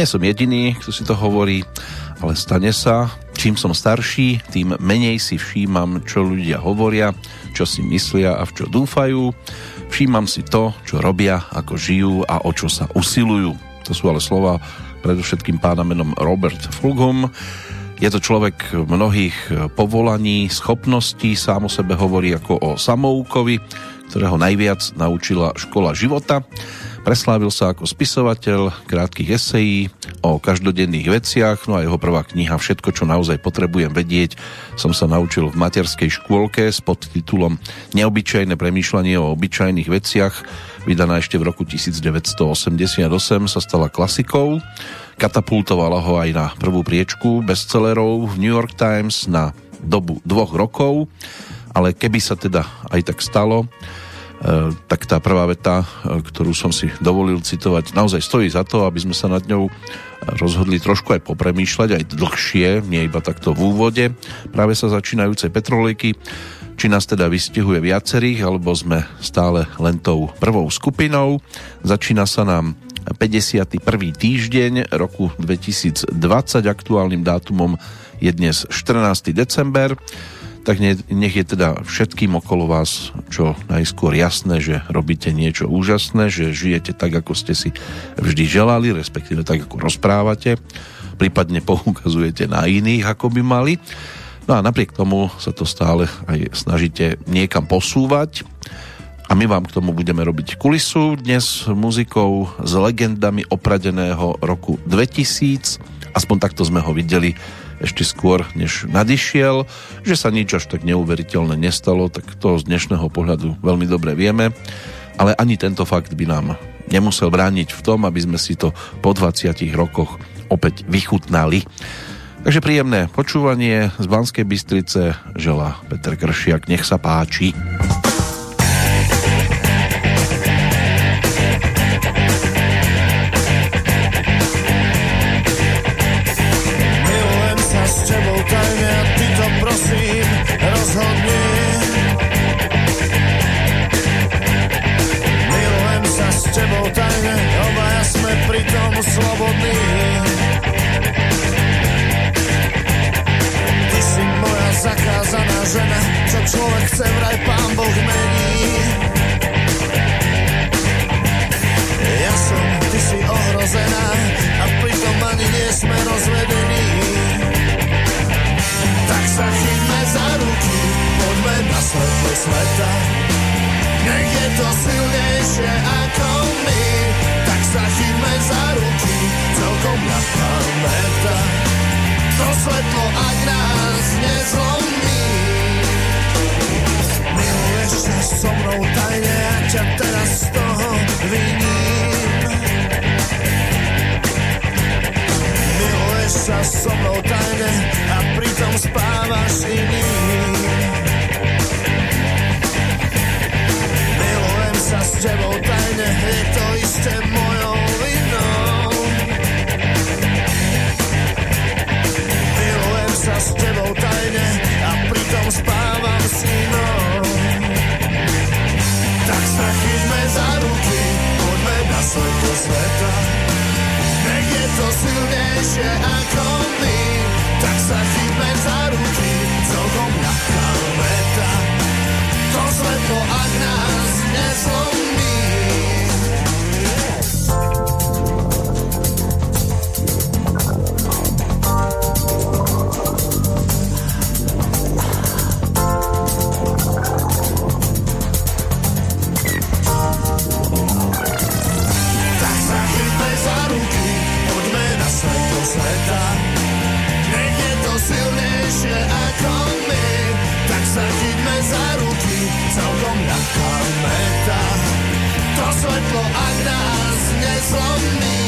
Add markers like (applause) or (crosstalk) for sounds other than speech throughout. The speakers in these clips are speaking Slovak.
Nie som jediný, kto si to hovorí, ale stane sa. Čím som starší, tým menej si všímam, čo ľudia hovoria, čo si myslia a v čo dúfajú. Všímam si to, čo robia, ako žijú a o čo sa usilujú. To sú ale slova predovšetkým pána menom Robert Fulghum. Je to človek mnohých povolaní, schopností, sám o sebe hovorí ako o samoukovi, ktorého najviac naučila škola života. Preslávil sa ako spisovateľ krátkých esejí o každodenných veciach, no a jeho prvá kniha Všetko, čo naozaj potrebujem vedieť, som sa naučil v materskej škôlke s podtitulom Neobyčajné premýšľanie o obyčajných veciach, vydaná ešte v roku 1988, sa stala klasikou. Katapultovala ho aj na prvú priečku bestsellerov v New York Times na dobu dvoch rokov, ale keby sa teda aj tak stalo, tak tá prvá veta, e, ktorú som si dovolil citovať, naozaj stojí za to, aby sme sa nad ňou rozhodli trošku aj popremýšľať, aj dlhšie, nie iba takto v úvode práve sa začínajúcej petrolejky, či nás teda vystihuje viacerých, alebo sme stále len tou prvou skupinou. Začína sa nám 51. týždeň roku 2020, aktuálnym dátumom je dnes 14. december tak nech je teda všetkým okolo vás čo najskôr jasné, že robíte niečo úžasné, že žijete tak, ako ste si vždy želali, respektíve tak, ako rozprávate, prípadne (laughs) poukazujete na iných, ako by mali. No a napriek tomu sa to stále aj snažíte niekam posúvať a my vám k tomu budeme robiť kulisu dnes muzikou s legendami opradeného roku 2000, aspoň takto sme ho videli ešte skôr, než nadišiel. Že sa nič až tak neuveriteľné nestalo, tak to z dnešného pohľadu veľmi dobre vieme. Ale ani tento fakt by nám nemusel brániť v tom, aby sme si to po 20 rokoch opäť vychutnali. Takže príjemné počúvanie z Banskej Bystrice žela Peter Kršiak. Nech sa páči. človek chce, vraj pán Boh mení. Ja som, ty si ohrozená a pritom ani nie sme rozvedení. Tak sa chytme za ruky, poďme na svetlo sveta. Nech je to silnejšie ako my, tak sa chytme za ruky, celkom ľahká meta. To svetlo, ak nás chceš so mnou tajne, ja ťa teraz z toho viním. Miluješ sa so mnou tajne a pritom spávaš iným. Milujem sa s tebou tajne, wish that I could. from me.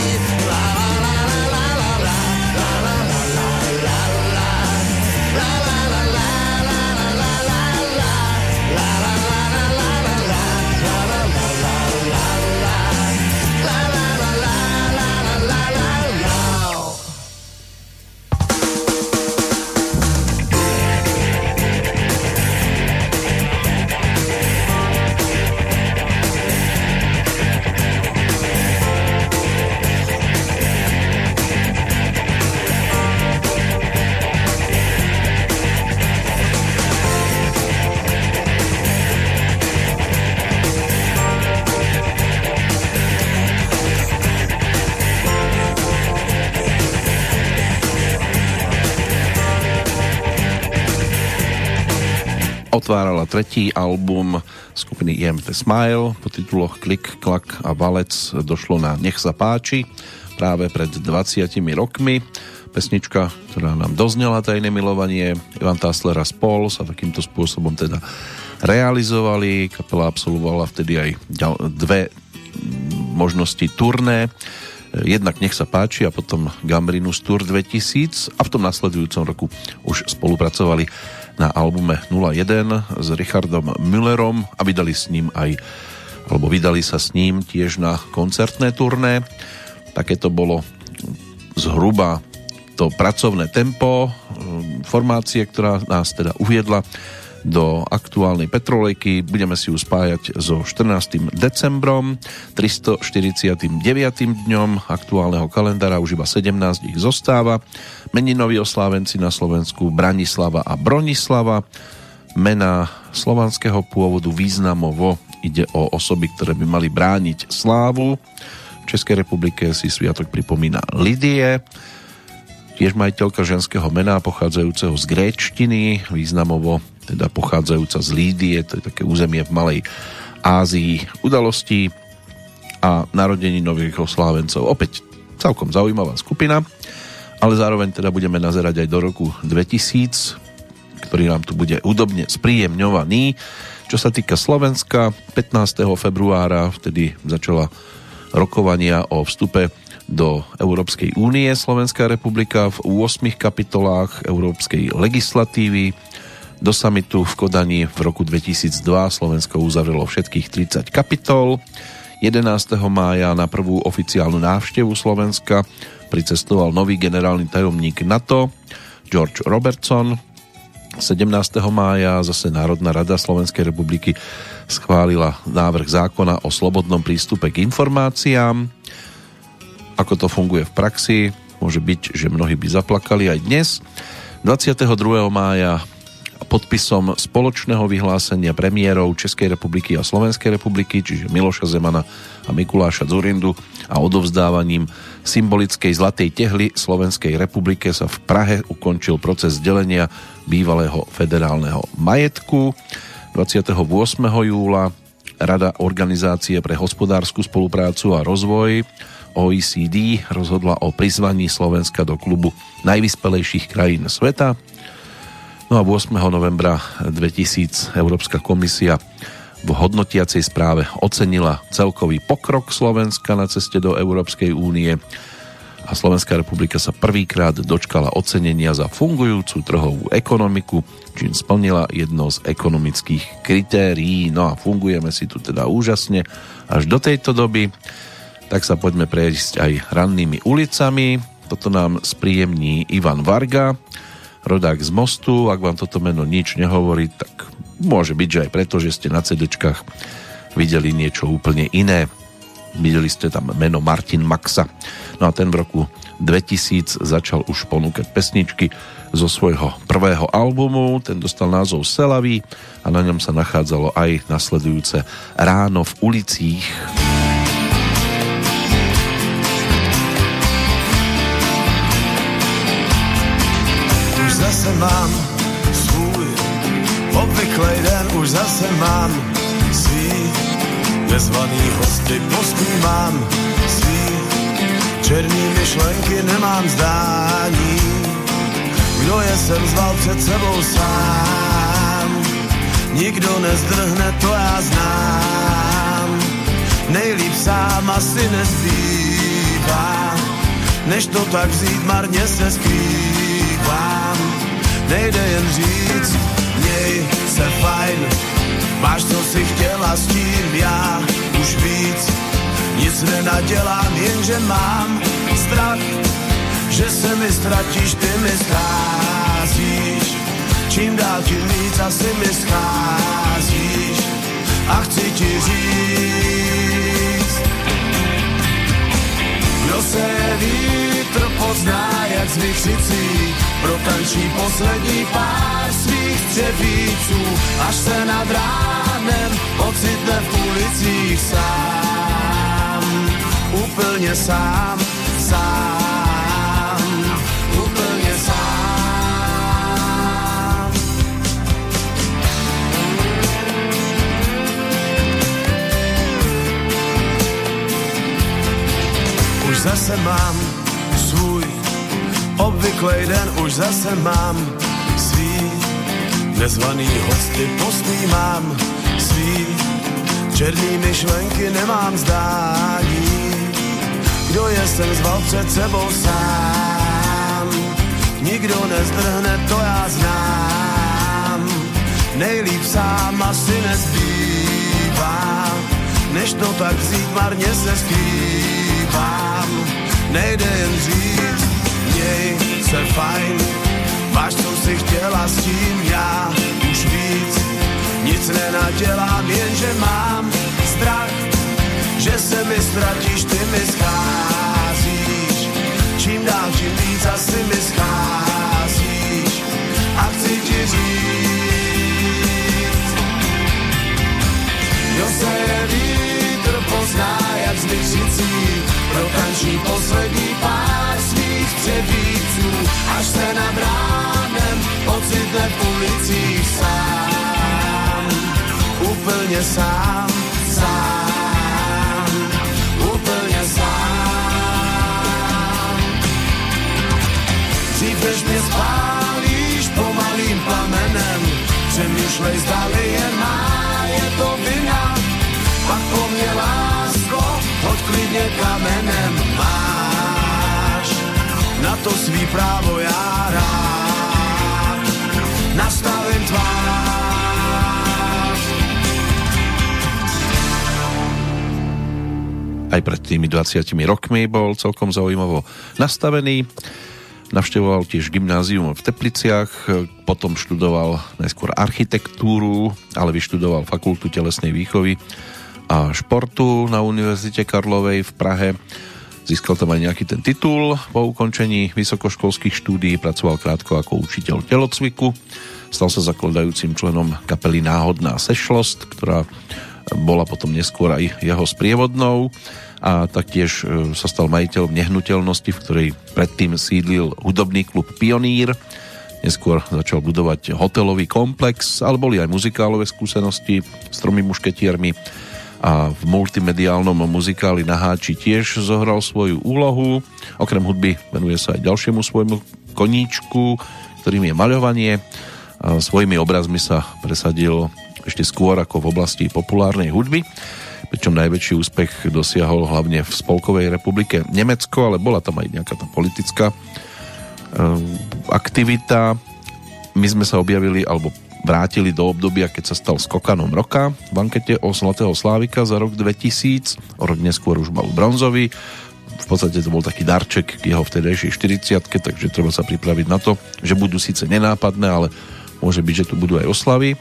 Otvárala tretí album skupiny IMT Smile po tituloch Klik, Klak a Valec došlo na Nech sa páči práve pred 20 rokmi. Pesnička, ktorá nám doznela tajné milovanie Ivan Tassler a Spol sa takýmto spôsobom teda realizovali. Kapela absolvovala vtedy aj dve možnosti turné. Jednak Nech sa páči a potom Gambrinus Tour 2000 a v tom nasledujúcom roku už spolupracovali na albume 01 s Richardom Müllerom a vydali s ním aj alebo vydali sa s ním tiež na koncertné turné. Také to bolo zhruba to pracovné tempo formácie, ktorá nás teda uviedla do aktuálnej petrolejky. Budeme si ju spájať so 14. decembrom, 349. dňom aktuálneho kalendára, už iba 17 ich zostáva. Meninoví oslávenci na Slovensku Branislava a Bronislava. Mena slovanského pôvodu významovo ide o osoby, ktoré by mali brániť slávu. V Českej republike si sviatok pripomína Lidie, tiež majiteľka ženského mena pochádzajúceho z gréčtiny, významovo teda pochádzajúca z Lídie, to je také územie v Malej Ázii udalostí a narodení nových oslávencov. Opäť celkom zaujímavá skupina, ale zároveň teda budeme nazerať aj do roku 2000, ktorý nám tu bude údobne spríjemňovaný. Čo sa týka Slovenska, 15. februára vtedy začala rokovania o vstupe do Európskej únie Slovenská republika v 8 kapitolách európskej legislatívy do samitu v Kodani v roku 2002 Slovensko uzavrelo všetkých 30 kapitol. 11. mája na prvú oficiálnu návštevu Slovenska pricestoval nový generálny tajomník NATO George Robertson. 17. mája zase Národná rada Slovenskej republiky schválila návrh zákona o slobodnom prístupe k informáciám. Ako to funguje v praxi, môže byť, že mnohí by zaplakali aj dnes. 22. mája podpisom spoločného vyhlásenia premiérov Českej republiky a Slovenskej republiky, čiže Miloša Zemana a Mikuláša Zurindu a odovzdávaním symbolickej zlatej tehly Slovenskej republike sa v Prahe ukončil proces delenia bývalého federálneho majetku. 28. júla Rada Organizácie pre hospodárskú spoluprácu a rozvoj OECD rozhodla o prizvaní Slovenska do klubu najvyspelejších krajín sveta. No a 8. novembra 2000 Európska komisia v hodnotiacej správe ocenila celkový pokrok Slovenska na ceste do Európskej únie a Slovenská republika sa prvýkrát dočkala ocenenia za fungujúcu trhovú ekonomiku, čím splnila jedno z ekonomických kritérií. No a fungujeme si tu teda úžasne až do tejto doby. Tak sa poďme prejsť aj rannými ulicami. Toto nám spríjemní Ivan Varga, rodák z Mostu. Ak vám toto meno nič nehovorí, tak môže byť, že aj preto, že ste na cd videli niečo úplne iné. Videli ste tam meno Martin Maxa. No a ten v roku 2000 začal už ponúkať pesničky zo svojho prvého albumu. Ten dostal názov Selavý a na ňom sa nachádzalo aj nasledujúce Ráno v ulicích. Zase mám svůj obvyklej den, už zase mám. Svý nezvaný hosty, mám svý černý myšlenky, nemám zdání, kdo je sem zval před sebou sám. Nikdo nezdrhne, to já znám, nejlíp sám asi nezbývá, než to tak vzít, marně se skrývám nejde jen říct, měj se fajn, máš co si chtěla s tím, já už víc, nic nenadělám, jenže mám strach, že se mi ztratíš, ty mi scházíš, čím dál tím víc asi mi scházíš. A chci ti říct, kdo se vítr pozná jak z nich cicích protančí poslední pár svých střevíců, až se nad ránem ocitne v ulicích sám, úplně sám, sám, úplně sám. Už zase mám obvyklej den už zase mám. Svý nezvaný hosty mám svý černý myšlenky nemám zdání. Kdo je sem zval před sebou sám? Nikdo nezdrhne, to já znám. Nejlíp sám asi nezbývá než to tak vzít marně se skrývám. Nejde jen říct měj se fajn, máš co si chtěla s tím já už víc, nic nenadělám, jenže mám strach, že se mi ztratíš, ty mi scházíš, čím dál tím víc asi mi scházíš. A chci ti říct, jo se vítr pozná, jak z protančí poslední pár převíců, až se nad ránem ocitne v ulicích sám. Úplně sám, sám, úplně sám. Dřív mě spálíš pomalým plamenem, přemýšlej zdali jen má, je to vina, pak po mně lásko, hoď klidně kamenem to svý právo já rád nastavím tvář. Aj pred tými 20 rokmi bol celkom zaujímavo nastavený. Navštevoval tiež gymnázium v Tepliciach, potom študoval najskôr architektúru, ale vyštudoval fakultu telesnej výchovy a športu na Univerzite Karlovej v Prahe. Získal tam aj nejaký ten titul. Po ukončení vysokoškolských štúdií pracoval krátko ako učiteľ telocviku. Stal sa zakladajúcim členom kapely Náhodná sešlost, ktorá bola potom neskôr aj jeho sprievodnou a taktiež e, sa stal majiteľom nehnuteľnosti, v ktorej predtým sídlil hudobný klub Pionír. Neskôr začal budovať hotelový komplex, ale boli aj muzikálové skúsenosti s tromi mušketiermi a v multimediálnom muzikáli na Háči tiež zohral svoju úlohu. Okrem hudby venuje sa aj ďalšiemu svojmu koníčku, ktorým je maľovanie. A svojimi obrazmi sa presadil ešte skôr ako v oblasti populárnej hudby, pričom najväčší úspech dosiahol hlavne v Spolkovej republike Nemecko, ale bola tam aj nejaká tá politická ehm, aktivita. My sme sa objavili, alebo vrátili do obdobia, keď sa stal skokanom roka v ankete o Zlatého Slávika za rok 2000. O rok neskôr už mal bronzový. V podstate to bol taký darček k jeho vtedejšej 40 takže treba sa pripraviť na to, že budú síce nenápadné, ale môže byť, že tu budú aj oslavy.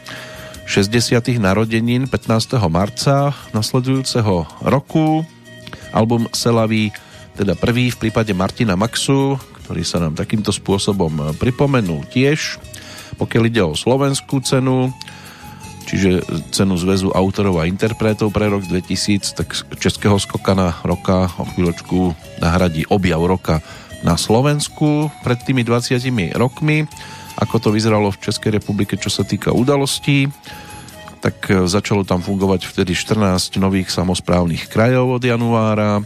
60. narodenín 15. marca nasledujúceho roku. Album Selavý, teda prvý v prípade Martina Maxu, ktorý sa nám takýmto spôsobom pripomenul tiež pokiaľ ide o slovenskú cenu, čiže cenu Zväzu autorov a interpretov pre rok 2000, tak českého skokana roka o chvíľočku nahradí objav roka na Slovensku pred tými 20 rokmi. Ako to vyzeralo v Českej republike, čo sa týka udalostí, tak začalo tam fungovať vtedy 14 nových samozprávnych krajov od januára,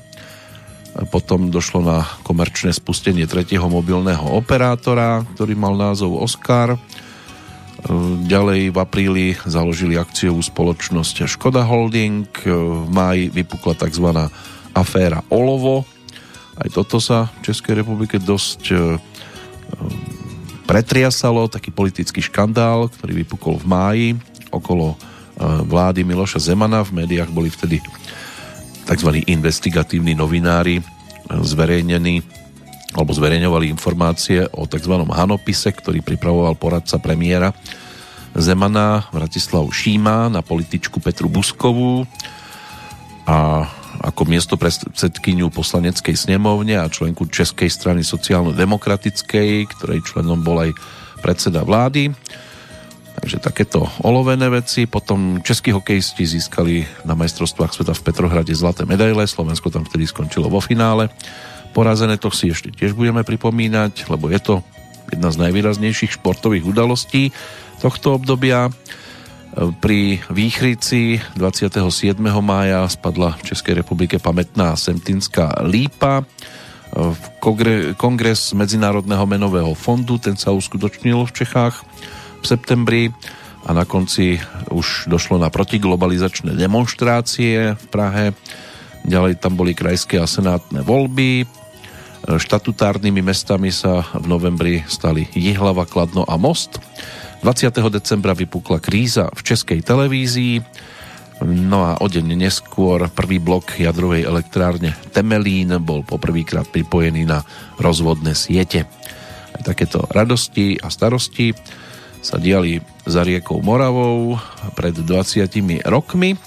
potom došlo na komerčné spustenie tretieho mobilného operátora, ktorý mal názov Oscar Ďalej v apríli založili akciovú spoločnosť Škoda Holding. V máji vypukla tzv. aféra Olovo. Aj toto sa v Českej republike dosť e, pretriasalo, taký politický škandál, ktorý vypukol v máji okolo e, vlády Miloša Zemana. V médiách boli vtedy tzv. investigatívni novinári e, zverejnení alebo zverejňovali informácie o tzv. Hanopise, ktorý pripravoval poradca premiéra Zemana Vratislav Šíma na političku Petru Buskovú a ako miesto predsedkyňu poslaneckej snemovne a členku Českej strany sociálno-demokratickej, ktorej členom bol aj predseda vlády. Takže takéto olovené veci. Potom českí hokejisti získali na majstrovstvách sveta v Petrohrade zlaté medaile. Slovensko tam vtedy skončilo vo finále porazené, to si ešte tiež budeme pripomínať, lebo je to jedna z najvýraznejších športových udalostí tohto obdobia. Pri Výchrici 27. mája spadla v Českej republike pamätná Semtinská lípa. Kongres Medzinárodného menového fondu, ten sa uskutočnil v Čechách v septembri a na konci už došlo na protiglobalizačné demonstrácie v Prahe. Ďalej tam boli krajské a senátne voľby. Štatutárnymi mestami sa v novembri stali Jihlava, Kladno a Most. 20. decembra vypukla kríza v českej televízii No a o deň neskôr prvý blok jadrovej elektrárne Temelín bol poprvýkrát pripojený na rozvodné siete. Aj takéto radosti a starosti sa diali za riekou Moravou pred 20 rokmi,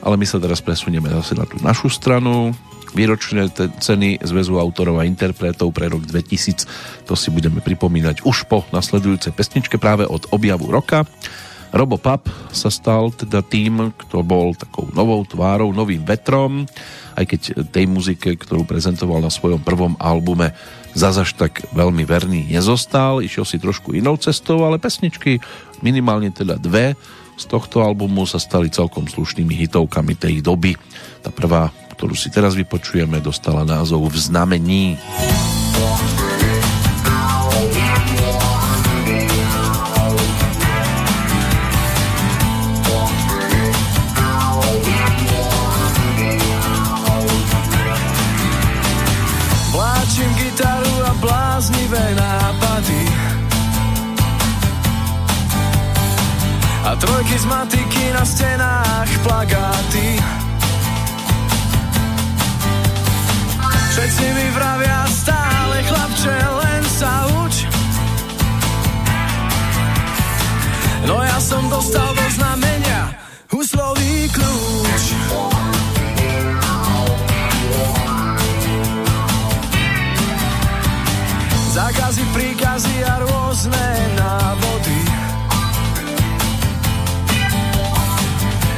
ale my sa teraz presunieme zase na tú našu stranu. Výročné ceny Zväzu autorov a interpretov pre rok 2000, to si budeme pripomínať už po nasledujúcej pesničke práve od objavu roka. Robo Pap sa stal teda tým, kto bol takou novou tvárou, novým vetrom, aj keď tej muzike, ktorú prezentoval na svojom prvom albume, zazaž tak veľmi verný nezostal, išiel si trošku inou cestou, ale pesničky, minimálne teda dve, z tohto albumu sa stali celkom slušnými hitovkami tej doby. Tá prvá, ktorú si teraz vypočujeme, dostala názov V znamení. A trojky z matiky na stenách plagáty Všetci mi vravia stále chlapče len sa uč. No ja som dostal do znamenia huslový kľúč. Zákazy, príkazy a rôzne návody.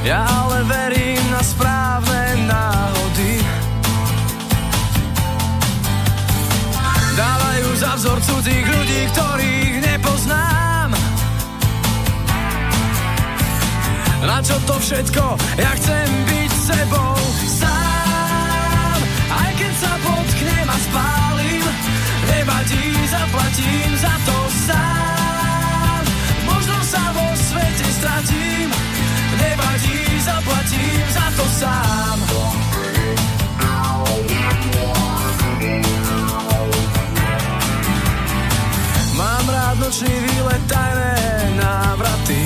Ja cudzích ľudí, ktorých nepoznám Na čo to všetko? Ja chcem byť sebou sám Aj keď sa potknem a spálim Nevadí, zaplatím za to sám Možno sa vo svete stratím nevadí, zaplatím za to sám. Tajné návraty.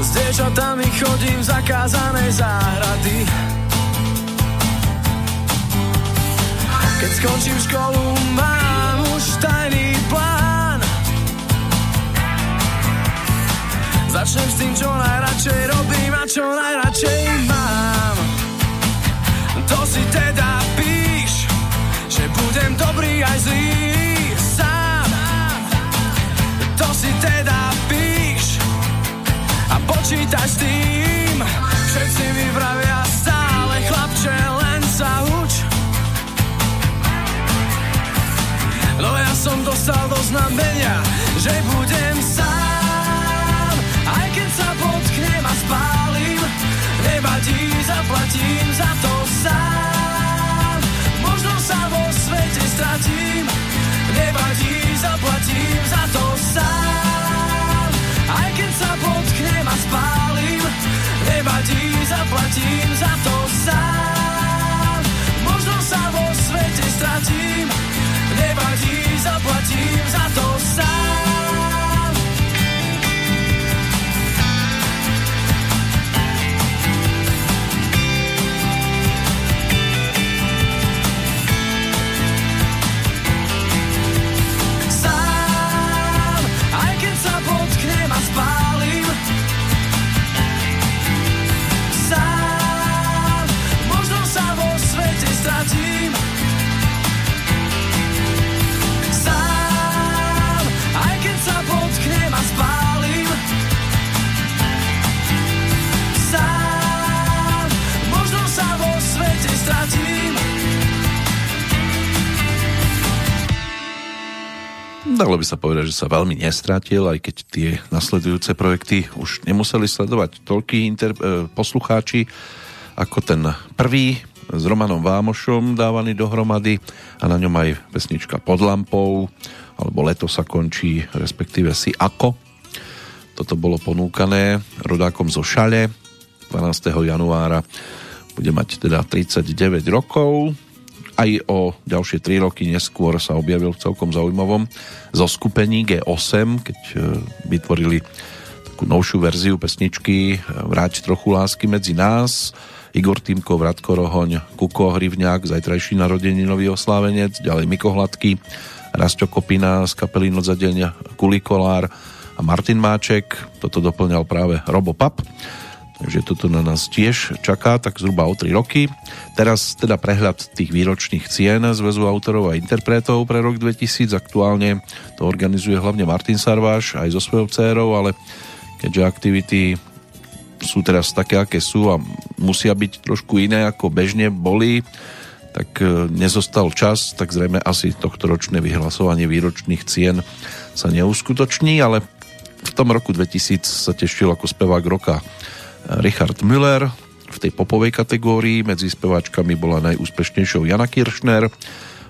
S dievčatami chodím v zakázanej záhrady. Keď skončím školu, mám už tajný Začnem s tým, čo najradšej robím a čo najradšej mám. To si teda píš, že budem dobrý aj zlý s tým. Všetci mi vravia stále chlapče, len sa uč. No ja som dostal do znamenia, že budem sám a spálim, nevadí, zaplatím za to sám. Možno sa vo svete stratím, nevadí, zaplatím za to sám. Sa potknem a spálim, nevadí, zaplatím za to sám. Možno sa vo svete stratím, nevadí, zaplatím za to sám. Dalo by sa povedať, že sa veľmi nestratil, aj keď tie nasledujúce projekty už nemuseli sledovať toľký inter- e, poslucháči ako ten prvý s Romanom Vámošom dávaný dohromady a na ňom aj pesnička Pod lampou alebo Leto sa končí, respektíve Si ako. Toto bolo ponúkané rodákom zo Šale 12. januára bude mať teda 39 rokov aj o ďalšie 3 roky neskôr sa objavil v celkom zaujímavom zoskupení G8, keď e, vytvorili takú novšiu verziu pesničky e, Vráť trochu lásky medzi nás. Igor Týmko, Vratko Rohoň, Kuko Hrivňák, zajtrajší narodeninový oslávenec, ďalej Miko Hladký, Rasto Kopina z kapely Noc za deň, Kulikolár a Martin Máček. Toto doplňal práve Robo Pap. Takže toto na nás tiež čaká tak zhruba o 3 roky. Teraz teda prehľad tých výročných cien Zväzu autorov a interpretov pre rok 2000. Aktuálne to organizuje hlavne Martin Sarváš aj so svojou dcérou, ale keďže aktivity sú teraz také, aké sú a musia byť trošku iné ako bežne boli, tak e, nezostal čas, tak zrejme asi tohto ročné vyhlasovanie výročných cien sa neuskutoční, ale v tom roku 2000 sa tešil ako spevák roka Richard Müller, v tej popovej kategórii medzi speváčkami bola najúspešnejšou Jana Kiršner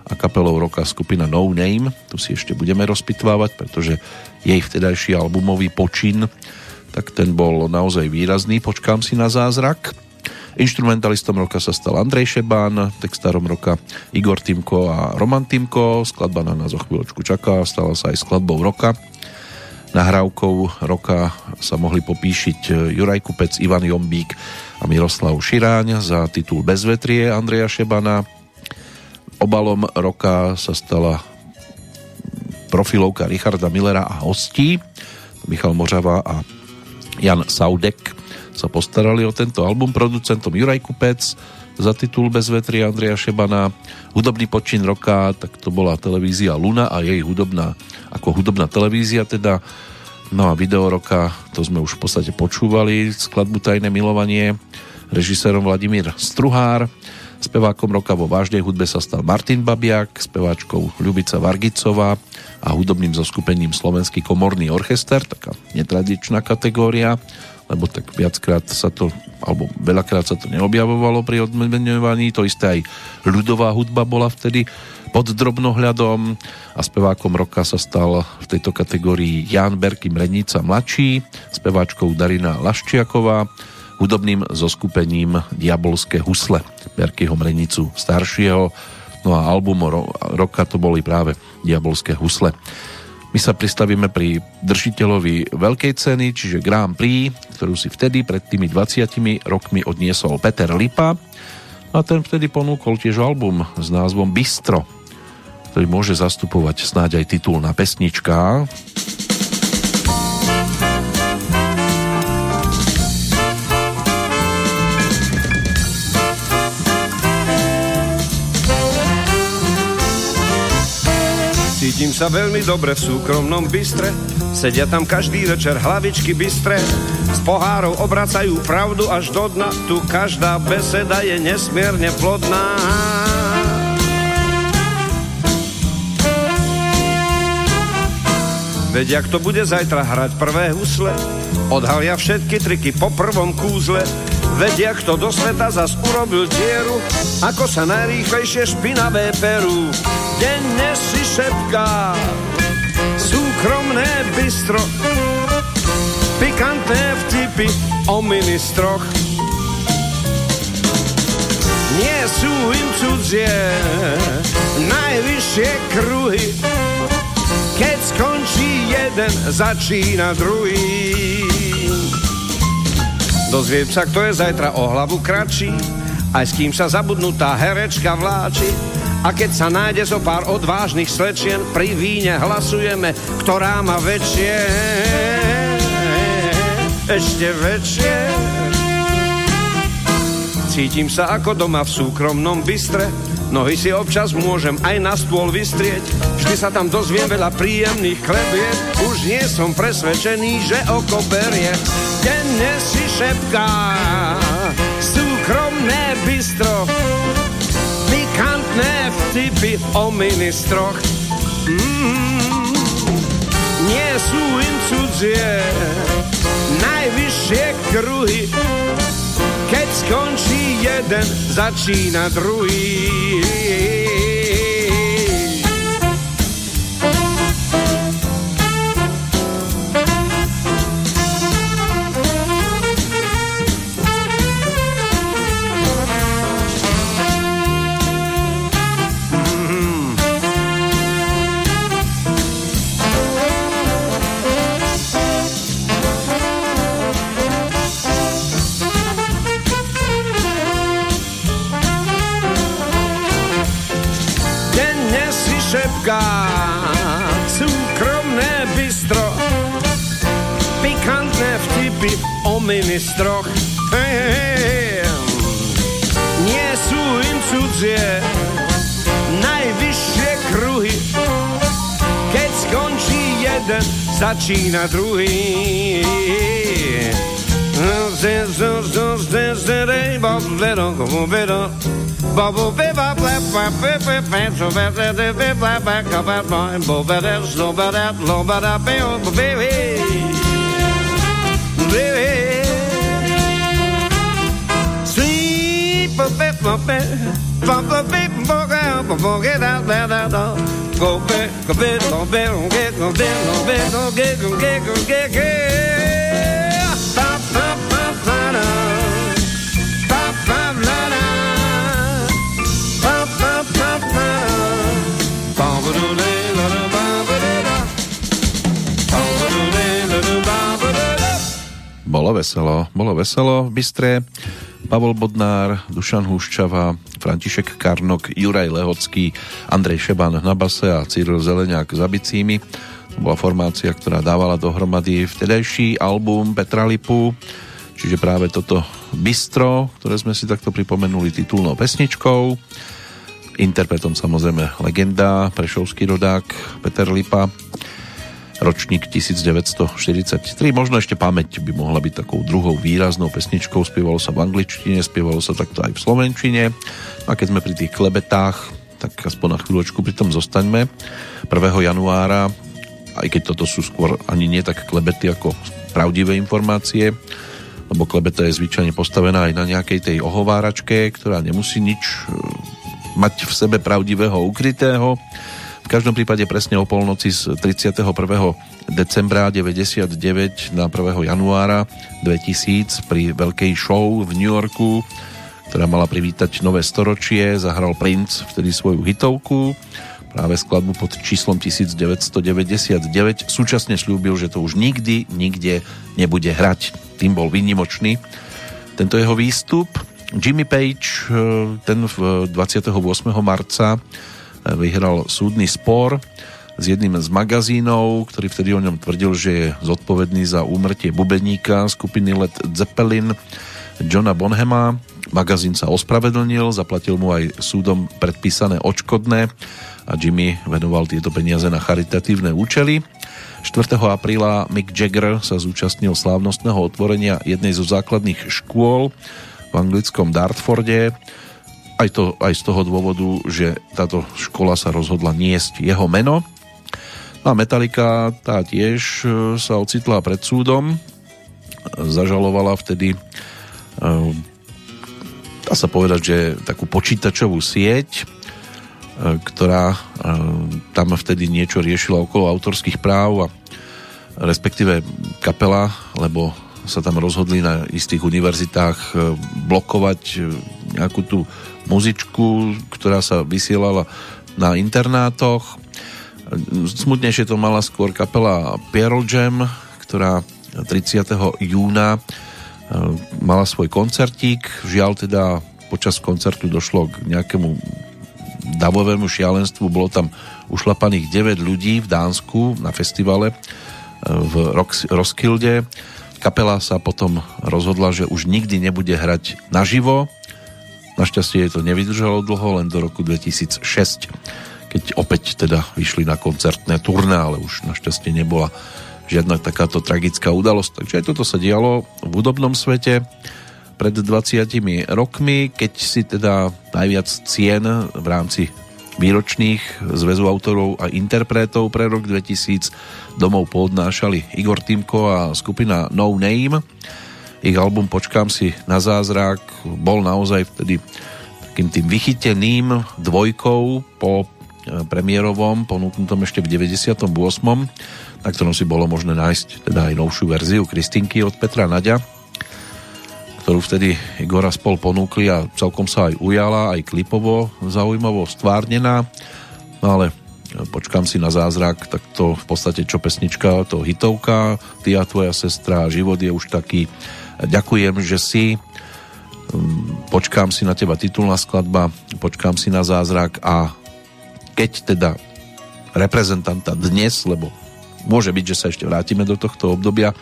a kapelou roka skupina No Name. Tu si ešte budeme rozpitvávať, pretože jej vtedajší albumový počin tak ten bol naozaj výrazný. Počkám si na zázrak. Instrumentalistom roka sa stal Andrej Šebán, textárom roka Igor Timko a Roman Timko. Skladba na nás o chvíľočku čaká, stala sa aj skladbou roka. Nahrávkou roka sa mohli popíšiť e, Juraj Kupec, Ivan Jombík a Miroslav Širáň za titul Bezvetrie Andreja Šebana. Obalom roka sa stala profilovka Richarda Millera a hostí. Michal Mořava a Jan Saudek sa postarali o tento album producentom Juraj Kupec za titul Bezvetrie Andreja Šebana. Hudobný počin roka, tak to bola televízia Luna a jej hudobná ako hudobná televízia teda. No a video roka, to sme už v podstate počúvali, skladbu Tajné milovanie, režisérom Vladimír Struhár, spevákom roka vo vážnej hudbe sa stal Martin Babiak, speváčkou Ľubica Vargicová a hudobným zoskupením Slovenský komorný orchester, taká netradičná kategória, lebo tak viackrát sa to, alebo veľakrát sa to neobjavovalo pri odmenovaní, to isté aj ľudová hudba bola vtedy pod drobnohľadom a spevákom roka sa stal v tejto kategórii Jan Berky Mrenica mladší, speváčkou Darina Laščiaková, hudobným zoskupením Diabolské husle Berkyho Mrenicu staršieho, no a album roka to boli práve Diabolské husle. My sa pristavíme pri držiteľovi veľkej ceny, čiže Grand Prix, ktorú si vtedy pred tými 20 rokmi odniesol Peter Lipa a ten vtedy ponúkol tiež album s názvom Bistro ktorý môže zastupovať snáď aj titul na pesnička. Cítim sa veľmi dobre v súkromnom bystre, sedia tam každý večer hlavičky bystre, z pohárov obracajú pravdu až do dna, tu každá beseda je nesmierne plodná. Veď jak to bude zajtra hrať prvé husle, odhalia všetky triky po prvom kúzle, veď jak to do sveta zas urobil dieru, ako sa najrýchlejšie špinavé perú. Denne si šepká, súkromné bistro, pikantné vtipy o ministroch. Nie sú im cudzie najvyššie kruhy, keď skončí jeden, začína druhý. Dozviem sa, kto je zajtra o hlavu kratší, aj s kým sa zabudnutá herečka vláči. A keď sa nájde zo pár odvážnych slečien, pri víne hlasujeme, ktorá má väčšie, ešte väčšie. Cítim sa ako doma v súkromnom bystre, Nohy si občas môžem aj na stôl vystrieť, vždy sa tam dozviem veľa príjemných klebiet, už nie som presvedčený, že oko berie. Denne si šepká, súkromné bistro, pikantné vtipy o ministroch. Mm, nie sú im cudzie, najvyššie kruhy, Keď skončí jeden, začína druhý. Ministroch. Hey, hey, Nie sú im cudzie najvyššie kruhy. Keď skončí jeden, začína druhý. Bubble Bolo veselo, bolo veselo v Bystre. Pavol Bodnár, Dušan Huščava, František Karnok, Juraj Lehocký, Andrej Šeban na base a Cyril Zeleniak za bicími. To bola formácia, ktorá dávala dohromady vtedajší album Petra Lipu, čiže práve toto Bistro, ktoré sme si takto pripomenuli titulnou pesničkou. Interpretom samozrejme legenda, prešovský rodák Peter Lipa ročník 1943. Možno ešte pamäť by mohla byť takou druhou výraznou pesničkou. Spievalo sa v angličtine, spievalo sa takto aj v slovenčine. A keď sme pri tých klebetách, tak aspoň na chvíľočku pri tom zostaňme. 1. januára, aj keď toto sú skôr ani nie tak klebety ako pravdivé informácie, lebo klebeta je zvyčajne postavená aj na nejakej tej ohováračke, ktorá nemusí nič e, mať v sebe pravdivého ukrytého každom prípade presne o polnoci z 31. decembra 99 na 1. januára 2000 pri veľkej show v New Yorku, ktorá mala privítať nové storočie, zahral Prince vtedy svoju hitovku, práve skladbu pod číslom 1999. Súčasne slúbil, že to už nikdy, nikde nebude hrať. Tým bol výnimočný tento jeho výstup. Jimmy Page, eh, ten v 28. marca vyhral súdny spor s jedným z magazínov, ktorý vtedy o ňom tvrdil, že je zodpovedný za úmrtie bubeníka skupiny Led Zeppelin Johna Bonhama. Magazín sa ospravedlnil, zaplatil mu aj súdom predpísané očkodné a Jimmy venoval tieto peniaze na charitatívne účely. 4. apríla Mick Jagger sa zúčastnil slávnostného otvorenia jednej zo základných škôl v anglickom Dartforde aj, to, aj z toho dôvodu, že táto škola sa rozhodla niesť jeho meno. No a Metallica tá tiež e, sa ocitla pred súdom, zažalovala vtedy e, dá sa povedať, že takú počítačovú sieť, e, ktorá tam vtedy niečo riešila okolo autorských práv a respektíve kapela, lebo sa tam rozhodli na istých univerzitách blokovať nejakú tú muzičku, ktorá sa vysielala na internátoch. Smutnejšie to mala skôr kapela Pearl Jam, ktorá 30. júna e, mala svoj koncertík. Žiaľ teda počas koncertu došlo k nejakému davovému šialenstvu. Bolo tam ušlapaných 9 ľudí v Dánsku na festivale e, v Roskilde. Kapela sa potom rozhodla, že už nikdy nebude hrať naživo, Našťastie to nevydržalo dlho, len do roku 2006, keď opäť teda vyšli na koncertné turné, ale už našťastie nebola žiadna takáto tragická udalosť. Takže aj toto sa dialo v hudobnom svete pred 20 rokmi, keď si teda najviac cien v rámci výročných zväzu autorov a interpretov pre rok 2000 domov poodnášali Igor Timko a skupina No Name. Ich album Počkám si na zázrak bol naozaj vtedy takým tým vychyteným dvojkou po e, premiérovom, ponúknutom ešte v 98. na ktorom si bolo možné nájsť teda aj novšiu verziu Kristinky od Petra Nadia, ktorú vtedy Igora spol ponúkli a celkom sa aj ujala, aj klipovo zaujímavo stvárnená, no ale počkám si na zázrak, tak to v podstate čo pesnička, to hitovka, ty a tvoja sestra, život je už taký, ďakujem, že si, počkám si na teba titulná skladba, počkám si na zázrak a keď teda reprezentanta dnes, lebo môže byť, že sa ešte vrátime do tohto obdobia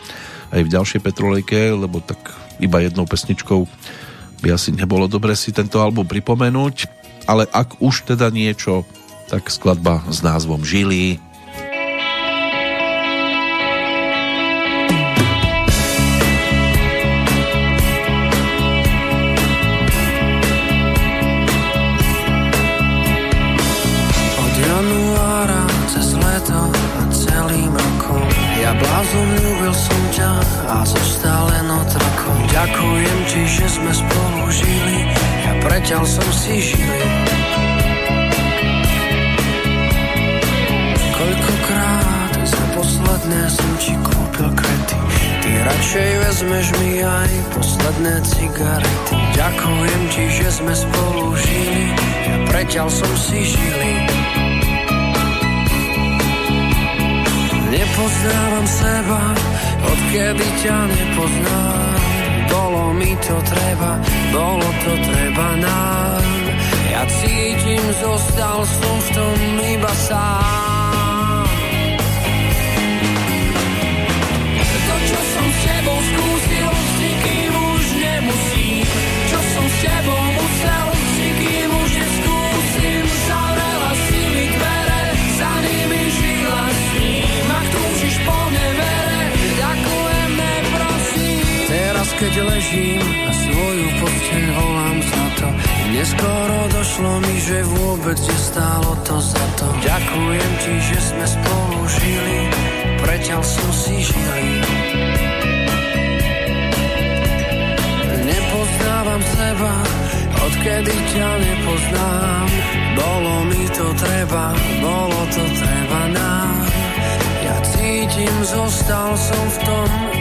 aj v ďalšej Petrolejke, lebo tak iba jednou pesničkou by asi nebolo dobre si tento album pripomenúť, ale ak už teda niečo tak skladba s názvom Žili preťal som si žili. posledné som ti kúpil kvety Ty radšej vezmeš mi aj posledné cigarety. Ďakujem ti, že sme spolu žili. Ja preťal som si žili Nepoznávam seba, odkedy ťa nepoznám Bolo mi to treba, bolo to treba nám. Ja cítim, zostal som v tom iba sám. Tebou keď ležím na svoju posteň, volám za to, neskoro došlo mi, že vôbec nestálo to za to. Ďakujem ti, že sme spolu žili, preťal som si žili. nepoznávam seba, odkedy ťa nepoznám. Bolo mi to treba, bolo to treba nám. Ja cítim, zostal som v tom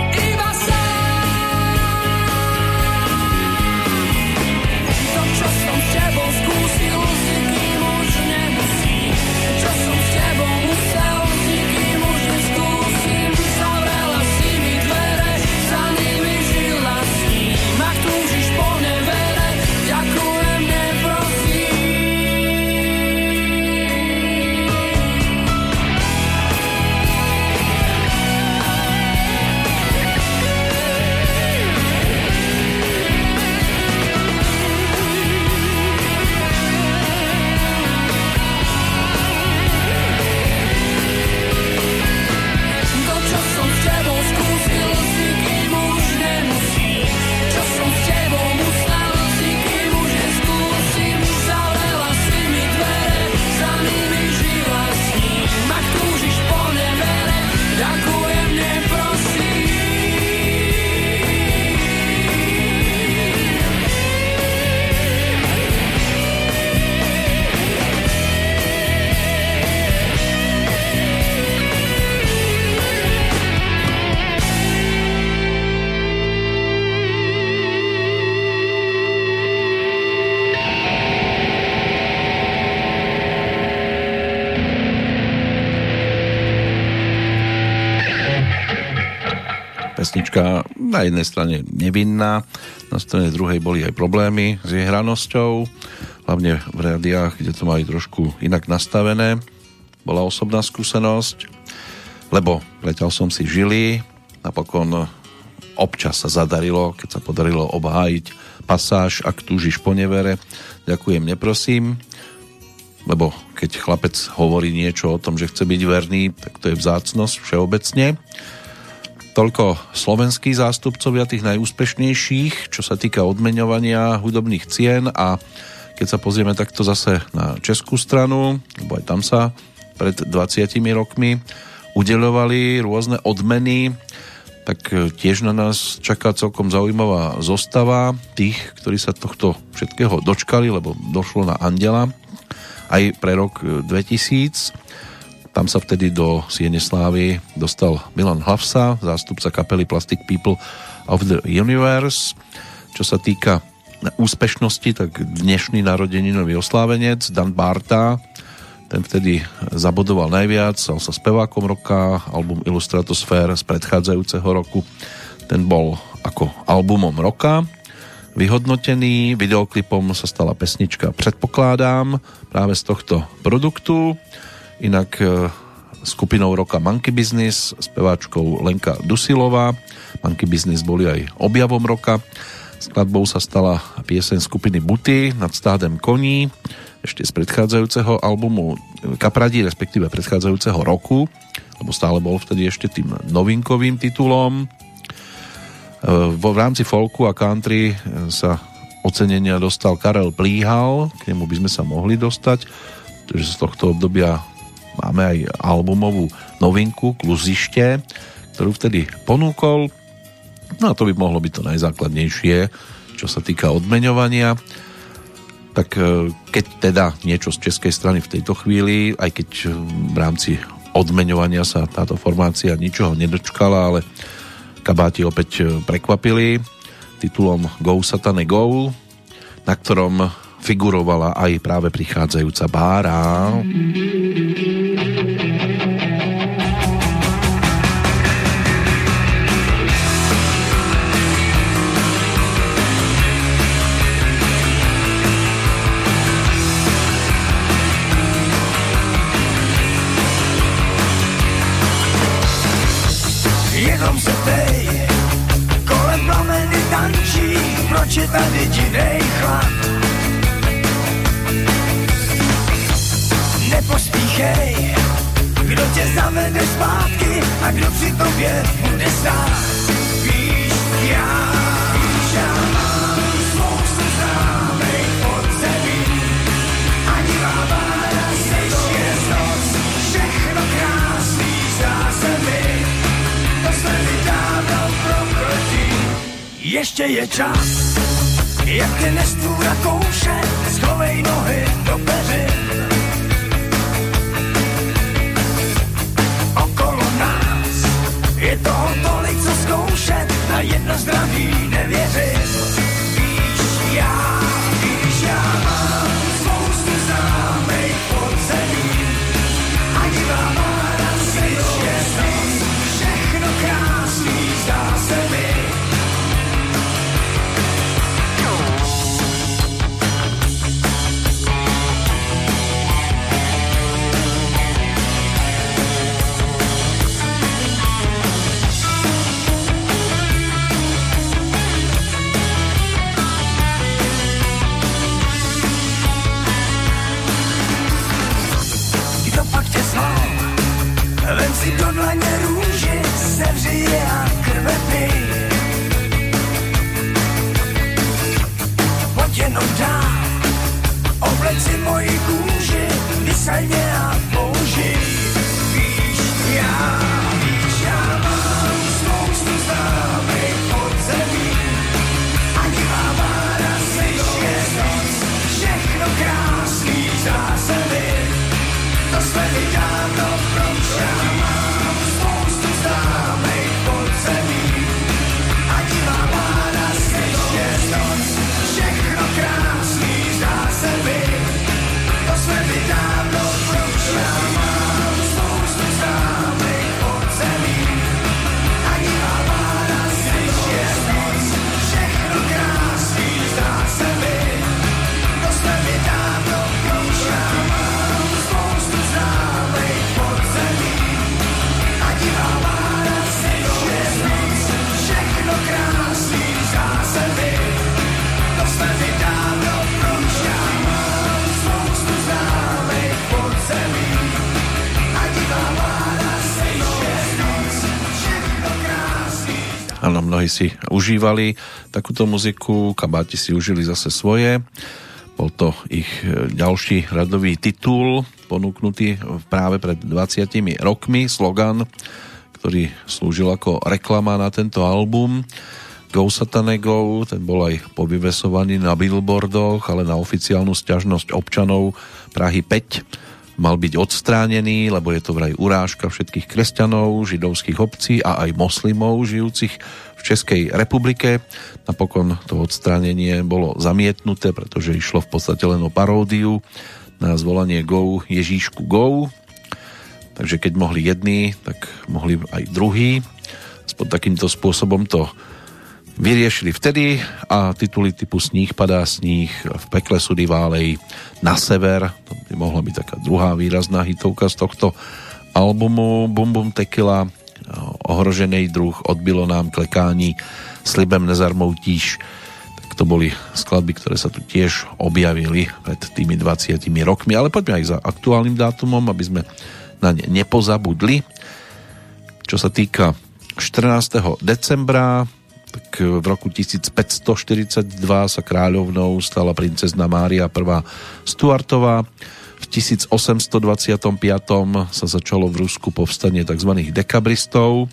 pesnička na jednej strane nevinná, na strane druhej boli aj problémy s jej hranosťou, hlavne v rádiách, kde to mali trošku inak nastavené. Bola osobná skúsenosť, lebo letel som si žili, napokon občas sa zadarilo, keď sa podarilo obhájiť pasáž, ak túžiš po nevere, ďakujem, neprosím, lebo keď chlapec hovorí niečo o tom, že chce byť verný, tak to je vzácnosť všeobecne. Toľko slovenskí zástupcovia tých najúspešnejších, čo sa týka odmeňovania hudobných cien a keď sa pozrieme takto zase na českú stranu, lebo aj tam sa pred 20 rokmi udeľovali rôzne odmeny tak e, tiež na nás čaká celkom zaujímavá zostava tých, ktorí sa tohto všetkého dočkali, lebo došlo na Andela aj pre rok 2000. Tam sa vtedy do Siene Slávy dostal Milan Hlavsa, zástupca kapely Plastic People of the Universe. Čo sa týka úspešnosti, tak dnešný narodeninový oslávenec Dan Barta, ten vtedy zabodoval najviac, stal sa spevákom roka, album Illustratosfér z predchádzajúceho roku, ten bol ako albumom roka. Vyhodnotený videoklipom sa stala pesnička Predpokladám práve z tohto produktu. Inak e, skupinou roka Monkey Business, speváčkou Lenka Dusilová. Monkey Business boli aj objavom roka. Skladbou sa stala pieseň skupiny Buty nad stádem koní, ešte z predchádzajúceho albumu Kapradí, respektíve predchádzajúceho roku, lebo stále bol vtedy ešte tým novinkovým titulom. E, vo v rámci folku a country sa ocenenia dostal Karel Plíhal, k nemu by sme sa mohli dostať, pretože z tohto obdobia máme aj albumovú novinku Kluzište, ktorú vtedy ponúkol No a to by mohlo byť to najzákladnejšie, čo sa týka odmeňovania. Tak e, keď teda niečo z českej strany v tejto chvíli, aj keď v rámci odmeňovania sa táto formácia ničoho nedočkala, ale kabáti opäť e, prekvapili titulom Go Satane Go, na ktorom figurovala aj práve prichádzajúca Bára. Mm-hmm. Proč je tady dinej chlad. Nepospíchej, kdo tě zavede zpátky a kdo při tobě bude stát. Víš, já, víš, já mám spoustu známej podzemí. Ani láva, než je noc, všechno krásný mi. To jsme mi dávno prokletí, ještě je čas jak tě nestvůra kouše, schovej nohy do peřin. Okolo nás je toho tolik, co zkoušet, na jedno zdraví nevěřím. Dlaně růži, sevři je a krve pij. Pojď jenom dál, obleď si moji kůži, vysaj mě mnohí si užívali takúto muziku, kabáti si užili zase svoje. Bol to ich e, ďalší radový titul, ponúknutý práve pred 20 rokmi, slogan, ktorý slúžil ako reklama na tento album. Go Satane Go, ten bol aj povyvesovaný na billboardoch, ale na oficiálnu stiažnosť občanov Prahy 5 mal byť odstránený, lebo je to vraj urážka všetkých kresťanov, židovských obcí a aj moslimov žijúcich v Českej republike. Napokon to odstránenie bolo zamietnuté, pretože išlo v podstate len o paródiu na zvolanie Go Ježíšku Go. Takže keď mohli jedni, tak mohli aj druhý. Spod takýmto spôsobom to vyriešili vtedy a tituly typu Sníh padá sníh, v pekle sudy válej na sever, to by mohla byť taká druhá výrazná hitovka z tohto albumu Bum Bum Tequila, ohrožený druh, odbilo nám klekání, slibem nezarmoutíš, to boli skladby, ktoré sa tu tiež objavili pred tými 20 rokmi, ale poďme aj za aktuálnym dátumom, aby sme na ne nepozabudli. Čo sa týka 14. decembra, tak v roku 1542 sa kráľovnou stala princezna Mária I. Stuartová. V 1825 sa začalo v Rusku povstanie tzv. dekabristov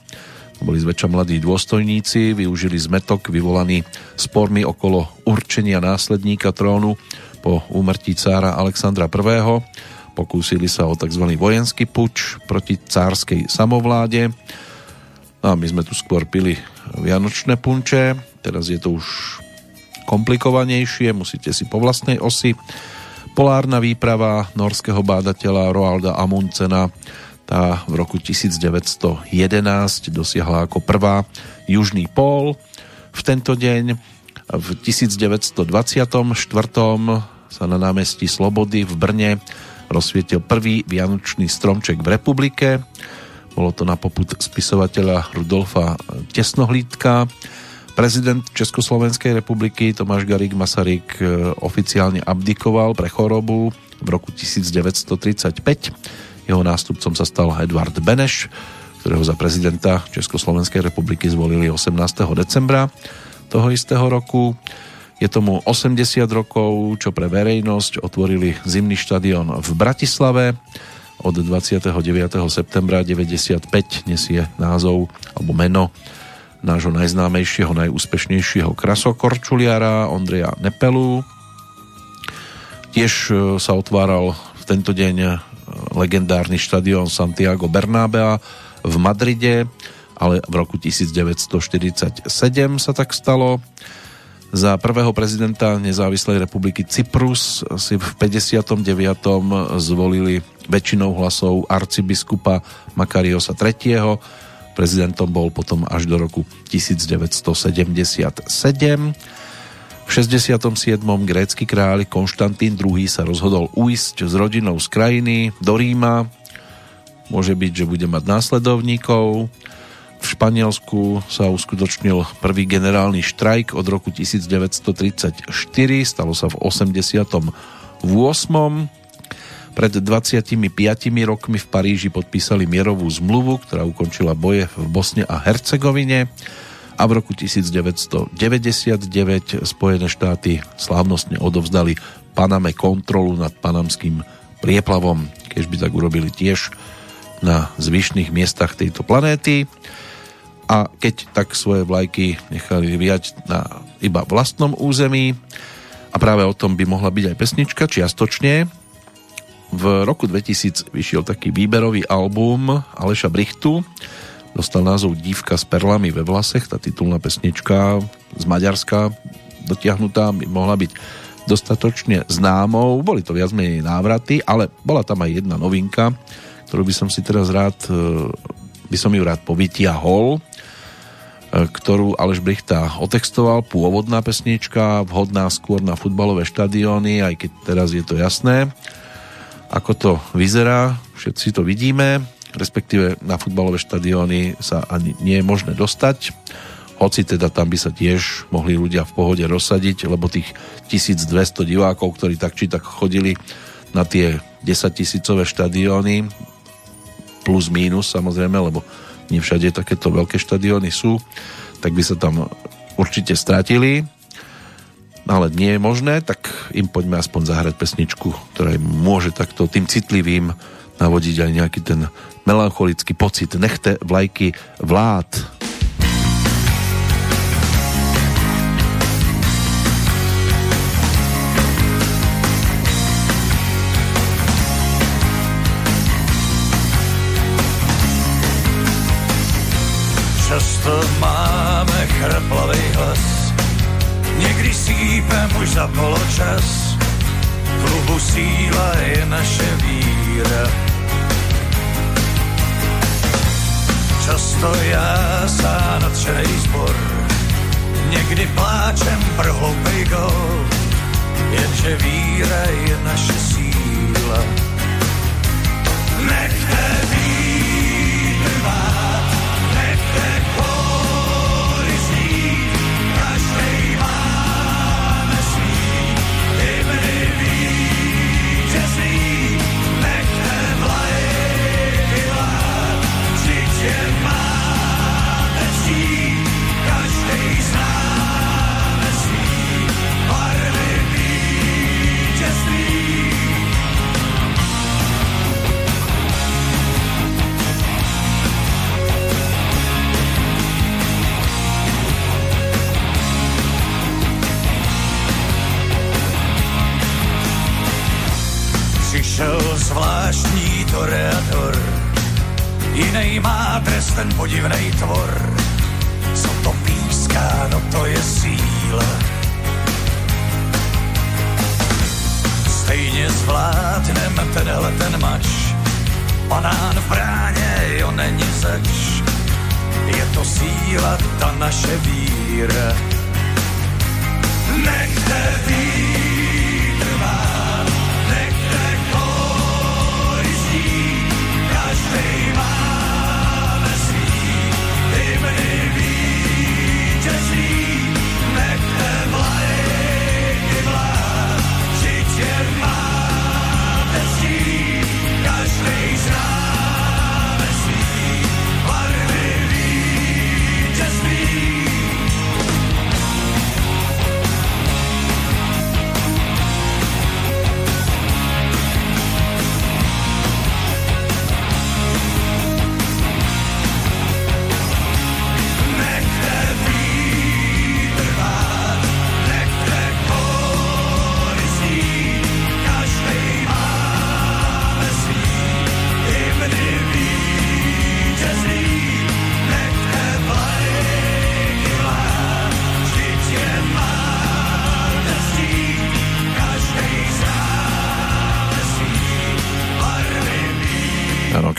boli zväčša mladí dôstojníci, využili zmetok vyvolaný spormi okolo určenia následníka trónu po úmrtí cára Alexandra I. Pokúsili sa o tzv. vojenský puč proti cárskej samovláde. No a my sme tu skôr pili vianočné punče, teraz je to už komplikovanejšie, musíte si po vlastnej osi. Polárna výprava norského bádateľa Roalda Amundsena tá v roku 1911 dosiahla ako prvá južný pól. V tento deň v 1924 sa na námestí Slobody v Brne rozsvietil prvý vianočný stromček v republike. Bolo to na poput spisovateľa Rudolfa Tesnohlídka. Prezident Československej republiky Tomáš Garik Masaryk e, oficiálne abdikoval pre chorobu v roku 1935 jeho nástupcom sa stal Edvard Beneš, ktorého za prezidenta Československej republiky zvolili 18. decembra toho istého roku. Je tomu 80 rokov, čo pre verejnosť otvorili zimný štadión v Bratislave. Od 29. septembra 95 nesie názov alebo meno nášho najznámejšieho, najúspešnejšieho krasokorčuliara Ondreja Nepelu. Tiež e, sa otváral v tento deň legendárny štadión Santiago Bernabea v Madride, ale v roku 1947 sa tak stalo. Za prvého prezidenta nezávislej republiky Cyprus si v 59. zvolili väčšinou hlasov arcibiskupa Makariosa III. Prezidentom bol potom až do roku 1977. V 67. grécky kráľ Konštantín II sa rozhodol uísť s rodinou z krajiny do Ríma. Môže byť, že bude mať následovníkov. V Španielsku sa uskutočnil prvý generálny štrajk od roku 1934, stalo sa v 88. Pred 25 rokmi v Paríži podpísali mierovú zmluvu, ktorá ukončila boje v Bosne a Hercegovine a v roku 1999 Spojené štáty slávnostne odovzdali Paname kontrolu nad panamským prieplavom, keď by tak urobili tiež na zvyšných miestach tejto planéty a keď tak svoje vlajky nechali viať na iba vlastnom území a práve o tom by mohla byť aj pesnička čiastočne. V roku 2000 vyšiel taký výberový album Aleša Brichtu, dostal názov Dívka s perlami ve vlasech, tá titulná pesnička z Maďarska dotiahnutá by mohla byť dostatočne známou, boli to viac menej návraty, ale bola tam aj jedna novinka, ktorú by som si teraz rád, e, by som ju rád povytiahol, e, ktorú Aleš Brichta otextoval, pôvodná pesnička, vhodná skôr na futbalové štadióny, aj keď teraz je to jasné, ako to vyzerá, všetci to vidíme, respektíve na futbalové štadióny sa ani nie je možné dostať, hoci teda tam by sa tiež mohli ľudia v pohode rozsadiť, lebo tých 1200 divákov, ktorí tak či tak chodili na tie 10 tisícové štadióny, plus mínus samozrejme, lebo nie všade takéto veľké štadióny sú, tak by sa tam určite stratili. Ale nie je možné, tak im poďme aspoň zahrať pesničku, ktorá im môže takto tým citlivým navodiť aj nejaký ten melancholický pocit. Nechte vlajky vlád Často máme chraplavý hlas, sípem už za poločas. Klubu síla je naše víra. Často já sám nadšenej zbor, někdy pláčem pro hloupej gol, jenže víra je naše síla. Nechte vítr Přišel zvláštní toreador, jiný má dres ten podivnej tvor. Co to píská, no to je síla. Stejně zvládnem tenhle ten mač, banán v bráně, jo není zač. Je to síla, ta naše víra. Nechte vítr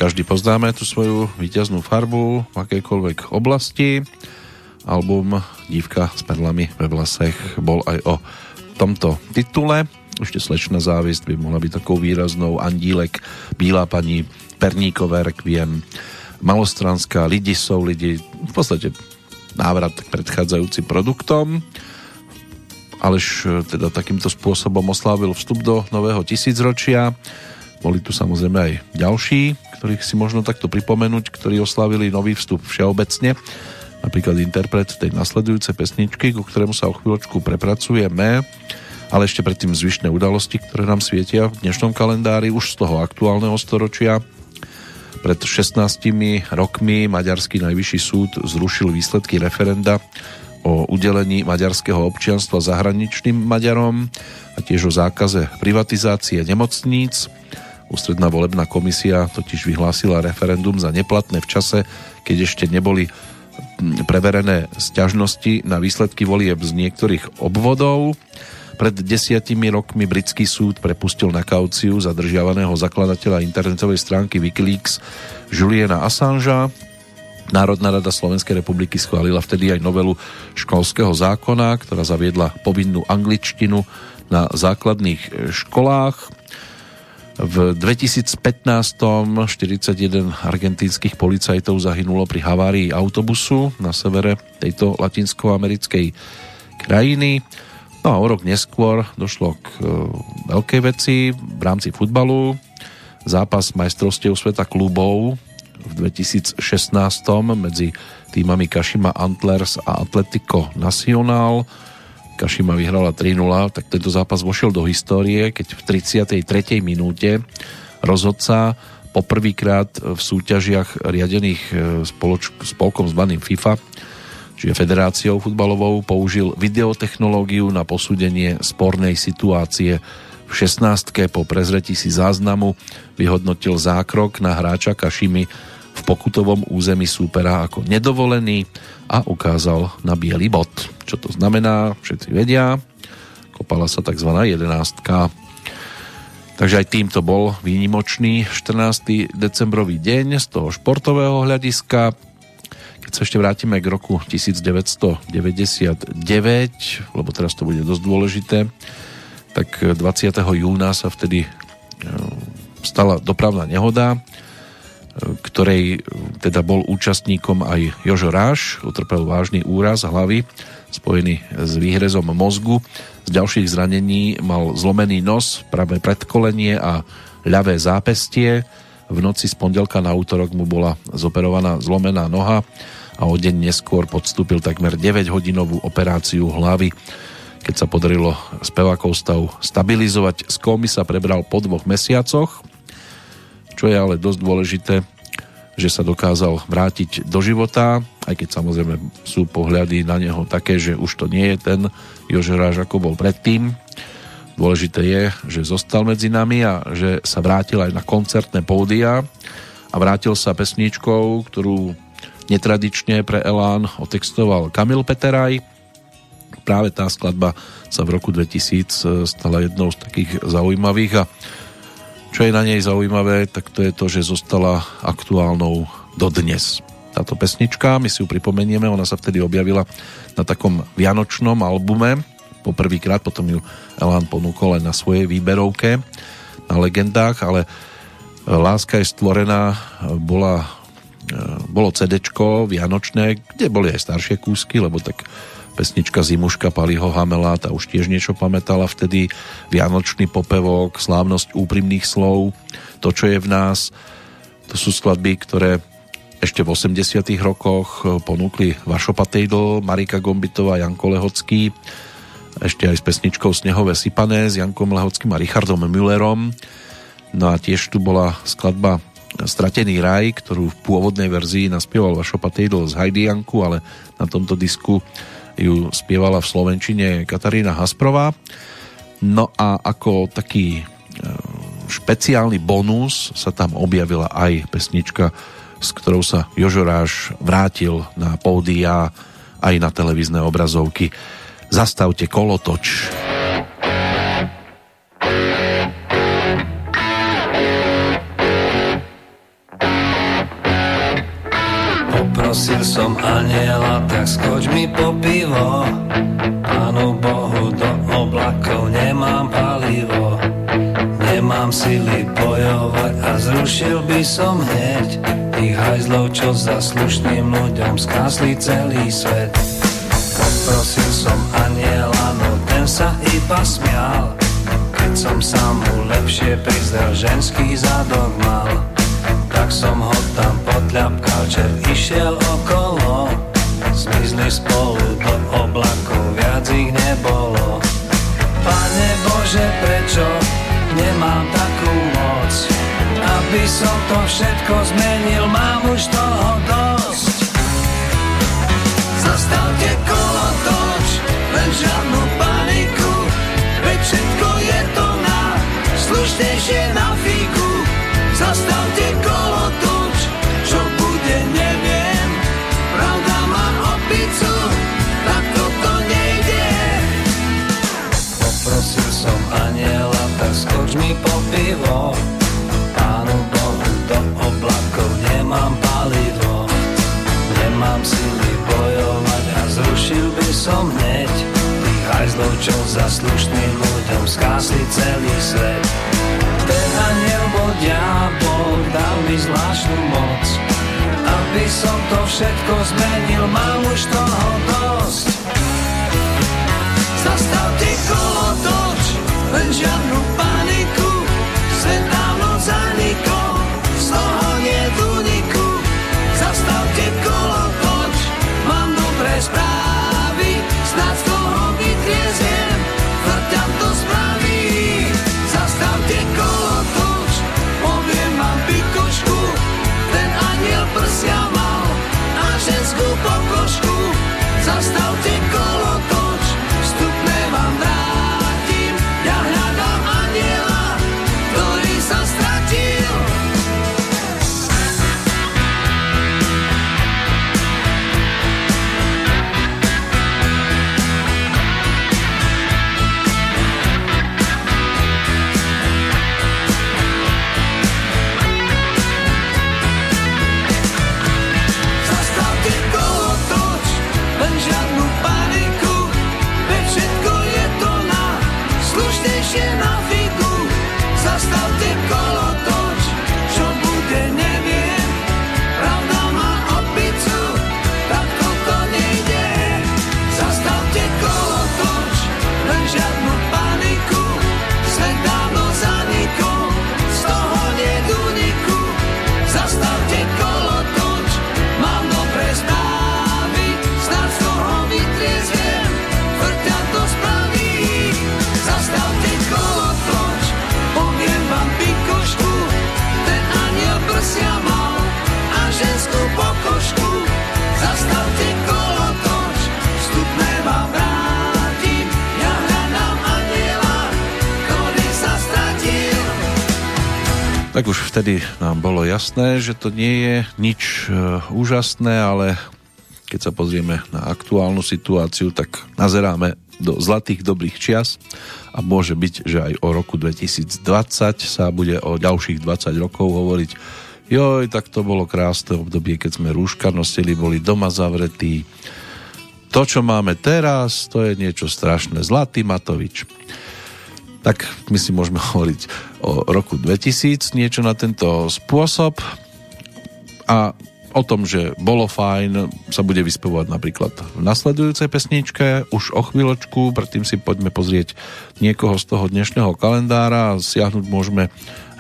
každý poznáme tú svoju víťaznú farbu v akejkoľvek oblasti. Album Dívka s perlami ve vlasech bol aj o tomto titule. Ešte Slečná závisť by mohla byť takou výraznou. Andílek, Bílá pani, Perníkové rekviem, Malostranská, Lidi sú lidi. V podstate návrat k predchádzajúcim produktom. Aleš e, teda takýmto spôsobom oslávil vstup do nového tisícročia. Boli tu samozrejme aj ďalší, ktorých si možno takto pripomenúť, ktorí oslávili nový vstup všeobecne. Napríklad interpret tej nasledujúcej pesničky, ku ktorému sa o chvíľočku prepracujeme, ale ešte predtým zvyšné udalosti, ktoré nám svietia v dnešnom kalendári už z toho aktuálneho storočia. Pred 16 rokmi Maďarský najvyšší súd zrušil výsledky referenda o udelení maďarského občianstva zahraničným Maďarom a tiež o zákaze privatizácie nemocníc. Ústredná volebná komisia totiž vyhlásila referendum za neplatné v čase, keď ešte neboli preverené sťažnosti na výsledky volieb z niektorých obvodov. Pred desiatimi rokmi britský súd prepustil na kauciu zadržiavaného zakladateľa internetovej stránky Wikileaks Juliana Assangea. Národná rada Slovenskej republiky schválila vtedy aj novelu školského zákona, ktorá zaviedla povinnú angličtinu na základných školách. V 2015 41 argentínskych policajtov zahynulo pri havárii autobusu na severe tejto latinskoamerickej krajiny. No a o rok neskôr došlo k e, veľkej veci v rámci futbalu. Zápas majstrovstiev sveta klubov v 2016 medzi týmami Kašima Antlers a Atletico Nacional. Kašima vyhrala 3-0, tak tento zápas vošiel do histórie, keď v 33. minúte rozhodca poprvýkrát v súťažiach riadených e, spoloč- spolkom zvaným FIFA, čiže Federáciou futbalovou, použil videotechnológiu na posúdenie spornej situácie v 16. po prezretí si záznamu vyhodnotil zákrok na hráča Kašimi v pokutovom území súpera ako nedovolený a ukázal na biely bod. Čo to znamená, všetci vedia. Kopala sa tzv. jedenástka Takže aj týmto bol výnimočný 14. decembrový deň z toho športového hľadiska. Keď sa ešte vrátime k roku 1999, lebo teraz to bude dosť dôležité, tak 20. júna sa vtedy e, stala dopravná nehoda, ktorej teda bol účastníkom aj Jožo Ráš, utrpel vážny úraz hlavy spojený s výhrezom mozgu. Z ďalších zranení mal zlomený nos, pravé predkolenie a ľavé zápestie. V noci z pondelka na útorok mu bola zoperovaná zlomená noha a o deň neskôr podstúpil takmer 9-hodinovú operáciu hlavy. Keď sa podarilo spevákov stav stabilizovať, z komy sa prebral po dvoch mesiacoch, čo je ale dosť dôležité, že sa dokázal vrátiť do života, aj keď samozrejme sú pohľady na neho také, že už to nie je ten Jožeráž, ako bol predtým. Dôležité je, že zostal medzi nami a že sa vrátil aj na koncertné pódia a vrátil sa pesničkou, ktorú netradične pre Elán otextoval Kamil Peteraj. Práve tá skladba sa v roku 2000 stala jednou z takých zaujímavých a čo je na nej zaujímavé, tak to je to, že zostala aktuálnou dodnes. Táto pesnička, my si ju pripomenieme, ona sa vtedy objavila na takom vianočnom albume, poprvýkrát, potom ju Elan ponúkol aj na svojej výberovke na legendách, ale Láska je stvorená bola, bolo CD vianočné, kde boli aj staršie kúsky, lebo tak pesnička Zimuška Paliho Hamela, tá už tiež niečo pamätala vtedy, Vianočný popevok, Slávnosť úprimných slov, To, čo je v nás, to sú skladby, ktoré ešte v 80 rokoch ponúkli Vašo Patejdl, Marika Gombitová, Janko Lehocký, ešte aj s pesničkou Snehové sypané s Jankom Lehockým a Richardom Müllerom. No a tiež tu bola skladba Stratený raj, ktorú v pôvodnej verzii naspieval Vašo Patejdl z Heidi Janku, ale na tomto disku ju spievala v Slovenčine Katarína Hasprová. No a ako taký e, špeciálny bonus sa tam objavila aj pesnička, s ktorou sa Jožoráš vrátil na pódia aj na televízne obrazovky. Zastavte kolotoč. Poprosil som aniela, tak skoč mi po pivo. Pánu Bohu do oblakov nemám palivo. Nemám sily bojovať a zrušil by som hneď tých hajzlov, čo za slušným ľuďom skásli celý svet. Poprosil som aniela, no ten sa iba smial. Keď som sa mu lepšie prizrel, ženský zadok mal tak som ho tam potľapkal, čer išiel okolo. Zmizli spolu do oblakov, viac ich nebolo. Pane Bože, prečo nemám takú moc? Aby som to všetko zmenil, mám už toho dosť. Zastavte kolo toč, len žiadnu paniku, veď všetko je to na slušnejšie na fíku. Zastavte po pivo. Pánu Bohu do oblakov nemám palivo. Nemám sily bojovať a zrušil by som hneď tých hajzlov, čo za slušným ľuďom skásli celý svet. Ten aniel bol diabol, dal mi zvláštnu moc. Aby som to všetko zmenil, mám už toho dosť. Zastavte kolo toč, len žiadnu Tak už vtedy nám bolo jasné, že to nie je nič e, úžasné, ale keď sa pozrieme na aktuálnu situáciu, tak nazeráme do zlatých dobrých čias a môže byť, že aj o roku 2020 sa bude o ďalších 20 rokov hovoriť joj, tak to bolo krásne obdobie, keď sme rúška nosili, boli doma zavretí. To, čo máme teraz, to je niečo strašné. Zlatý Matovič tak my si môžeme (laughs) hovoriť o roku 2000, niečo na tento spôsob a o tom, že bolo fajn, sa bude vyspevovať napríklad v nasledujúcej pesničke, už o chvíľočku, predtým si poďme pozrieť niekoho z toho dnešného kalendára siahnuť môžeme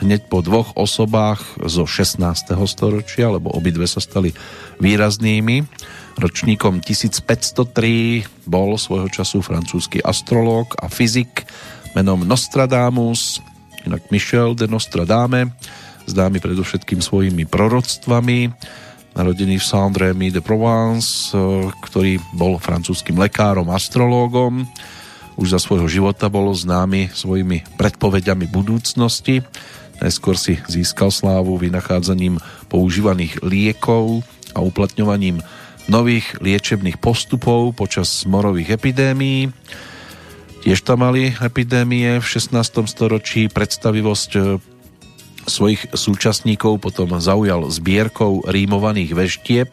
hneď po dvoch osobách zo 16. storočia, lebo obidve sa stali výraznými. Ročníkom 1503 bol svojho času francúzsky astrológ a fyzik menom Nostradamus, inak Michel de Nostradame, známy predovšetkým svojimi proroctvami, narodený v Saint-Rémy de Provence, eh, ktorý bol francúzským lekárom, astrológom. Už za svojho života bol známy svojimi predpovediami budúcnosti. Najskôr si získal slávu vynachádzaním používaných liekov a uplatňovaním nových liečebných postupov počas morových epidémií. Tiež tam mali epidémie v 16. storočí, predstavivosť e, svojich súčasníkov potom zaujal zbierkou rímovaných veštieb,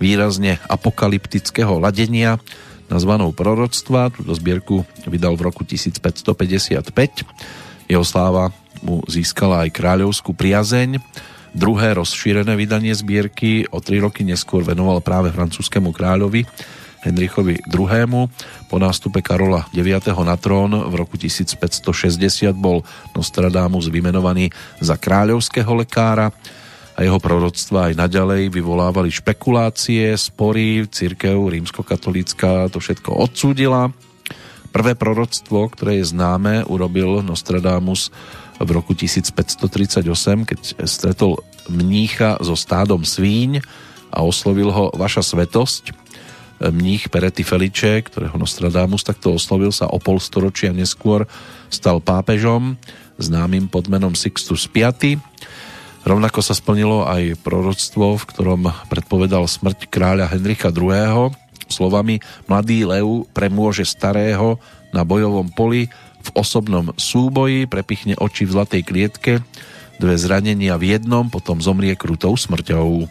výrazne apokalyptického ladenia, nazvanou Proroctva. Túto zbierku vydal v roku 1555. Jeho sláva mu získala aj kráľovskú priazeň. Druhé rozšírené vydanie zbierky o tri roky neskôr venoval práve francúzskému kráľovi Henrichovi II. Po nástupe Karola IX. na trón v roku 1560 bol Nostradamus vymenovaný za kráľovského lekára a jeho proroctva aj naďalej vyvolávali špekulácie, spory, církev rímskokatolícka to všetko odsúdila. Prvé proroctvo, ktoré je známe, urobil Nostradamus v roku 1538, keď stretol mnícha so stádom svíň a oslovil ho Vaša svetosť mních Perety Felice, ktorého Nostradamus takto oslovil sa o pol storočia neskôr stal pápežom známym pod menom Sixtus V. Rovnako sa splnilo aj proroctvo, v ktorom predpovedal smrť kráľa Henricha II. Slovami Mladý lev premôže starého na bojovom poli v osobnom súboji, prepichne oči v zlatej klietke, dve zranenia v jednom, potom zomrie krutou smrťou.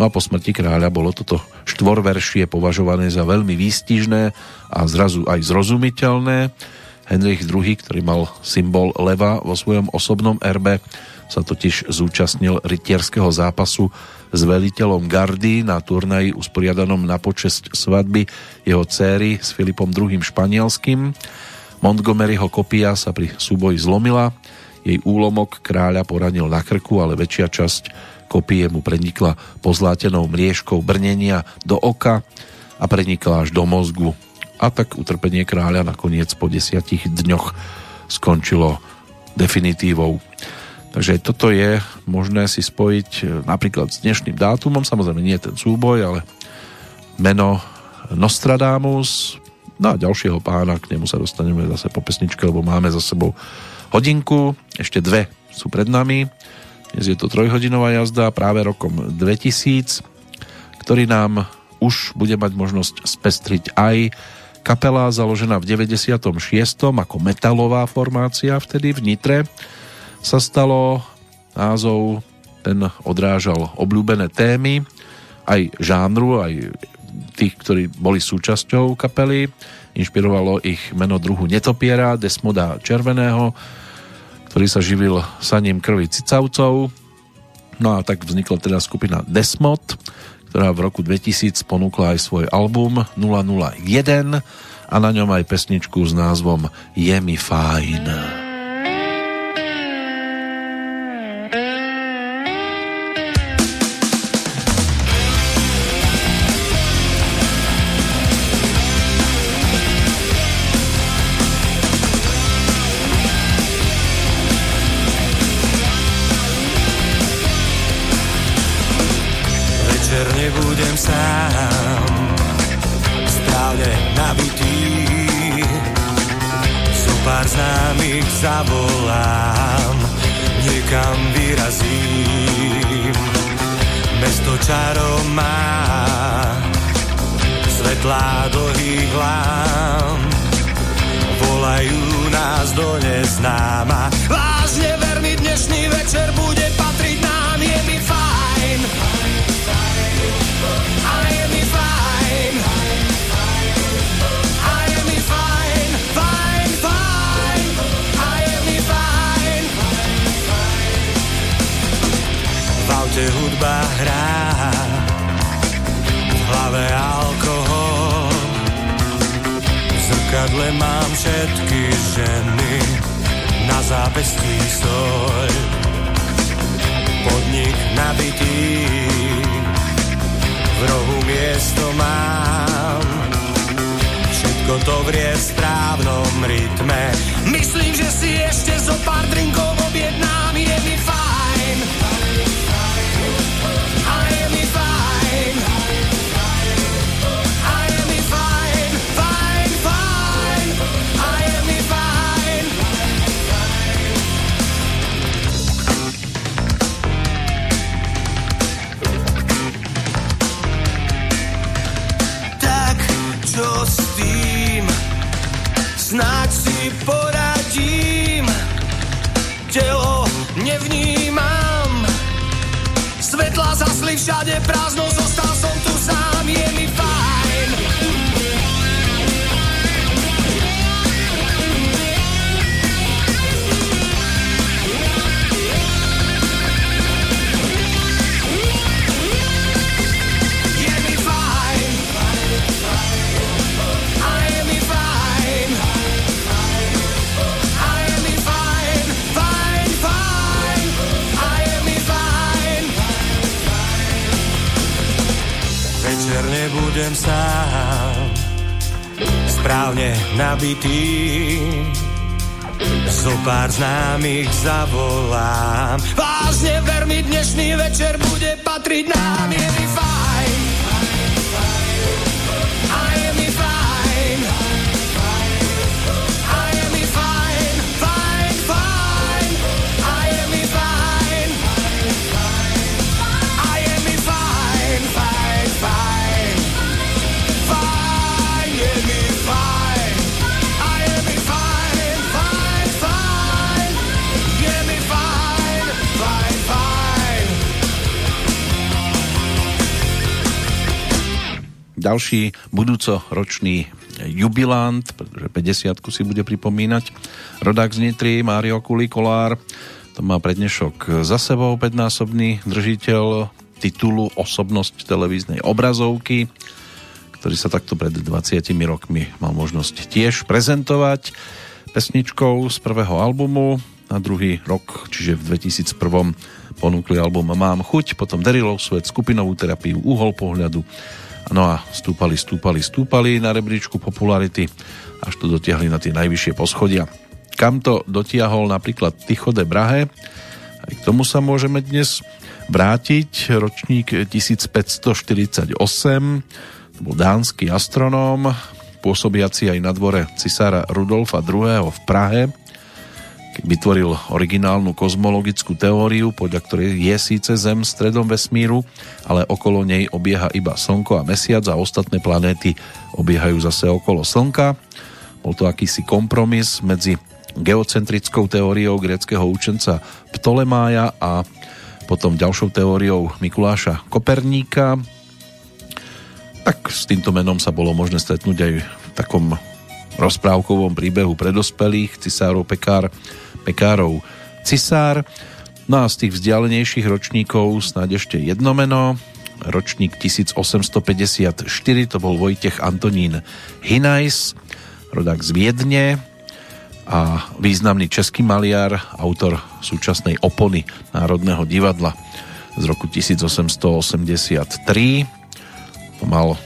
No a po smrti kráľa bolo toto štvorveršie považované za veľmi výstižné a zrazu aj zrozumiteľné. Henrich II, ktorý mal symbol leva vo svojom osobnom erbe, sa totiž zúčastnil rytierského zápasu s veliteľom Gardy na turnaji usporiadanom na počesť svadby jeho céry s Filipom II španielským. Montgomeryho kopia sa pri súboji zlomila, jej úlomok kráľa poranil na krku, ale väčšia časť kopie mu prenikla pozlátenou mriežkou brnenia do oka a prenikla až do mozgu. A tak utrpenie kráľa nakoniec po desiatich dňoch skončilo definitívou. Takže toto je možné si spojiť e, napríklad s dnešným dátumom, samozrejme nie ten súboj, ale meno Nostradamus, no a ďalšieho pána, k nemu sa dostaneme zase po pesničke, lebo máme za sebou hodinku, ešte dve sú pred nami. Dnes je to trojhodinová jazda práve rokom 2000, ktorý nám už bude mať možnosť spestriť aj kapela založená v 96. ako metalová formácia vtedy v Nitre sa stalo názov, ten odrážal obľúbené témy, aj žánru, aj tých, ktorí boli súčasťou kapely. Inšpirovalo ich meno druhu Netopiera, Desmoda Červeného, ktorý sa živil saním krvi cicavcov. No a tak vznikla teda skupina Desmod, ktorá v roku 2000 ponúkla aj svoj album 001 a na ňom aj pesničku s názvom Je mi fajn. Zavolám, niekam vyrazím. Mesto čarom má, svetlá dlhých lám, volajú nás do neznáma. Vážne ver mi, dnešný večer bude aute hudba hrá, v hlave alkohol. V zrkadle mám všetky ženy, na zápestí stoj. Podnik nabitý, v rohu miesto mám. Všetko to vrie v správnom rytme. Myslím, že si ešte zo pár drinkov objednám, je mi si poradím. Telo nevnímam. Svetla zasli všade prázdno, zostal nebudem sám, správne nabitý. Zo pár známych zavolám. Vážne ver mi, dnešný večer bude patriť nám. Je mi fajn. Ďalší budúcoročný jubilant, pretože 50 si bude pripomínať rodák z Nitry, Mário Kulikolár. To má prednešok za sebou, 5-násobný držiteľ titulu Osobnosť televíznej obrazovky, ktorý sa takto pred 20 rokmi mal možnosť tiež prezentovať pesničkou z prvého albumu. Na druhý rok, čiže v 2001 ponúkli album Mám chuť, potom Derilov svet, skupinovú terapiu, uhol pohľadu, No a stúpali, stúpali, stúpali na rebríčku popularity, až to dotiahli na tie najvyššie poschodia. Kam to dotiahol napríklad Tycho Brahe, Aj k tomu sa môžeme dnes vrátiť. Ročník 1548, to bol dánsky astronóm, pôsobiaci aj na dvore cisára Rudolfa II. v Prahe, vytvoril originálnu kozmologickú teóriu, podľa ktorej je síce Zem stredom vesmíru, ale okolo nej obieha iba Slnko a Mesiac a ostatné planéty obiehajú zase okolo Slnka. Bol to akýsi kompromis medzi geocentrickou teóriou greckého učenca Ptolemája a potom ďalšou teóriou Mikuláša Koperníka. Tak s týmto menom sa bolo možné stretnúť aj v takom rozprávkovom príbehu pre dospelých cisárov Pekár, Pekárov Cisár. No a z tých vzdialenejších ročníkov snáď ešte jedno meno, ročník 1854, to bol Vojtech Antonín Hinajs, rodák z Viedne a významný český maliar, autor súčasnej opony Národného divadla z roku 1883. To mal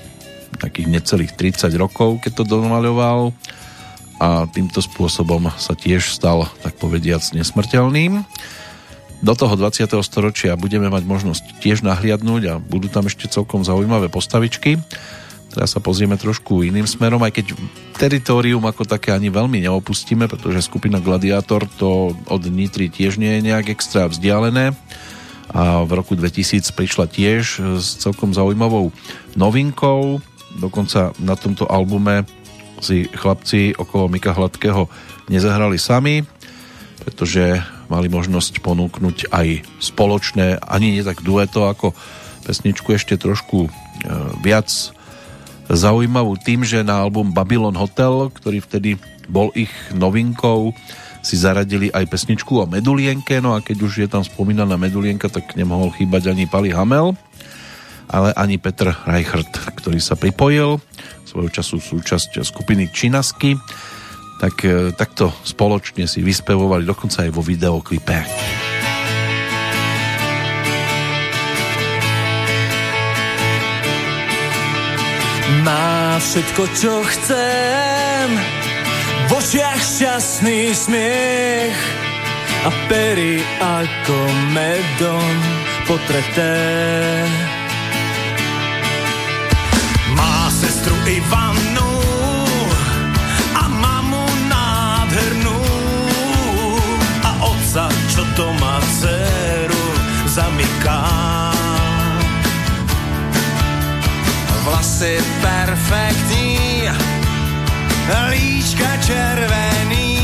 takých necelých 30 rokov, keď to domaľoval a týmto spôsobom sa tiež stal, tak povediac, nesmrteľným. Do toho 20. storočia budeme mať možnosť tiež nahliadnúť a budú tam ešte celkom zaujímavé postavičky. Teraz sa pozrieme trošku iným smerom, aj keď teritorium ako také ani veľmi neopustíme, pretože skupina Gladiator to od Nitry tiež nie je nejak extra vzdialené a v roku 2000 prišla tiež s celkom zaujímavou novinkou, Dokonca na tomto albume si chlapci okolo Mika Hladkého nezahrali sami, pretože mali možnosť ponúknuť aj spoločné, ani nie tak dueto, ako pesničku ešte trošku e, viac zaujímavú. Tým, že na album Babylon Hotel, ktorý vtedy bol ich novinkou, si zaradili aj pesničku o Medulienke, no a keď už je tam spomínaná Medulienka, tak nemohol chýbať ani Pali Hamel ale ani Petr Reichert, ktorý sa pripojil svojho času súčasť skupiny Činasky, tak e, takto spoločne si vyspevovali dokonca aj vo videoklipe. Má všetko, čo chcem, v očiach šťastný smiech a pery ako medom potreté. Sestru Ivanu a mamu nádhernú a otca, čo to má dceru zamyká. Vlasy perfektní, líčka červený,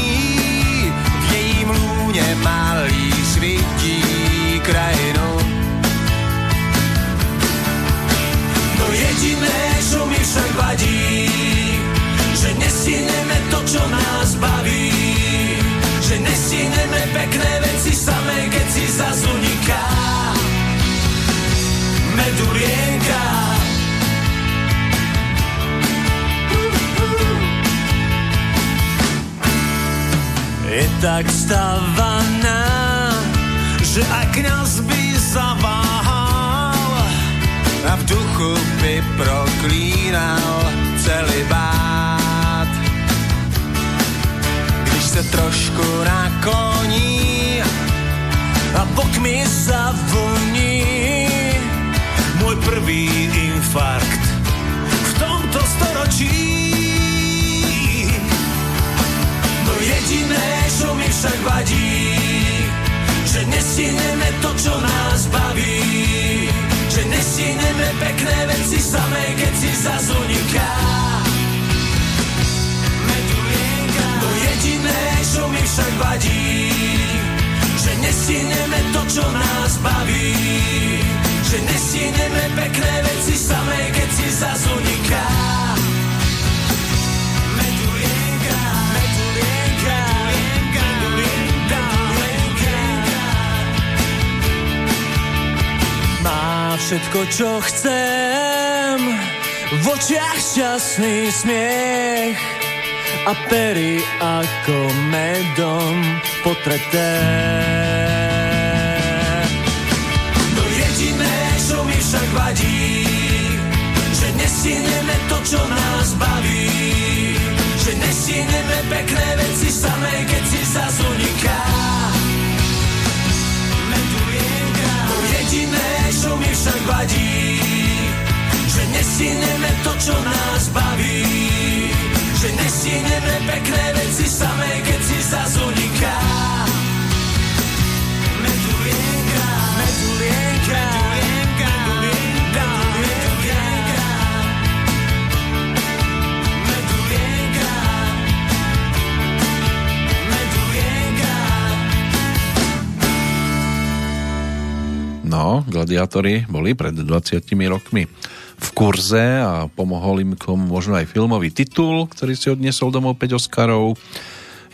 v jejím lúne malý svítí krajinu. No jediné, vadí, že nestihneme to, čo nás baví. Že nestihneme pekné veci samé, keď si zazuniká medurienka. Je tak stavaná, že aj kniaz by zaváhal a v duchu by proklínal celý bát. Když se trošku nakloní a bok mi zavoní môj prvý infarkt v tomto storočí. No jediné, čo mi však vadí, že nestihneme to, čo nás baví. Že nestihneme pekné veci samé, keď si zazuniká. Medulienka. No jediné, čo mi však vadí, že nestihneme to, čo nás baví. Že nestihneme pekné veci samé, keď si zazuniká. Všetko, čo chcem, v očiach šťastný smiech a pery ako medom potreté. No jediné, čo mi však vadí, že nestihneme to, čo nás baví. Že nestihneme pekné veci samé, keď si zazuniká. mi však vadí, že nesineme to, čo nás baví. Že nesineme pekné veci samé, keď si zas. No, gladiátori boli pred 20 rokmi v kurze a pomohol im k tomu možno aj filmový titul, ktorý si odniesol domov 5 Oscarov.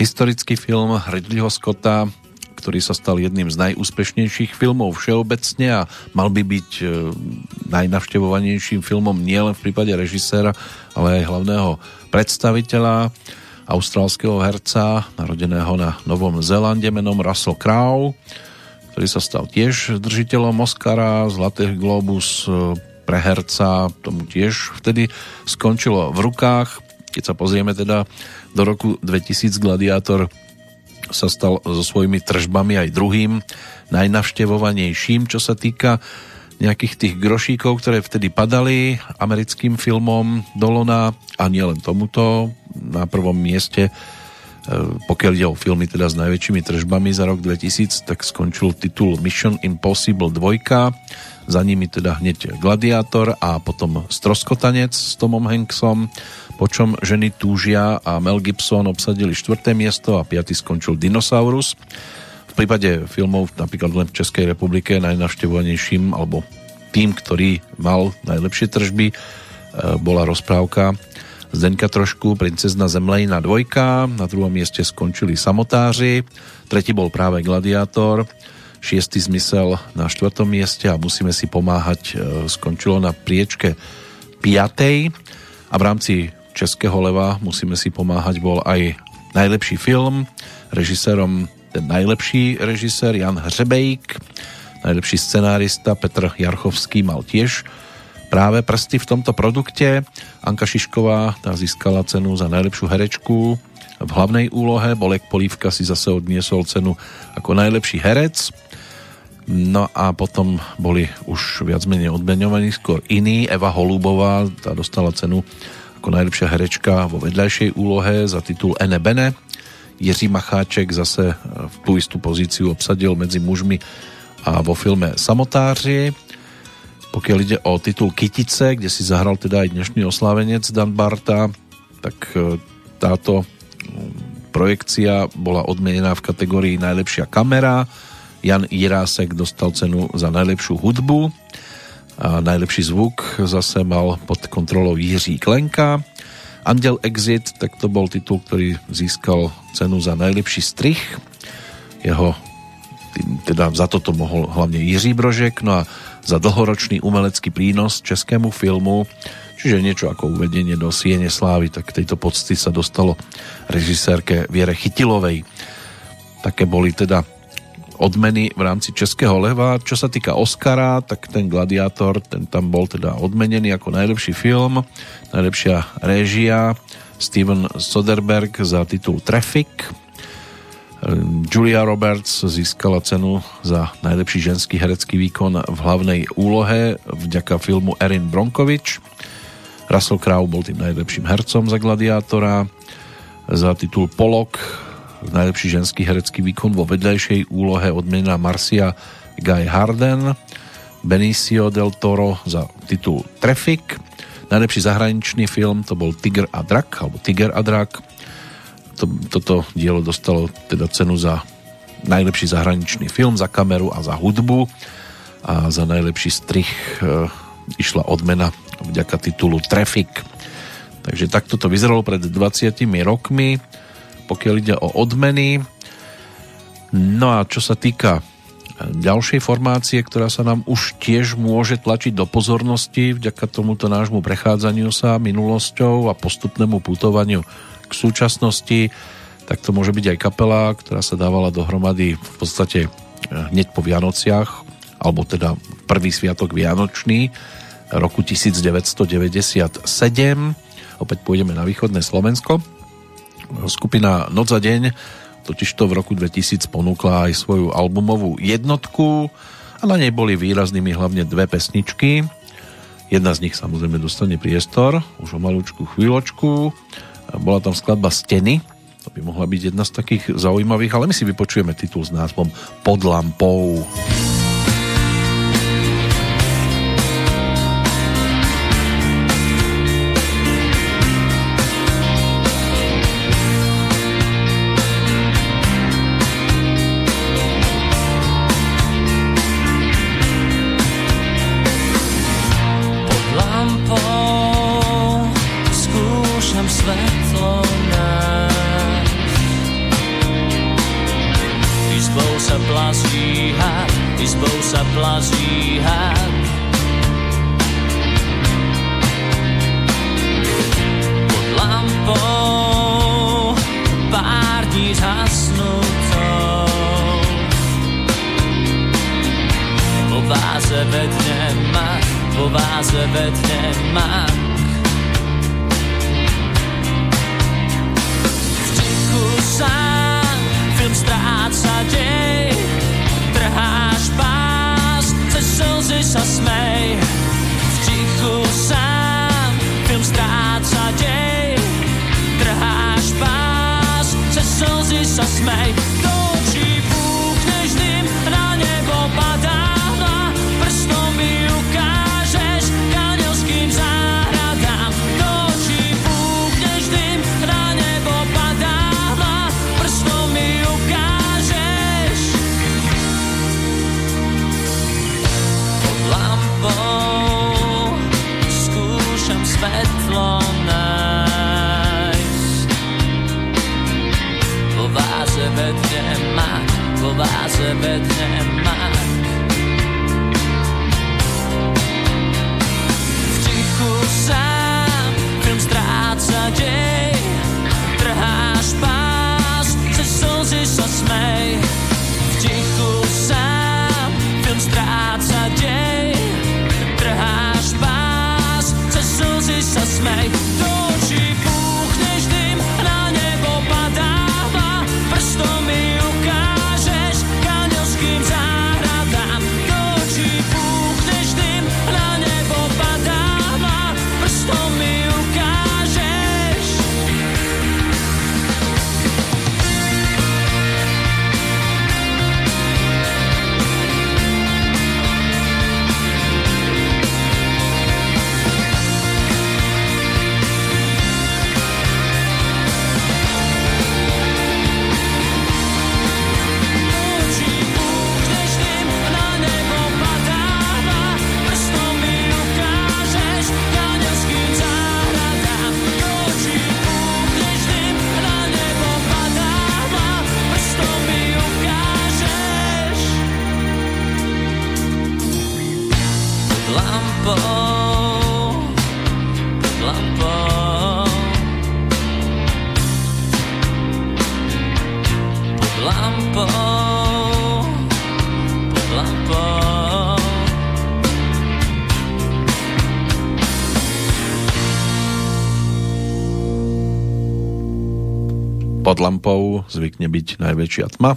Historický film Ridleyho Scotta, ktorý sa stal jedným z najúspešnejších filmov všeobecne a mal by byť e, najnavštevovanejším filmom nielen v prípade režiséra, ale aj hlavného predstaviteľa austrálskeho herca, narodeného na Novom Zélande menom Russell Crowe, ktorý sa stal tiež držiteľom Oscara, Zlatý Globus e, pre herca, tomu tiež vtedy skončilo v rukách. Keď sa pozrieme teda do roku 2000 Gladiátor sa stal so svojimi tržbami aj druhým najnavštevovanejším, čo sa týka nejakých tých grošíkov, ktoré vtedy padali americkým filmom do lona a nielen tomuto. Na prvom mieste, pokiaľ ide o filmy teda s najväčšími tržbami za rok 2000, tak skončil titul Mission Impossible 2 za nimi teda hneď Gladiátor a potom Stroskotanec s Tomom Hanksom, počom Ženy túžia a Mel Gibson obsadili štvrté miesto a piaty skončil Dinosaurus. V prípade filmov napríklad len v Českej republike najnavštevovanejším alebo tým, ktorý mal najlepšie tržby, e, bola rozprávka Zdenka trošku, Princezna Zemlejna dvojka, na druhom mieste skončili Samotáři, tretí bol práve Gladiátor, šiestý zmysel na štvrtom mieste a musíme si pomáhať e, skončilo na priečke 5. A v rámci Českého leva musíme si pomáhať bol aj najlepší film, režisérom ten najlepší režisér Jan Hřebejk, najlepší scenárista Petr Jarchovský mal tiež práve prsty v tomto produkte. Anka Šišková tá získala cenu za najlepšiu herečku v hlavnej úlohe, Bolek Polívka si zase odniesol cenu ako najlepší herec No a potom boli už viac menej odmeňovaní skôr iní. Eva Holubová, tá dostala cenu ako najlepšia herečka vo vedľajšej úlohe za titul Ene Bene. Jiří Macháček zase v tú istú pozíciu obsadil medzi mužmi a vo filme Samotáři. Pokiaľ ide o titul Kytice, kde si zahral teda aj dnešný oslávenec Dan Barta, tak e, táto projekcia bola odmenená v kategórii najlepšia kamera, Jan Jirásek dostal cenu za najlepšiu hudbu a najlepší zvuk zase mal pod kontrolou Jiří Klenka. Andel Exit, tak to bol titul, ktorý získal cenu za najlepší strich. Jeho teda za toto mohol hlavne Jiří Brožek, no a za dlhoročný umelecký prínos českému filmu, čiže niečo ako uvedenie do Siene Slávy, tak tejto pocty sa dostalo režisérke Viere Chytilovej. Také boli teda odmeny v rámci Českého leva. Čo sa týka Oscara, tak ten Gladiátor, ten tam bol teda odmenený ako najlepší film, najlepšia réžia Steven Soderberg za titul Traffic. Julia Roberts získala cenu za najlepší ženský herecký výkon v hlavnej úlohe vďaka filmu Erin Bronkovič. Russell Crowe bol tým najlepším hercom za Gladiátora. Za titul Polok najlepší ženský herecký výkon vo vedľajšej úlohe odmena Marcia Guy Harden, Benicio del Toro za titul Traffic, najlepší zahraničný film to bol Tiger a Drak, alebo Tiger a Drak. To, toto dielo dostalo teda cenu za najlepší zahraničný film, za kameru a za hudbu a za najlepší strich e, išla odmena vďaka titulu Traffic. Takže takto to vyzeralo pred 20 rokmi pokiaľ ide o odmeny. No a čo sa týka ďalšej formácie, ktorá sa nám už tiež môže tlačiť do pozornosti vďaka tomuto nášmu prechádzaniu sa minulosťou a postupnému putovaniu k súčasnosti, tak to môže byť aj kapela, ktorá sa dávala dohromady v podstate hneď po Vianociach, alebo teda prvý sviatok Vianočný roku 1997. Opäť pôjdeme na východné Slovensko Skupina Noc za deň totižto v roku 2000 ponúkla aj svoju albumovú jednotku a na nej boli výraznými hlavne dve pesničky. Jedna z nich samozrejme dostane priestor, už o malúčku chvíľočku. Bola tam skladba Steny, to by mohla byť jedna z takých zaujímavých, ale my si vypočujeme titul s názvom Pod lampou. Pod lampou. Byť najväčšia tma.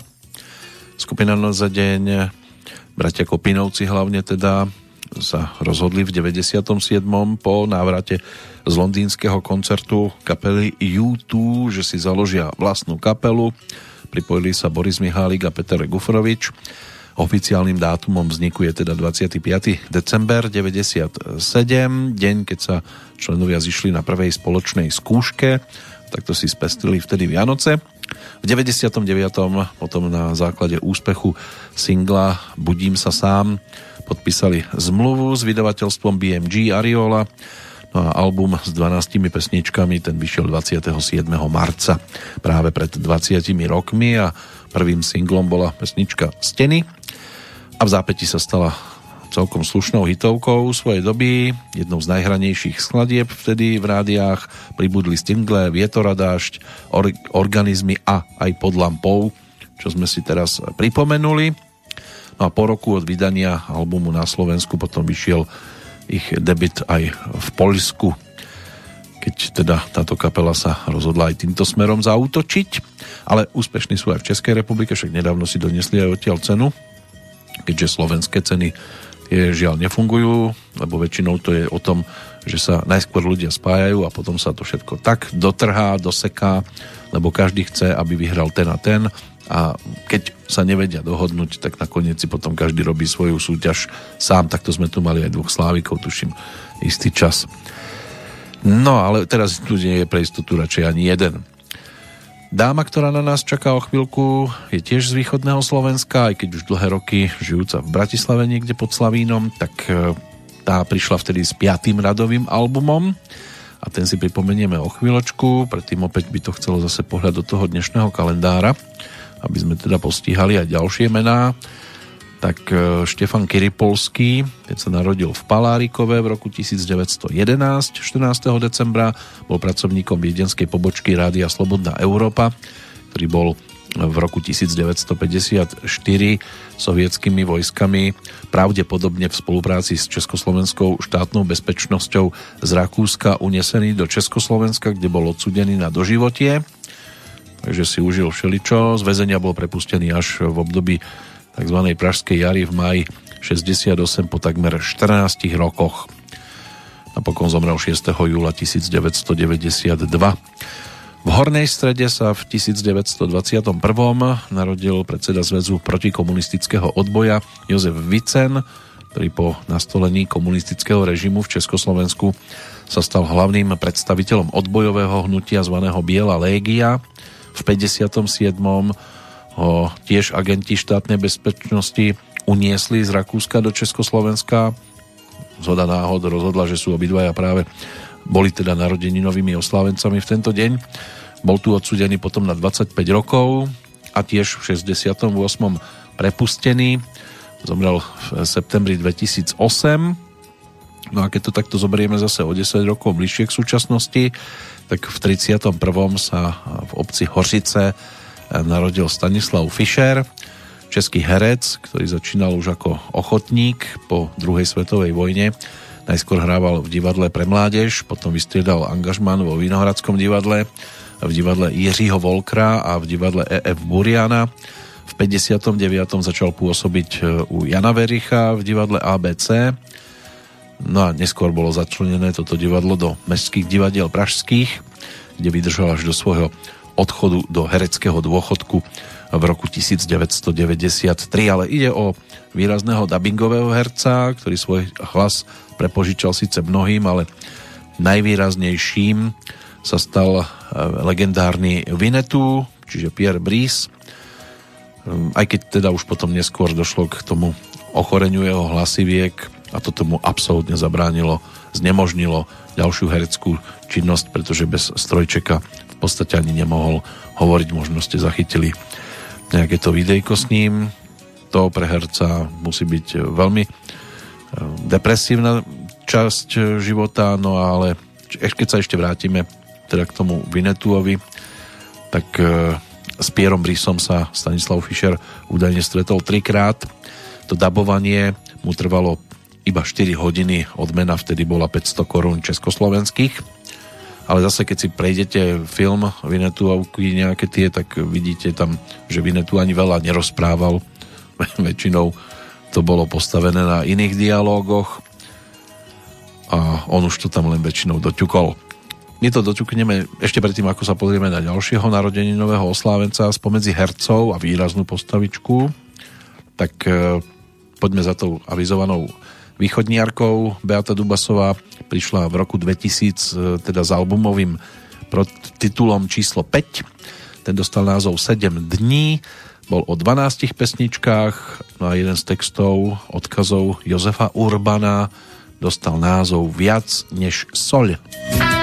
Skupina na za deň, bratia Kopinovci hlavne teda, sa rozhodli v 97. po návrate z londýnskeho koncertu kapely U2, že si založia vlastnú kapelu. Pripojili sa Boris Mihálik a Peter Gufrovič. Oficiálnym dátumom vzniku je teda 25. december 97, deň, keď sa členovia zišli na prvej spoločnej skúške takto si spestili vtedy Vianoce. V 99. potom na základe úspechu singla Budím sa sám podpísali zmluvu s vydavateľstvom BMG Ariola no a album s 12 pesničkami ten vyšiel 27. marca práve pred 20 rokmi a prvým singlom bola pesnička Steny a v zápäti sa stala celkom slušnou hitovkou svojej doby, jednou z najhranejších skladieb vtedy v rádiách, pribudli stingle, Vietor a dážď, or- organizmy a aj pod lampou, čo sme si teraz pripomenuli. No a po roku od vydania albumu na Slovensku potom vyšiel ich debit aj v Poľsku, keď teda táto kapela sa rozhodla aj týmto smerom zautočiť, ale úspešní sú aj v Českej republike, však nedávno si donesli aj odtiaľ cenu, keďže slovenské ceny žiaľ nefungujú, lebo väčšinou to je o tom, že sa najskôr ľudia spájajú a potom sa to všetko tak dotrhá, doseká, lebo každý chce, aby vyhral ten a ten a keď sa nevedia dohodnúť, tak nakoniec si potom každý robí svoju súťaž sám. Takto sme tu mali aj dvoch slávikov, tuším, istý čas. No, ale teraz tu nie je pre istotu radšej ani jeden. Dáma, ktorá na nás čaká o chvíľku, je tiež z východného Slovenska, aj keď už dlhé roky žijúca v Bratislave niekde pod Slavínom, tak e, tá prišla vtedy s piatým radovým albumom a ten si pripomenieme o chvíľočku, predtým opäť by to chcelo zase pohľad do toho dnešného kalendára, aby sme teda postihali aj ďalšie mená. Tak e, Štefan Kiripolský, keď sa narodil v Palárikove v roku 1911, 14. decembra, bol pracovníkom viedenskej pobočky Rádia Slobodná Európa, ktorý bol v roku 1954 sovietskými vojskami pravdepodobne v spolupráci s Československou štátnou bezpečnosťou z Rakúska unesený do Československa, kde bol odsudený na doživotie. Takže si užil všeličo. Z väzenia bol prepustený až v období tzv. Pražskej jary v maji 68 po takmer 14 rokoch. Napokon zomrel 6. júla 1992. V Hornej strede sa v 1921. narodil predseda Zväzu protikomunistického odboja Jozef Vicen, ktorý po nastolení komunistického režimu v Československu sa stal hlavným predstaviteľom odbojového hnutia zvaného Biela Légia. V 57. ho tiež agenti štátnej bezpečnosti uniesli z Rakúska do Československa. Zhoda náhod rozhodla, že sú obidvaja práve boli teda novými oslávencami v tento deň. Bol tu odsudený potom na 25 rokov a tiež v 68. prepustený. Zomrel v septembri 2008. No a keď to takto zoberieme zase o 10 rokov bližšie k súčasnosti, tak v 31. sa v obci Hořice narodil Stanislav Fischer, český herec, ktorý začínal už ako ochotník po druhej svetovej vojne Najskôr hrával v divadle pre mládež, potom vystriedal angažman vo Vinohradskom divadle, v divadle Jiřího Volkra a v divadle E.F. Buriana. V 59. začal pôsobiť e, u Jana Vericha v divadle ABC. No a neskôr bolo začlenené toto divadlo do mestských divadiel pražských, kde vydržal až do svojho odchodu do hereckého dôchodku v roku 1993, ale ide o výrazného dubbingového herca, ktorý svoj hlas prepožičal síce mnohým, ale najvýraznejším sa stal e, legendárny Vinetu, čiže Pierre Brice. Ehm, aj keď teda už potom neskôr došlo k tomu ochoreniu jeho hlasiviek a to tomu absolútne zabránilo, znemožnilo ďalšiu hereckú činnosť, pretože bez strojčeka podstate ani nemohol hovoriť, možno ste zachytili nejaké to videjko s ním. To pre herca musí byť veľmi depresívna časť e, života, no ale keď sa ešte vrátime teda k tomu Vinetuovi, tak e, s Pierom Brisom sa Stanislav Fischer údajne stretol trikrát. To dabovanie mu trvalo iba 4 hodiny, odmena vtedy bola 500 korún československých. Ale zase, keď si prejdete film Vinetuovky nejaké tie, tak vidíte tam, že Vinetu ani veľa nerozprával. (laughs) Väčšinou to bolo postavené na iných dialógoch a on už to tam len väčšinou doťukol. My to doťukneme ešte predtým, ako sa pozrieme na ďalšieho nového oslávenca spomedzi hercov a výraznú postavičku, tak e, poďme za tou avizovanou východniarkou. Beata Dubasová prišla v roku 2000 e, teda s albumovým titulom číslo 5. Ten dostal názov 7 dní bol o 12 pesničkách, no a jeden z textov, odkazov Jozefa Urbana dostal názov Viac než soľ. ťa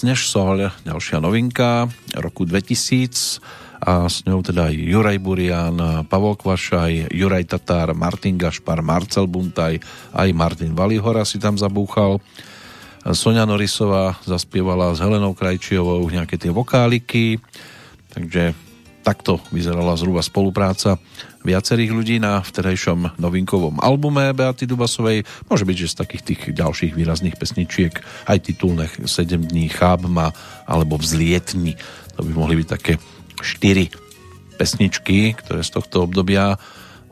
Než sol, ďalšia novinka roku 2000 a s ňou teda aj Juraj Burian, Pavol Kvašaj, Juraj Tatár, Martin Gašpar, Marcel Buntaj, aj Martin Valihora si tam zabúchal. Sonia Norisová zaspievala s Helenou Krajčiovou nejaké tie vokáliky, takže takto vyzerala zhruba spolupráca viacerých ľudí na vtedajšom novinkovom albume Beaty Dubasovej. Môže byť, že z takých tých ďalších výrazných pesničiek aj titulných 7 dní Chábma alebo Vzlietni. To by mohli byť také 4 pesničky, ktoré z tohto obdobia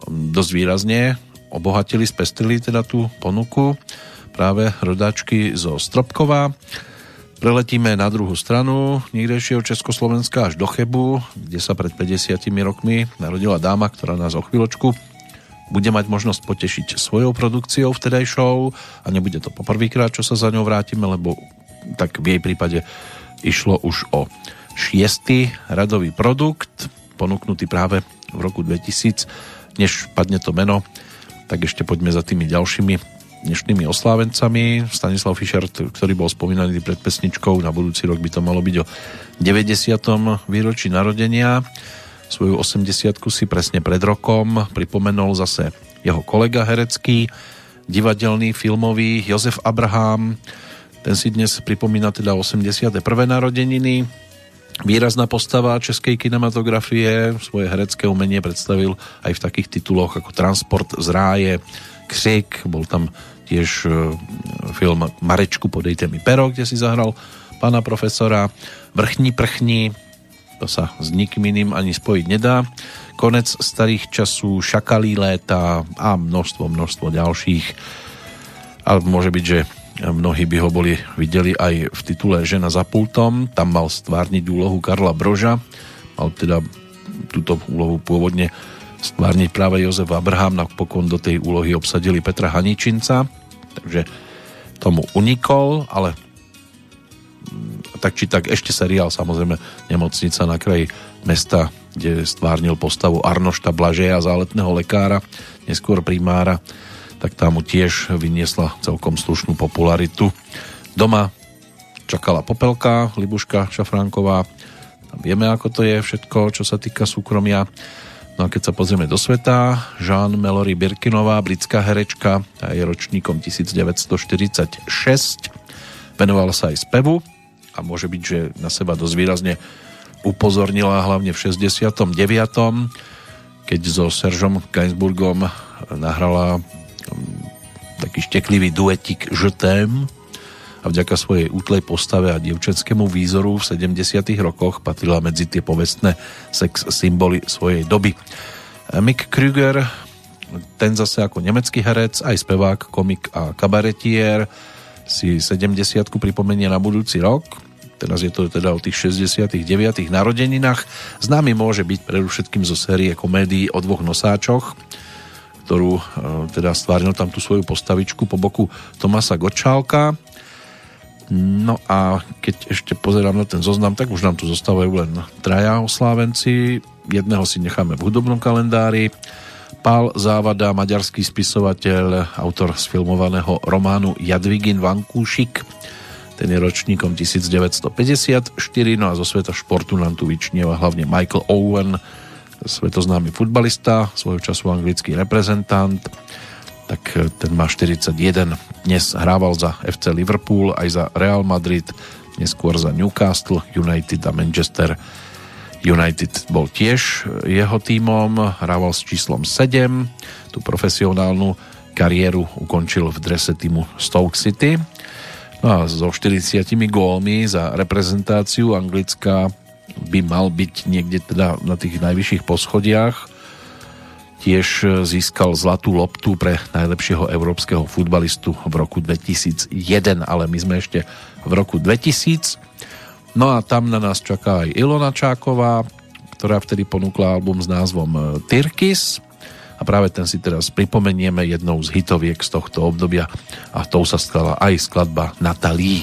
dosť výrazne obohatili, spestrili teda tú ponuku práve rodáčky zo Stropkova. Preletíme na druhú stranu niekdejšieho Československa až do Chebu, kde sa pred 50 rokmi narodila dáma, ktorá nás o chvíľočku bude mať možnosť potešiť svojou produkciou vtedajšou a nebude to poprvýkrát, čo sa za ňou vrátime, lebo tak v jej prípade išlo už o šiestý radový produkt, ponúknutý práve v roku 2000. Než padne to meno, tak ešte poďme za tými ďalšími dnešnými oslávencami. Stanislav Fischer, ktorý bol spomínaný pred pesničkou, na budúci rok by to malo byť o 90. výročí narodenia. Svoju 80 si presne pred rokom pripomenul zase jeho kolega herecký, divadelný, filmový Jozef Abraham. Ten si dnes pripomína teda 81. narodeniny. Výrazná postava českej kinematografie, svoje herecké umenie predstavil aj v takých tituloch ako Transport z ráje, Křik, bol tam tiež e, film Marečku podejte mi pero, kde si zahral pána profesora, Vrchní prchní, to sa s nikým iným ani spojiť nedá, Konec starých časů, Šakalí léta a množstvo, množstvo ďalších. A môže byť, že mnohí by ho boli videli aj v titule Žena za pultom, tam mal stvárniť úlohu Karla Broža, mal teda túto úlohu pôvodne stvárniť práve Jozef Abraham, napokon do tej úlohy obsadili Petra Haničinca, takže tomu unikol, ale mm, tak či tak ešte seriál samozrejme Nemocnica na kraji mesta, kde stvárnil postavu Arnošta Blažeja, záletného lekára, neskôr primára, tak tá mu tiež vyniesla celkom slušnú popularitu. Doma čakala Popelka, Libuška Šafránková, vieme ako to je všetko, čo sa týka súkromia No a keď sa pozrieme do sveta, Jean Melory Birkinová, britská herečka, a je ročníkom 1946, venovala sa aj spevu a môže byť, že na seba dosť výrazne upozornila hlavne v 69. keď so Seržom Gainsburgom nahrala um, taký šteklivý duetik t'aime, a vďaka svojej útlej postave a dievčenskému výzoru v 70. rokoch patrila medzi tie povestné sex symboly svojej doby. Mick Krüger, ten zase ako nemecký herec, aj spevák, komik a kabaretier si 70 pripomenie na budúci rok. teraz je to teda o tých 69. narodeninách. Známy môže byť predovšetkým zo série komédií o dvoch nosáčoch, ktorú e, teda stvárnil tam tú svoju postavičku po boku Tomasa Gočálka. No a keď ešte pozerám na ten zoznam, tak už nám tu zostávajú len traja oslávenci. Jedného si necháme v hudobnom kalendári. Pál Závada, maďarský spisovateľ, autor sfilmovaného románu Jadvigin Vankúšik, ten je ročníkom 1954, no a zo sveta športu nám tu vyčnieva hlavne Michael Owen, svetoznámy futbalista, svojho času anglický reprezentant, tak e, ten má 41. Dnes hrával za FC Liverpool, aj za Real Madrid, neskôr za Newcastle United a Manchester United bol tiež jeho tímom, hrával s číslom 7, tú profesionálnu kariéru ukončil v drese týmu Stoke City. No a so 40 gólmi za reprezentáciu Anglická by mal byť niekde teda na tých najvyšších poschodiach. Tiež získal zlatú loptu pre najlepšieho európskeho futbalistu v roku 2001, ale my sme ešte v roku 2000 No a tam na nás čaká aj Ilona Čáková, ktorá vtedy ponúkla album s názvom e, Tyrkis a práve ten si teraz pripomenieme jednou z hitoviek z tohto obdobia a tou sa stala aj skladba Natalí.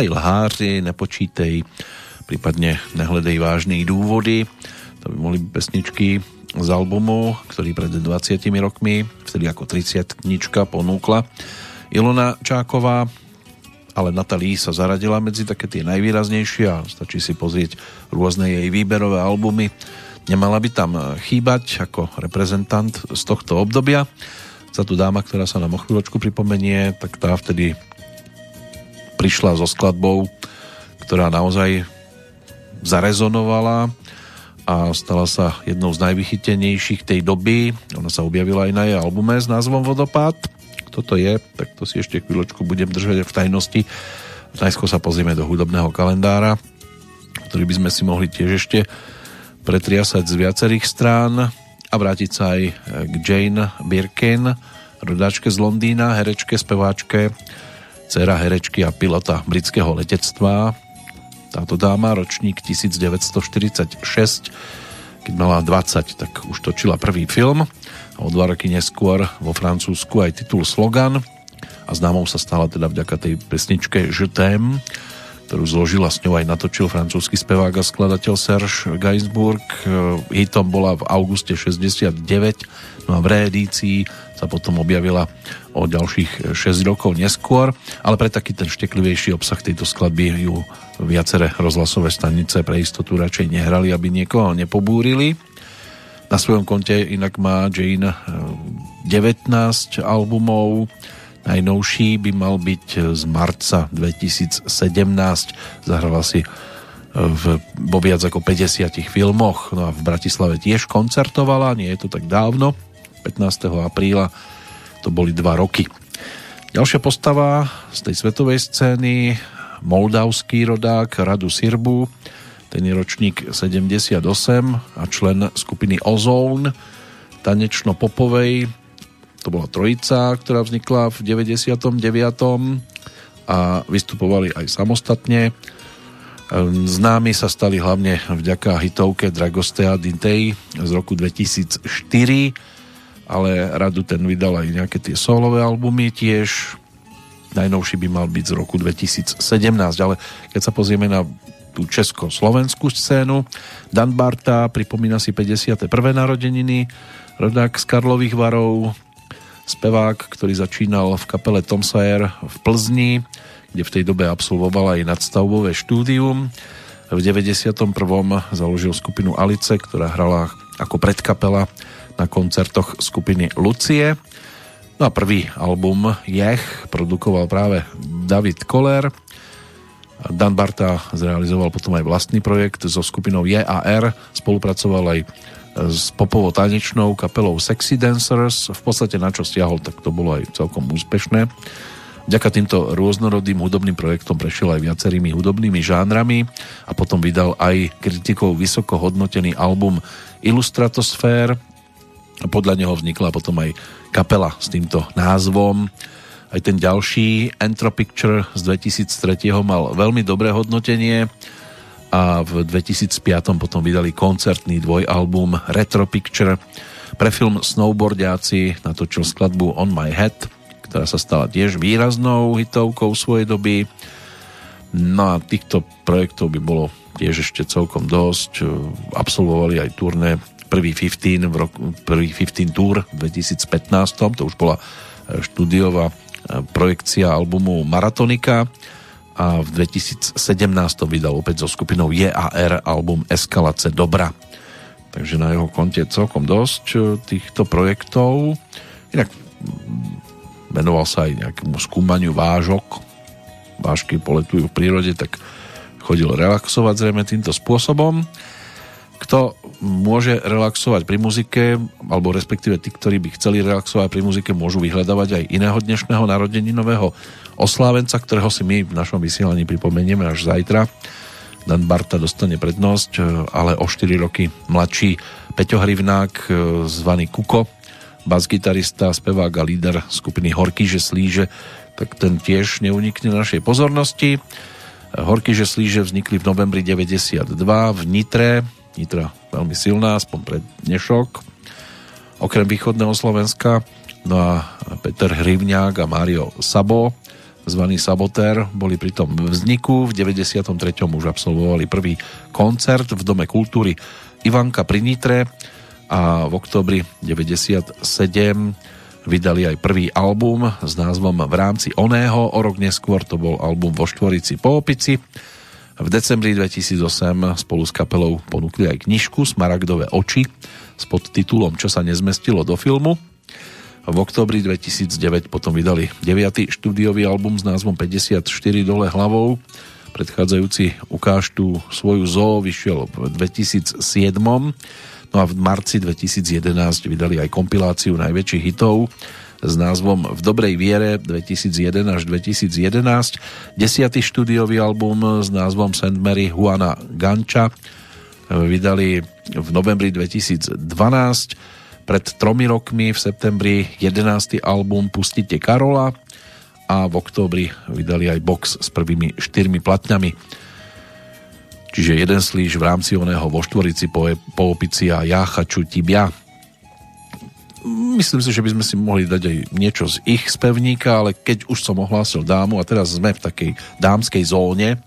Aj lháři, nepočítej, prípadne nehledej vážne dôvody. To by mohli pesničky z albumu, ktorý pred 20 rokmi, vtedy ako 30 knička ponúkla Ilona Čáková, ale Natalie sa zaradila medzi také tie najvýraznejšie a stačí si pozrieť rôzne jej výberové albumy. Nemala by tam chýbať ako reprezentant z tohto obdobia. Za tu dáma, ktorá sa nám o chvíľočku pripomenie, tak tá vtedy prišla so skladbou, ktorá naozaj zarezonovala a stala sa jednou z najvychytenejších tej doby. Ona sa objavila aj na jej albume s názvom Vodopád. Kto to je, tak to si ešte chvíľočku budem držať v tajnosti. Najskôr sa pozrieme do hudobného kalendára, ktorý by sme si mohli tiež ešte pretriasať z viacerých strán a vrátiť sa aj k Jane Birkin, rodáčke z Londýna, herečke, speváčke, dcera herečky a pilota britského letectva, táto dáma, ročník 1946, keď mala 20, tak už točila prvý film. A o dva roky neskôr vo Francúzsku aj titul Slogan. A známou sa stala teda vďaka tej pesničke Je t'aime, ktorú zložila s ňou aj natočil francúzsky spevák a skladateľ Serge Gainsbourg. Hitom bola v auguste 69, no a v reedícii sa potom objavila o ďalších 6 rokov neskôr, ale pre taký ten šteklivejší obsah tejto skladby ju viaceré rozhlasové stanice pre istotu radšej nehrali, aby niekoho nepobúrili. Na svojom konte inak má Jane 19 albumov, Najnovší by mal byť z marca 2017. Zahrala si v, vo viac ako 50 filmoch. No a v Bratislave tiež koncertovala, nie je to tak dávno. 15. apríla to boli dva roky. Ďalšia postava z tej svetovej scény, moldavský rodák Radu Sirbu, ten je ročník 78 a člen skupiny Ozone, tanečno-popovej to bola trojica, ktorá vznikla v 99. a vystupovali aj samostatne. Známi sa stali hlavne vďaka hitovke Dragostea Dintei z roku 2004, ale radu ten vydal aj nejaké tie solové albumy tiež. Najnovší by mal byť z roku 2017, ale keď sa pozrieme na tú česko-slovenskú scénu, Dan Barta pripomína si 51. narodeniny, rodák z Karlových varov, spevák, ktorý začínal v kapele Tom Sayer v Plzni, kde v tej dobe absolvoval aj nadstavbové štúdium. V 91. založil skupinu Alice, ktorá hrala ako predkapela na koncertoch skupiny Lucie. No a prvý album Jech produkoval práve David Koller. Dan Barta zrealizoval potom aj vlastný projekt so skupinou JAR, spolupracoval aj s popovo-tanečnou kapelou Sexy Dancers. V podstate na čo stiahol, tak to bolo aj celkom úspešné. Vďaka týmto rôznorodým hudobným projektom prešiel aj viacerými hudobnými žánrami a potom vydal aj kritikou vysoko hodnotený album Illustratosfér. Podľa neho vznikla potom aj kapela s týmto názvom. Aj ten ďalší Entropicture z 2003 mal veľmi dobré hodnotenie a v 2005 potom vydali koncertný dvojalbum Retro Picture. Pre film Snowboardiaci natočil skladbu On My Head, ktorá sa stala tiež výraznou hitovkou svojej doby. No a týchto projektov by bolo tiež ešte celkom dosť. Absolvovali aj turné prvý 15 v roku, prvý 15 tour v 2015, to už bola štúdiová projekcia albumu Maratonika a v 2017 vydal opäť so skupinou JAR album Eskalace dobra. Takže na jeho konte celkom dosť e, týchto projektov. Inak mm, venoval sa aj nejakému skúmaniu vážok. Vážky poletujú v prírode, tak chodil relaxovať zrejme týmto spôsobom. Kto môže relaxovať pri muzike, alebo respektíve tí, ktorí by chceli relaxovať pri muzike, môžu vyhľadávať aj iného dnešného narodeninového oslávenca, ktorého si my v našom vysielaní pripomenieme až zajtra. Dan Barta dostane prednosť, ale o 4 roky mladší Peťo Hrivnák, zvaný Kuko, bas-gitarista, spevák a líder skupiny Horky, že slíže, tak ten tiež neunikne našej pozornosti. Horky, že slíže vznikli v novembri 92 v Nitre, Nitra veľmi silná, aspoň pre dnešok. Okrem východného Slovenska, no a Peter Hrivňák a Mário Sabo zvaný Sabotér, boli pri tom vzniku. V 93. už absolvovali prvý koncert v Dome kultúry Ivanka pri Nitre a v oktobri 97 vydali aj prvý album s názvom V rámci oného, o rok neskôr to bol album vo Štvorici po opici. V decembri 2008 spolu s kapelou ponúkli aj knižku Smaragdové oči s podtitulom Čo sa nezmestilo do filmu. V oktobri 2009 potom vydali 9. štúdiový album s názvom 54 dole hlavou. Predchádzajúci ukážtu svoju zoo vyšiel v 2007 No a v marci 2011 vydali aj kompiláciu najväčších hitov s názvom V dobrej viere 2001 až 2011, desiatý štúdiový album s názvom St. Mary Juana Ganča vydali v novembri 2012 pred tromi rokmi v septembri 11. album Pustite Karola a v októbri vydali aj box s prvými štyrmi platňami. Čiže jeden slíž v rámci oného vo štvorici po, po opici a ja chaču tibia. Myslím si, že by sme si mohli dať aj niečo z ich spevníka, ale keď už som ohlásil dámu a teraz sme v takej dámskej zóne,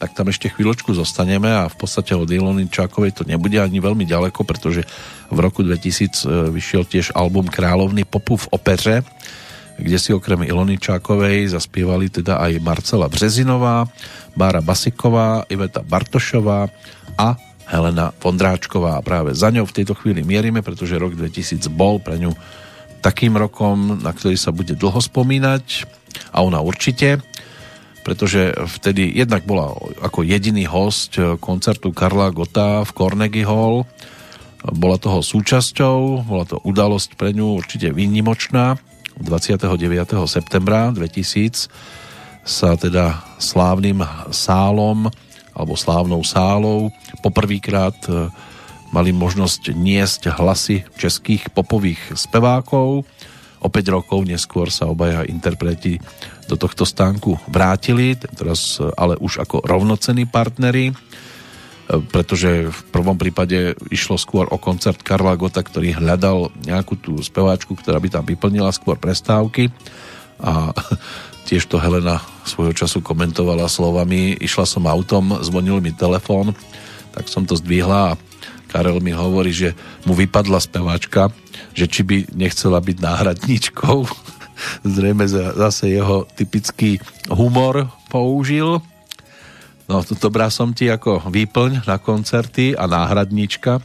tak tam ešte chvíľočku zostaneme a v podstate od Ilony Čákovej to nebude ani veľmi ďaleko, pretože v roku 2000 e, vyšiel tiež album Královny popu v opeře, kde si okrem Ilony Čákovej zaspievali teda aj Marcela Březinová, Bára Basiková, Iveta Bartošová a Helena Vondráčková. A práve za ňou v tejto chvíli mierime, pretože rok 2000 bol pre ňu takým rokom, na ktorý sa bude dlho spomínať a ona určite, pretože vtedy jednak bola ako jediný host koncertu Karla Gota v Carnegie Hall, bola toho súčasťou, bola to udalosť pre ňu určite výnimočná. 29. septembra 2000 sa teda slávnym sálom alebo slávnou sálou poprvýkrát e, mali možnosť niesť hlasy českých popových spevákov. O 5 rokov neskôr sa obaja interpreti do tohto stánku vrátili, teraz e, ale už ako rovnocení partneri, e, pretože v prvom prípade išlo skôr o koncert Karla Gota, ktorý hľadal nejakú tú speváčku, ktorá by tam vyplnila skôr prestávky a (laughs) Tiež to Helena svojho času komentovala slovami išla som autom, zvonil mi telefón, tak som to zdvihla a Karel mi hovorí, že mu vypadla speváčka, že či by nechcela byť náhradníčkou. (laughs) Zrejme zase jeho typický humor použil. No, dobrá som ti ako výplň na koncerty a náhradníčka.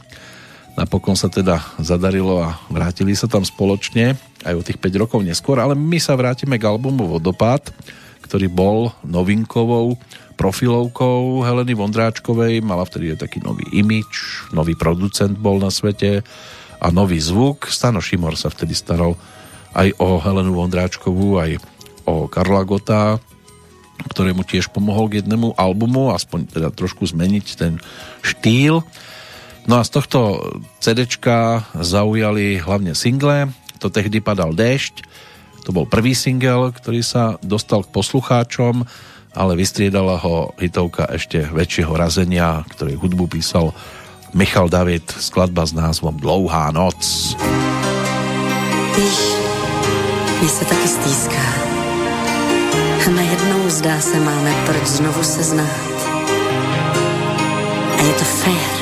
Napokon sa teda zadarilo a vrátili sa tam spoločne aj o tých 5 rokov neskôr, ale my sa vrátime k albumu Vodopád, ktorý bol novinkovou profilovkou Heleny Vondráčkovej, mala vtedy taký nový imič, nový producent bol na svete a nový zvuk. Stano Šimor sa vtedy staral aj o Helenu Vondráčkovú, aj o Karla Gota, ktorému tiež pomohol k jednému albumu, aspoň teda trošku zmeniť ten štýl. No a z tohto CDčka zaujali hlavne single. To tehdy padal déšť. To bol prvý single, ktorý sa dostal k poslucháčom, ale vystriedala ho hitovka ešte väčšieho razenia, ktorej hudbu písal Michal David, skladba s názvom Dlouhá noc. Víš, mě se taky stýská. A najednou zdá se máme proč znovu se znát. A je to fér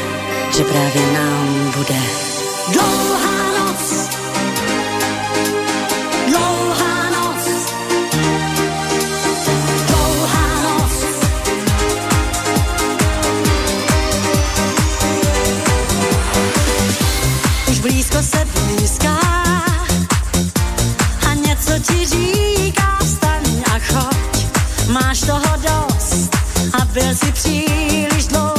že právě nám bude dlouhá noc. Blízko se blízká a něco ti říká, staň a choď. Máš toho dost a byl si příliš dlouho.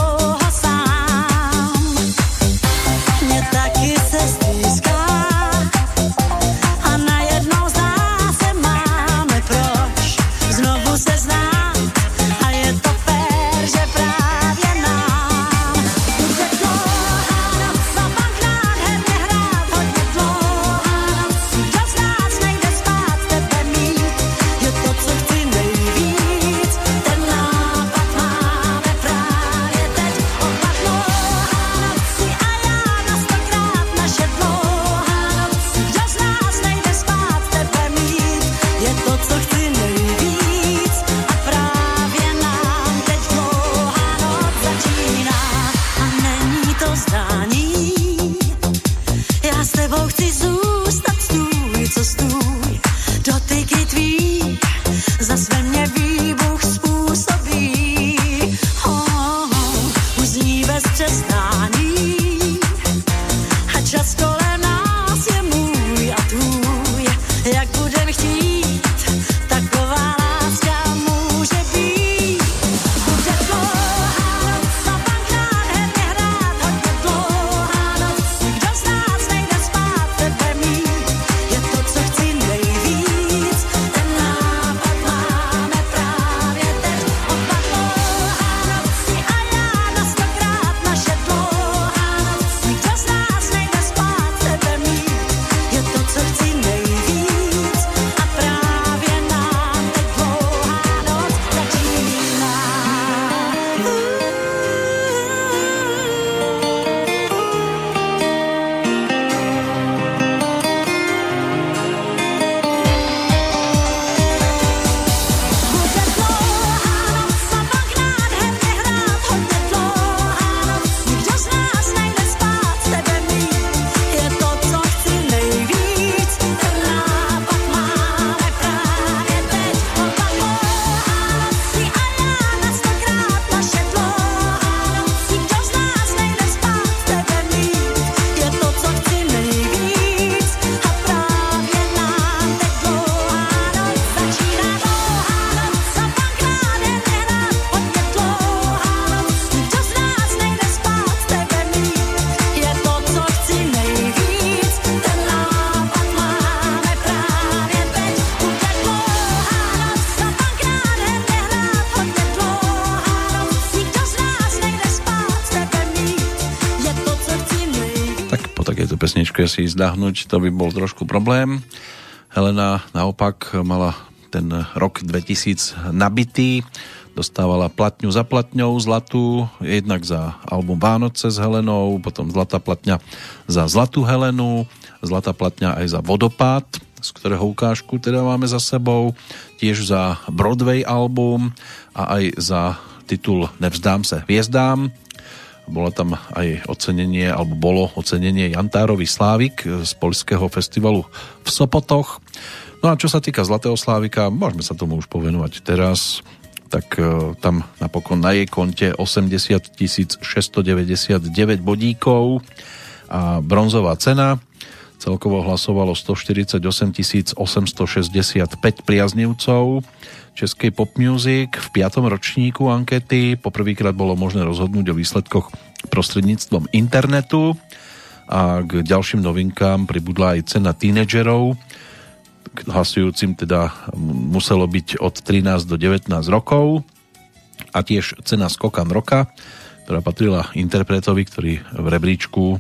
Pesničke si zdahnuť, to by bol trošku problém. Helena naopak mala ten rok 2000 nabitý, dostávala platňu za platňou zlatú, jednak za album Vánoce s Helenou, potom zlatá platňa za Zlatú Helenu, zlatá platňa aj za Vodopád, z ktorého ukážku teda máme za sebou, tiež za Broadway album a aj za titul Nevzdám sa hviezdám. Bola tam aj ocenenie, alebo bolo ocenenie Jantárovi Slávik z Polského festivalu v Sopotoch. No a čo sa týka Zlatého Slávika, môžeme sa tomu už povenovať teraz, tak e, tam napokon na jej konte 80 699 bodíkov a bronzová cena. Celkovo hlasovalo 148 865 priaznivcov českej pop music. V piatom ročníku ankety poprvýkrát bolo možné rozhodnúť o výsledkoch prostredníctvom internetu a k ďalším novinkám pribudla aj cena tínedžerov, hlasujúcim teda muselo byť od 13 do 19 rokov a tiež cena Skokan roka, ktorá patrila interpretovi, ktorý v rebríčku e,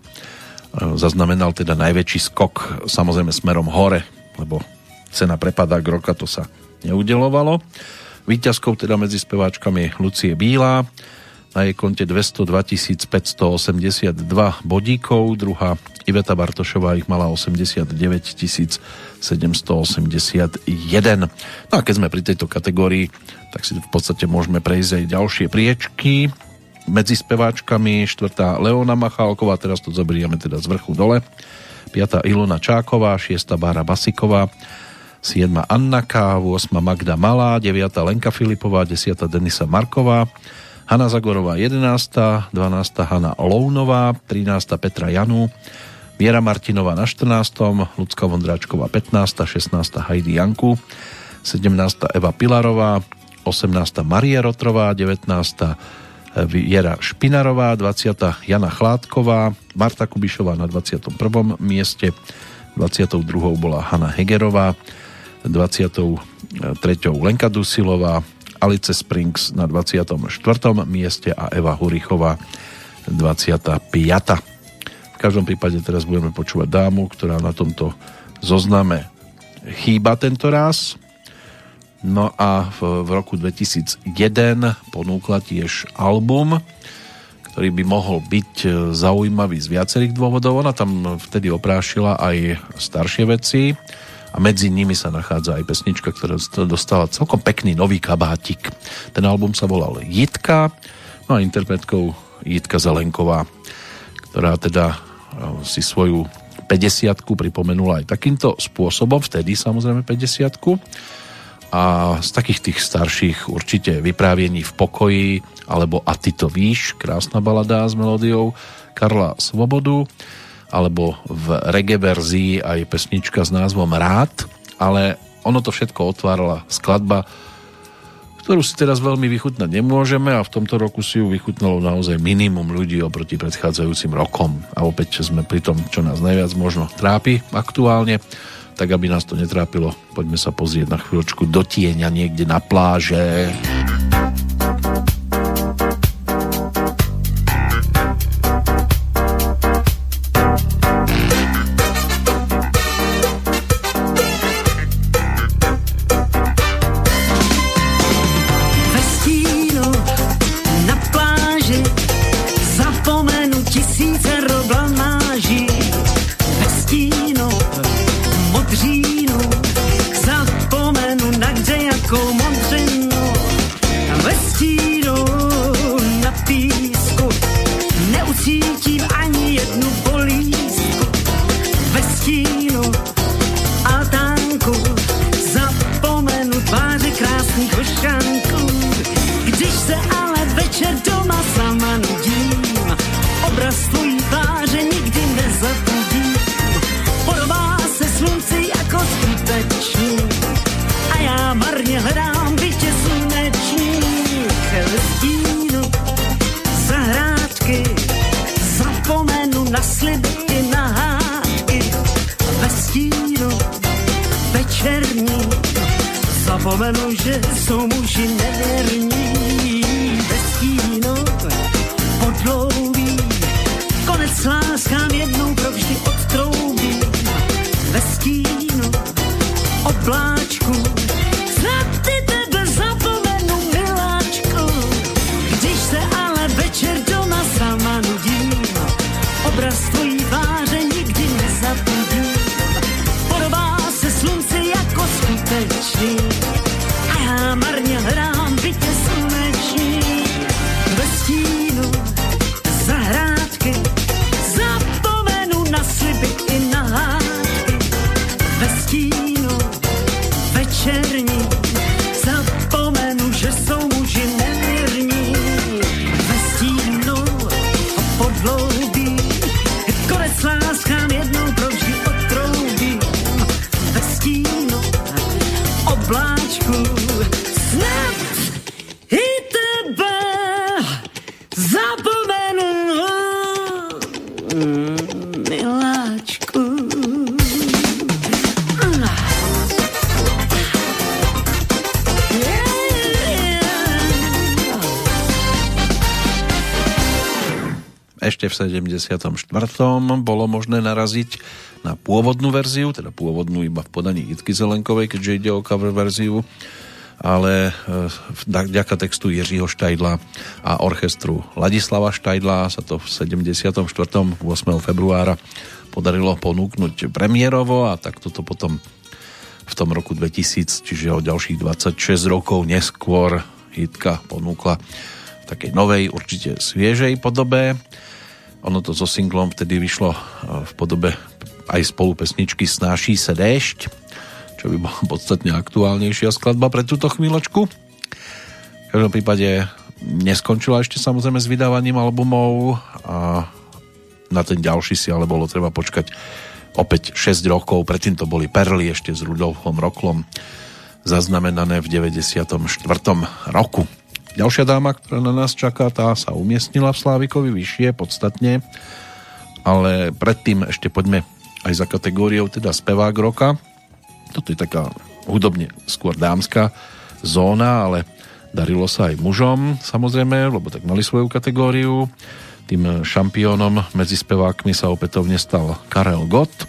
zaznamenal teda najväčší skok samozrejme smerom hore, lebo cena prepadák roka to sa neudelovalo. Výťazkou teda medzi speváčkami Lucie Bílá, na jej konte 202 582 bodíkov, druhá Iveta Bartošová ich mala 89 781. No a keď sme pri tejto kategórii, tak si v podstate môžeme prejsť aj ďalšie priečky. Medzi speváčkami štvrtá Leona Machálková, teraz to zoberieme teda z vrchu dole. Piatá Ilona Čáková, šiesta Bára Basiková, 7. Anna K, 8. Magda Malá, 9. Lenka Filipová, 10. Denisa Marková, Hanna Zagorová 11., 12. Hanna Lounová, 13. Petra Janu, Viera Martinová na 14., Lucka Vondráčková 15., 16. Heidi Janku, 17. Eva Pilarová, 18. Maria Rotrová, 19. Viera Špinarová, 20. Jana Chládková, Marta Kubišová na 21. mieste, 22. bola Hanna Hegerová, 23. Lenka Dusilová, Alice Springs na 24. mieste a Eva Hurichová 25 každom prípade teraz budeme počúvať dámu, ktorá na tomto zozname chýba tento raz. No a v, v roku 2001 ponúkla tiež album, ktorý by mohol byť e, zaujímavý z viacerých dôvodov. Ona tam vtedy oprášila aj staršie veci a medzi nimi sa nachádza aj pesnička, ktorá dostala celkom pekný nový kabátik. Ten album sa volal Jitka, no a interpretkou Jitka Zelenková, ktorá teda si svoju 50 pripomenula aj takýmto spôsobom, vtedy samozrejme 50 a z takých tých starších určite vypráviení v pokoji alebo A ty to víš, krásna balada s melódiou Karla Svobodu alebo v reggae verzii aj pesnička s názvom Rád, ale ono to všetko otvárala skladba ktorú si teraz veľmi vychutnať nemôžeme a v tomto roku si ju vychutnalo naozaj minimum ľudí oproti predchádzajúcim rokom. A opäť sme pri tom, čo nás najviac možno trápi aktuálne, tak aby nás to netrápilo, poďme sa pozrieť na chvíľočku do tieňa niekde na pláže. 74. bolo možné naraziť na pôvodnú verziu, teda pôvodnú iba v podaní Jitky Zelenkovej, keďže ide o cover verziu, ale e, vďaka textu Jiřího Štajdla a orchestru Ladislava Štajdla sa to v 74. 8. februára podarilo ponúknuť premiérovo a tak toto potom v tom roku 2000, čiže o ďalších 26 rokov neskôr Jitka ponúkla v takej novej, určite sviežej podobe. Ono to so singlom vtedy vyšlo e, v podobe aj spolu pesničky Snáší se déšť, čo by bola (laughs) podstatne aktuálnejšia skladba pre túto chvíľočku. V každom prípade neskončila ešte samozrejme s vydávaním albumov a na ten ďalší si ale bolo treba počkať opäť 6 rokov, predtým to boli Perly ešte s Rudolfom Roklom zaznamenané v 94. roku. Ďalšia dáma, ktorá na nás čaká, tá sa umiestnila v Slávikovi vyššie, podstatne, ale predtým ešte poďme aj za kategóriou teda spevák roka. Toto je taká hudobne skôr dámska zóna, ale darilo sa aj mužom, samozrejme, lebo tak mali svoju kategóriu. Tým šampiónom medzi spevákmi sa opätovne stal Karel Gott.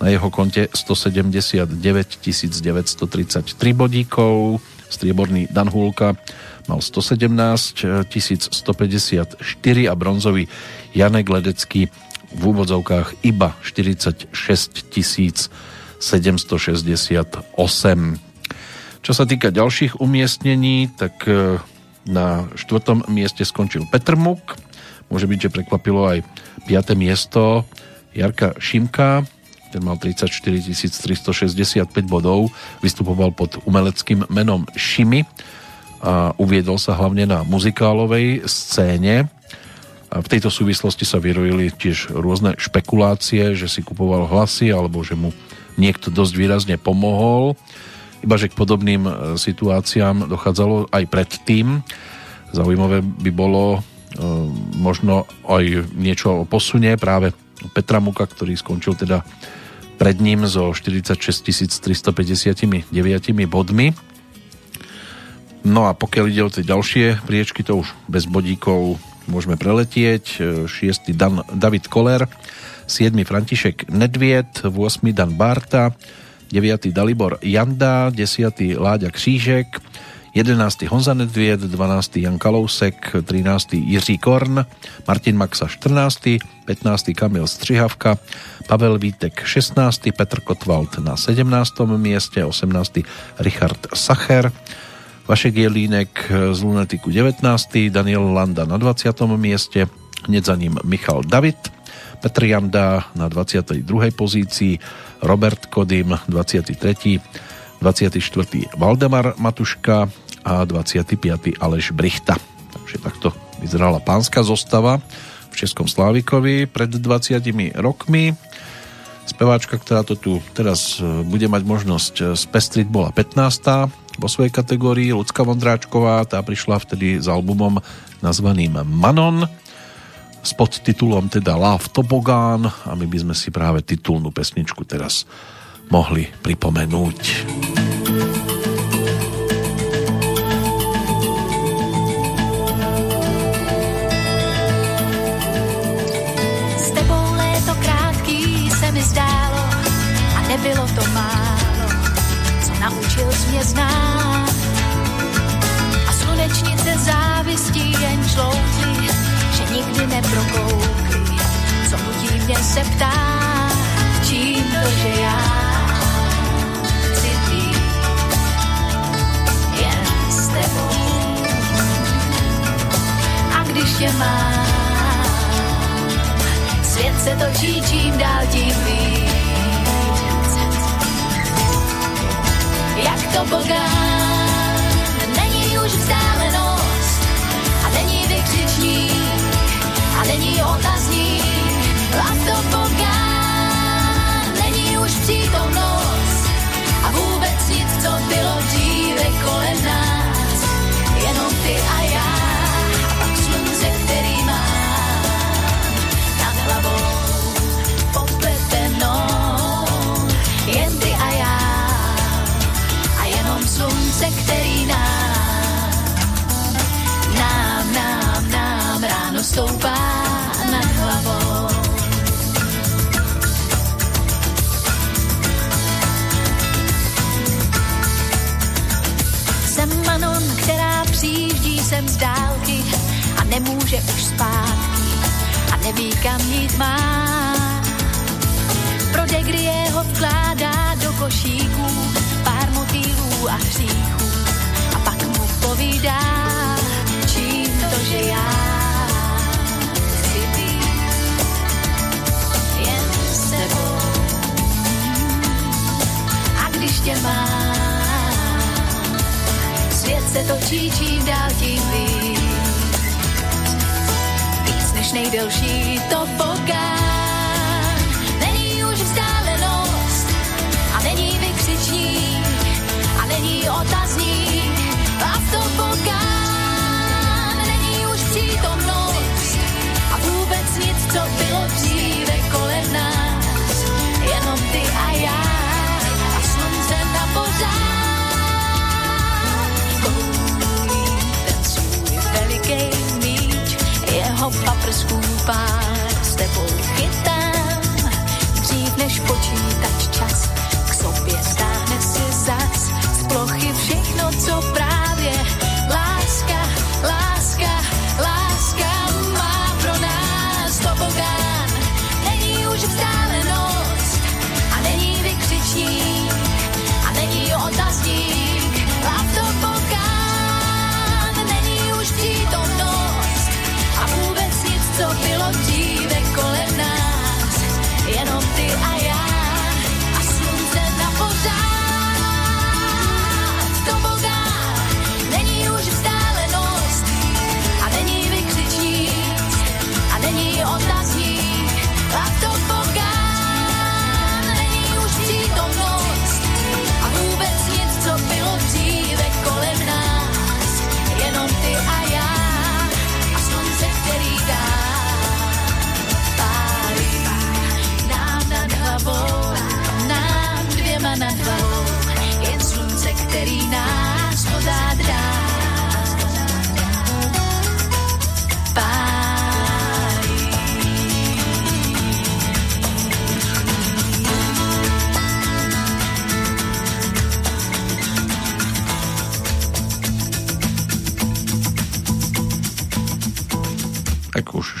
Na jeho konte 179 933 bodíkov. Strieborný Dan Hulka mal 117 154 a bronzový Janek Ledecký v úvodzovkách iba 46 768. Čo sa týka ďalších umiestnení, tak e, na štvrtom mieste skončil Petr Muk. Môže byť, že prekvapilo aj 5. miesto Jarka Šimka, ten mal 34 365 bodov, vystupoval pod umeleckým menom Šimi a uviedol sa hlavne na muzikálovej scéne. A v tejto súvislosti sa vyrojili tiež rôzne špekulácie, že si kupoval hlasy alebo že mu niekto dosť výrazne pomohol. Iba že k podobným e, situáciám dochádzalo aj predtým. Zaujímavé by bolo e, možno aj niečo o posune práve Petra Muka, ktorý skončil teda pred ním so 46 359 bodmi. No a pokiaľ ide o tie ďalšie priečky, to už bez bodíkov môžeme preletieť. 6. Dan, David Koller, 7. František Nedviet, 8. Dan Barta, 9. Dalibor Janda, 10. Láďa Křížek, 11. Honza Nedviet, 12. Jan Kalousek, 13. Jiří Korn, Martin Maxa 14. 15. Kamil Střihavka, Pavel Vítek 16. Petr Kotwald na 17. mieste, 18. Richard Sacher, Vašek Jelínek z Lunetiku 19. Daniel Landa na 20. mieste, hneď za ním Michal David, Petr Janda na 22. pozícii, Robert Kodym 23. 24. Valdemar Matuška a 25. Aleš Brichta. Takže takto vyzerala pánska zostava v Českom Slávikovi pred 20 rokmi. Speváčka, ktorá to tu teraz e, bude mať možnosť e, spestriť, bola 15. vo svojej kategórii. Lucka Vondráčková, tá prišla vtedy s albumom nazvaným Manon s podtitulom teda Love Tobogán a my by sme si práve titulnú pesničku teraz mohli pripomenúť. Neprokoukly, co mě se ptát, čím to, že já s tebou. A když tě mám, svět se točí čím dál tím víc. Jak to bogán, není už vzdálenost a není vykřičník není otazník. A to bogán, není už přítomnost a vůbec nic, co bylo dříve kolem nás. Jenom ty a já a slunce, který má nad hlavou popletenou. Jen ty a já a jenom slunce, který nám, nám, nám, nám ráno stoupá dálky a nemůže už zpátky a neví, kam jít má. Pro degrie ho vkládá do košíků pár motýlů a hříchů a pak mu povídá, čím to, že já jen s tebou. A když tě mám, se točí čím dál tím víc. Víc než nejdelší to bogán. Není už vzdálenost a není vykřičník a není otazník. Paprsků pár s tebou chytám. Dřív než počítač čas,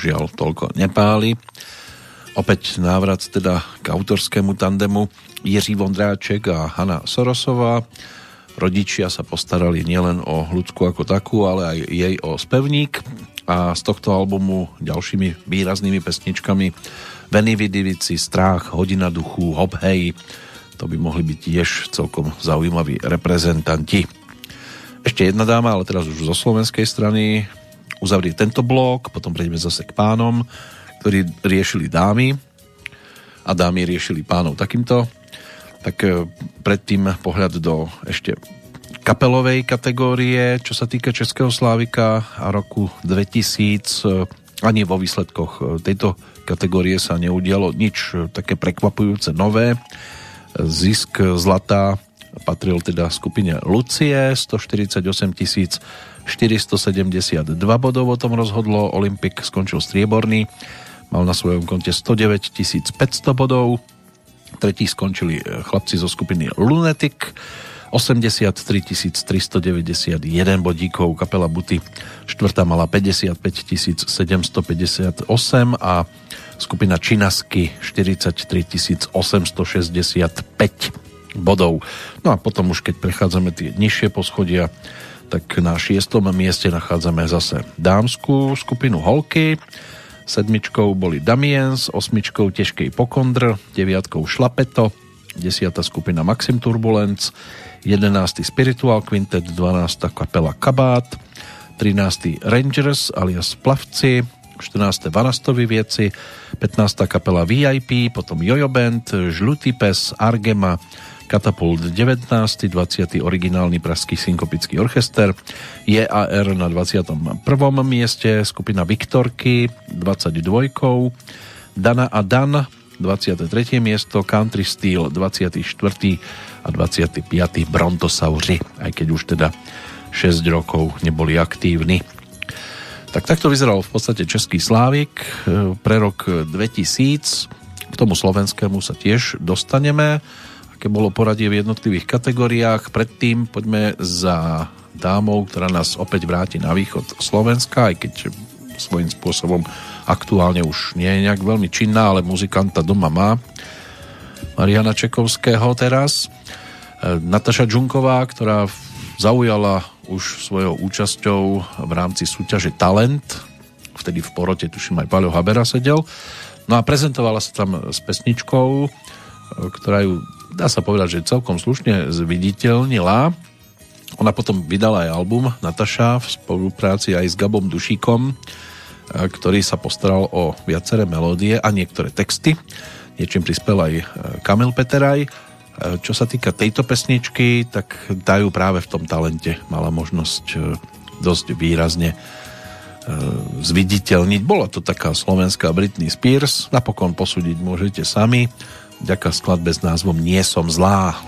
žiaľ toľko nepáli. Opäť návrat teda k autorskému tandemu Jiří Vondráček a Hanna Sorosová. Rodičia sa postarali nielen o ľudskú ako takú, ale aj jej o spevník a z tohto albumu ďalšími výraznými pesničkami Veny Vidivici, Strach, Hodina duchu, Hop Hej, to by mohli byť tiež celkom zaujímaví reprezentanti. Ešte jedna dáma, ale teraz už zo slovenskej strany uzavrie tento blok, potom prejdeme zase k pánom, ktorí riešili dámy a dámy riešili pánov takýmto. Tak e, predtým pohľad do ešte kapelovej kategórie, čo sa týka Českého Slávika a roku 2000 e, ani vo výsledkoch e, tejto kategórie sa neudialo nič také prekvapujúce nové. Zisk zlata patril teda skupine Lucie, 148 472 bodov o tom rozhodlo, Olympik skončil strieborný, mal na svojom konte 109 500 bodov, tretí skončili e, chlapci zo skupiny Lunatic, 83 391 bodíkov, kapela Buty štvrtá mala 55 758 a skupina Činasky 43 865 bodov. No a potom už keď prechádzame tie nižšie poschodia, tak na šiestom mieste nachádzame zase dámskú skupinu Holky, sedmičkou boli Damiens, osmičkou Težkej Pokondr, deviatkou Šlapeto, desiatá skupina Maxim Turbulence, 11. Spiritual Quintet, 12. kapela Kabát, 13. Rangers alias Plavci, 14. Vanastovi vieci, 15. kapela VIP, potom Jojo Band, Žlutý pes, Argema, Katapult 19. 20. originálny pražský synkopický orchester, JAR na 21. mieste, skupina Viktorky 22. Dana a Dan 23. miesto, Country Steel 24 a 25. Brontosauri, aj keď už teda 6 rokov neboli aktívni. Tak takto vyzeral v podstate Český Slávik e, pre rok 2000. K tomu slovenskému sa tiež dostaneme, aké bolo poradie v jednotlivých kategóriách. Predtým poďme za dámou, ktorá nás opäť vráti na východ Slovenska, aj keď svojím spôsobom aktuálne už nie je nejak veľmi činná, ale muzikanta doma má. Mariana Čekovského teraz. Nataša Džunková, ktorá zaujala už svojou účasťou v rámci súťaže Talent, vtedy v porote, tuším aj Paľo Habera sedel, no a prezentovala sa tam s pesničkou, ktorá ju, dá sa povedať, že celkom slušne zviditeľnila. Ona potom vydala aj album Nataša v spolupráci aj s Gabom Dušíkom, ktorý sa postaral o viaceré melódie a niektoré texty. Niečím prispel aj Kamil Peteraj čo sa týka tejto pesničky, tak dajú práve v tom talente mala možnosť e, dosť výrazne e, zviditeľniť. Bola to taká slovenská Britney Spears, napokon posúdiť môžete sami. Ďaká skladbe s názvom Nie som zlá.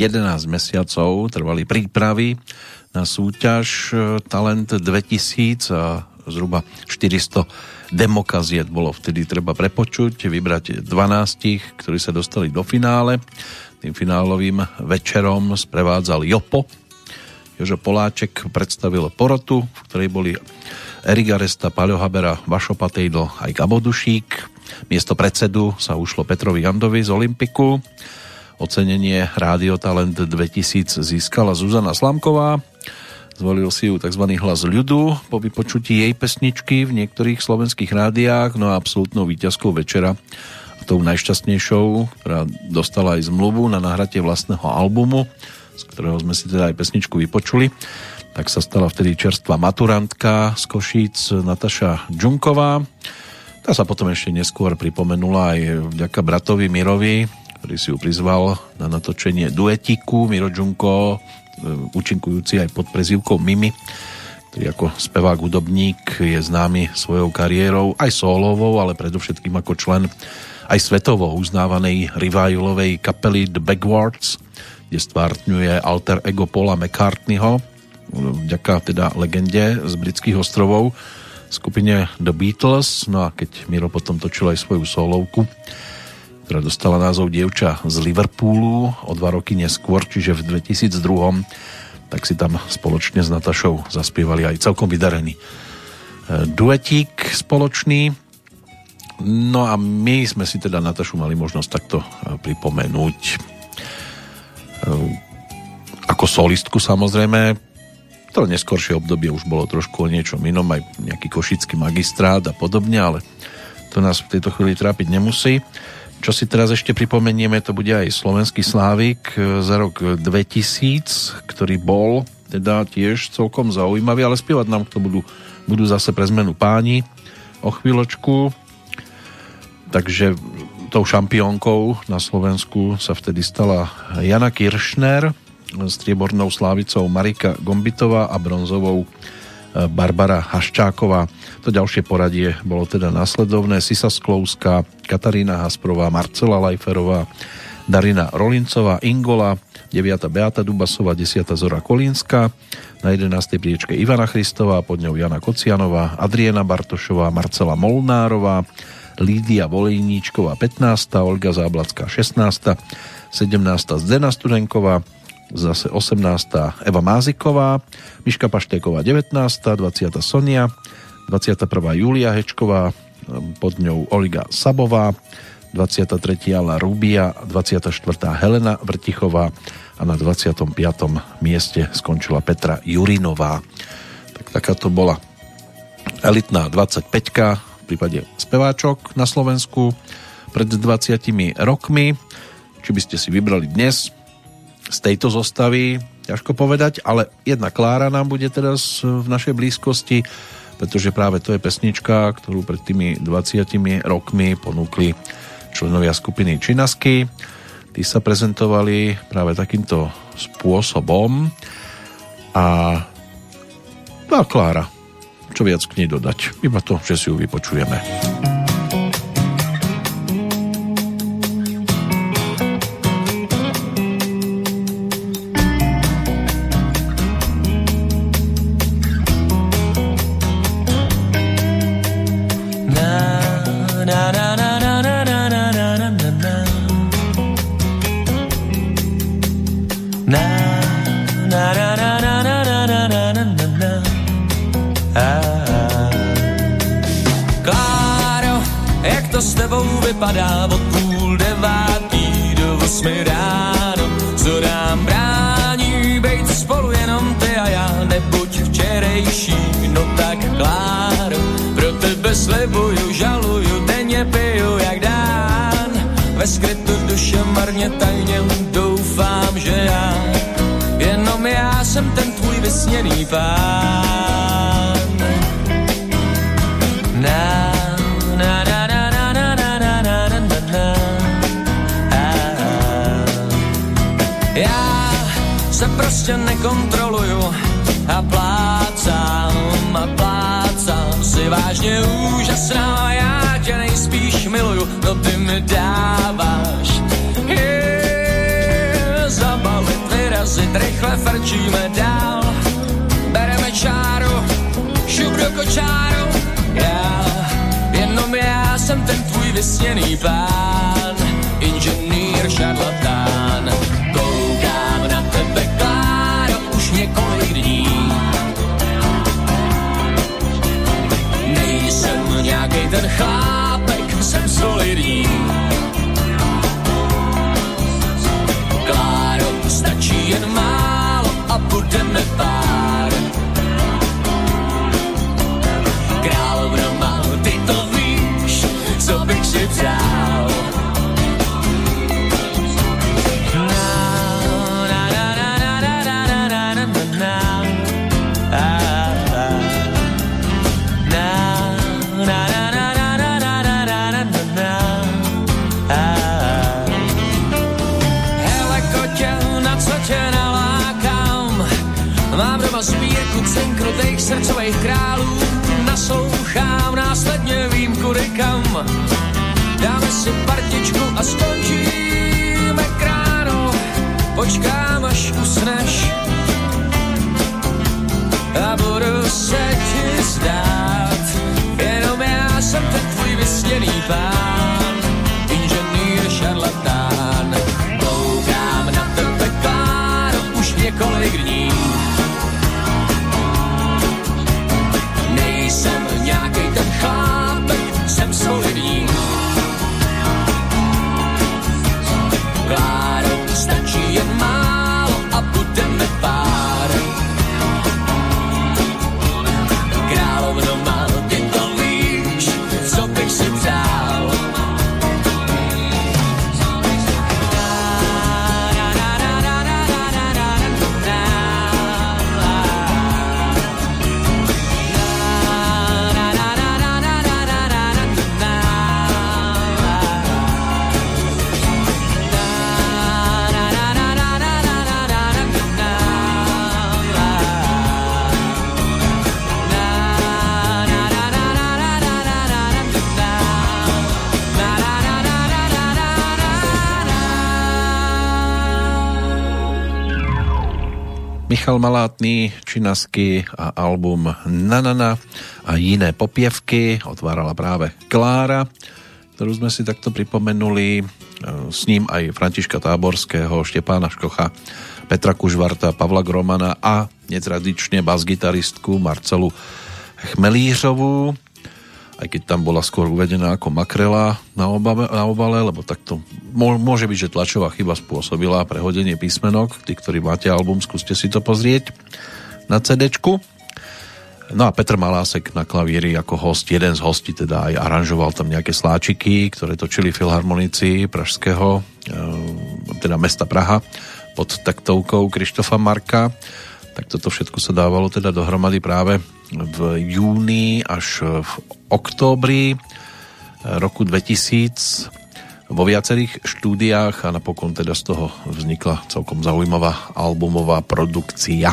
11 mesiacov trvali prípravy na súťaž e, Talent 2000 a zhruba 400 demokaziet bolo vtedy treba prepočuť, vybrať 12, ktorí sa dostali do finále. Tým finálovým večerom sprevádzal Jopo. Jožo Poláček predstavil porotu, v ktorej boli Erika Resta, Paľo Habera, Vašo Patejdl aj Gabo Dušík. Miesto predsedu sa ušlo Petrovi Jandovi z Olympiku. Ocenenie Rádio Talent 2000 získala Zuzana Slamková. Zvolil si ju tzv. hlas ľudu po vypočutí jej pesničky v niektorých slovenských rádiách, no a absolútnou výťazkou večera a tou najšťastnejšou, ktorá dostala aj zmluvu na nahratie vlastného albumu, z ktorého sme si teda aj pesničku vypočuli, tak sa stala vtedy čerstvá maturantka z Košíc Nataša Džunková. Tá sa potom ešte neskôr pripomenula aj vďaka bratovi Mirovi, ktorý si ju prizval na natočenie duetiku. Miro Džunko, e, účinkujúci aj pod prezývkou Mimi, ktorý ako spevák hudobník je známy svojou kariérou, aj solovou, ale predovšetkým ako člen aj svetovo uznávanej revivalovej kapely The Backwards, kde stvártňuje alter ego Paula McCartneyho, vďaka teda legende z britských ostrovov, skupine The Beatles, no a keď Miro potom točil aj svoju solovku, ktorá dostala názov Dievča z Liverpoolu o dva roky neskôr, čiže v 2002 tak si tam spoločne s Natašou zaspievali aj celkom vydarený e, duetík spoločný. No a my sme si teda Natašu mali možnosť takto e, pripomenúť e, ako solistku samozrejme. To neskoršie obdobie už bolo trošku o niečom inom, aj nejaký košický magistrát a podobne, ale to nás v tejto chvíli trápiť nemusí. Čo si teraz ešte pripomenieme, to bude aj slovenský slávik e, za rok 2000, ktorý bol teda tiež celkom zaujímavý, ale spievať nám to budú, budú zase pre zmenu páni o chvíľočku. Takže tou šampiónkou na Slovensku sa vtedy stala Jana Kiršner, striebornou slávicou Marika Gombitová a bronzovou Barbara Haščáková. To ďalšie poradie bolo teda následovné. Sisa Sklouska, Katarína Hasprová, Marcela Lajferová, Darina Rolincová, Ingola, 9. Beata Dubasová, 10. Zora Kolínska, na 11. priečke Ivana Christová, pod ňou Jana Kocianová, Adriana Bartošová, Marcela Molnárová, Lídia Volejníčková 15. Olga Záblacká 16. 17. Zdena Studenková, zase 18. Eva Máziková, Miška Paštéková 19. 20. Sonia, 21. Julia Hečková, pod ňou Oliga Sabová, 23. Ala Rubia, 24. Helena Vrtichová a na 25. mieste skončila Petra Jurinová. Tak taká to bola elitná 25 v prípade speváčok na Slovensku pred 20 rokmi. Či by ste si vybrali dnes, z tejto zostavy, ťažko povedať, ale jedna Klára nám bude teraz v našej blízkosti, pretože práve to je pesnička, ktorú pred tými 20 rokmi ponúkli členovia skupiny Činasky. Tí sa prezentovali práve takýmto spôsobom a no a Klára, čo viac k nej dodať, iba to, že si ju vypočujeme. Doma sbírku cen krutých srdcových králů. Naslouchám, následně vím kudy Dáme si partičku a skončíme kráno. Počkám, až usneš. A budu se ti zdát. Jenom já jsem ten tvůj vysněný pán. Inženýr šarlatán. Koukám na tebe, Kláro, už několik dní nějaký ten chlápek, jsem solidní Michal Malátny, Činasky a album Nanana a iné popievky otvárala práve Klára, ktorú sme si takto pripomenuli. E, S ním aj Františka Táborského, Štepána Škocha, Petra Kužvarta, Pavla Gromana a netradične basgitaristku Marcelu Chmelířovú aj keď tam bola skôr uvedená ako makrela na, obave, na obale, lebo takto môže byť, že tlačová chyba spôsobila prehodenie písmenok. Tí, ktorí máte album, skúste si to pozrieť na cd No a Petr Malásek na klavíri ako host, jeden z hostí teda aj aranžoval tam nejaké sláčiky, ktoré točili filharmonici pražského, teda mesta Praha pod taktovkou Krištofa Marka. Tak toto všetko sa dávalo teda dohromady práve v júni až v októbri roku 2000 vo viacerých štúdiách a napokon teda z toho vznikla celkom zaujímavá albumová produkcia.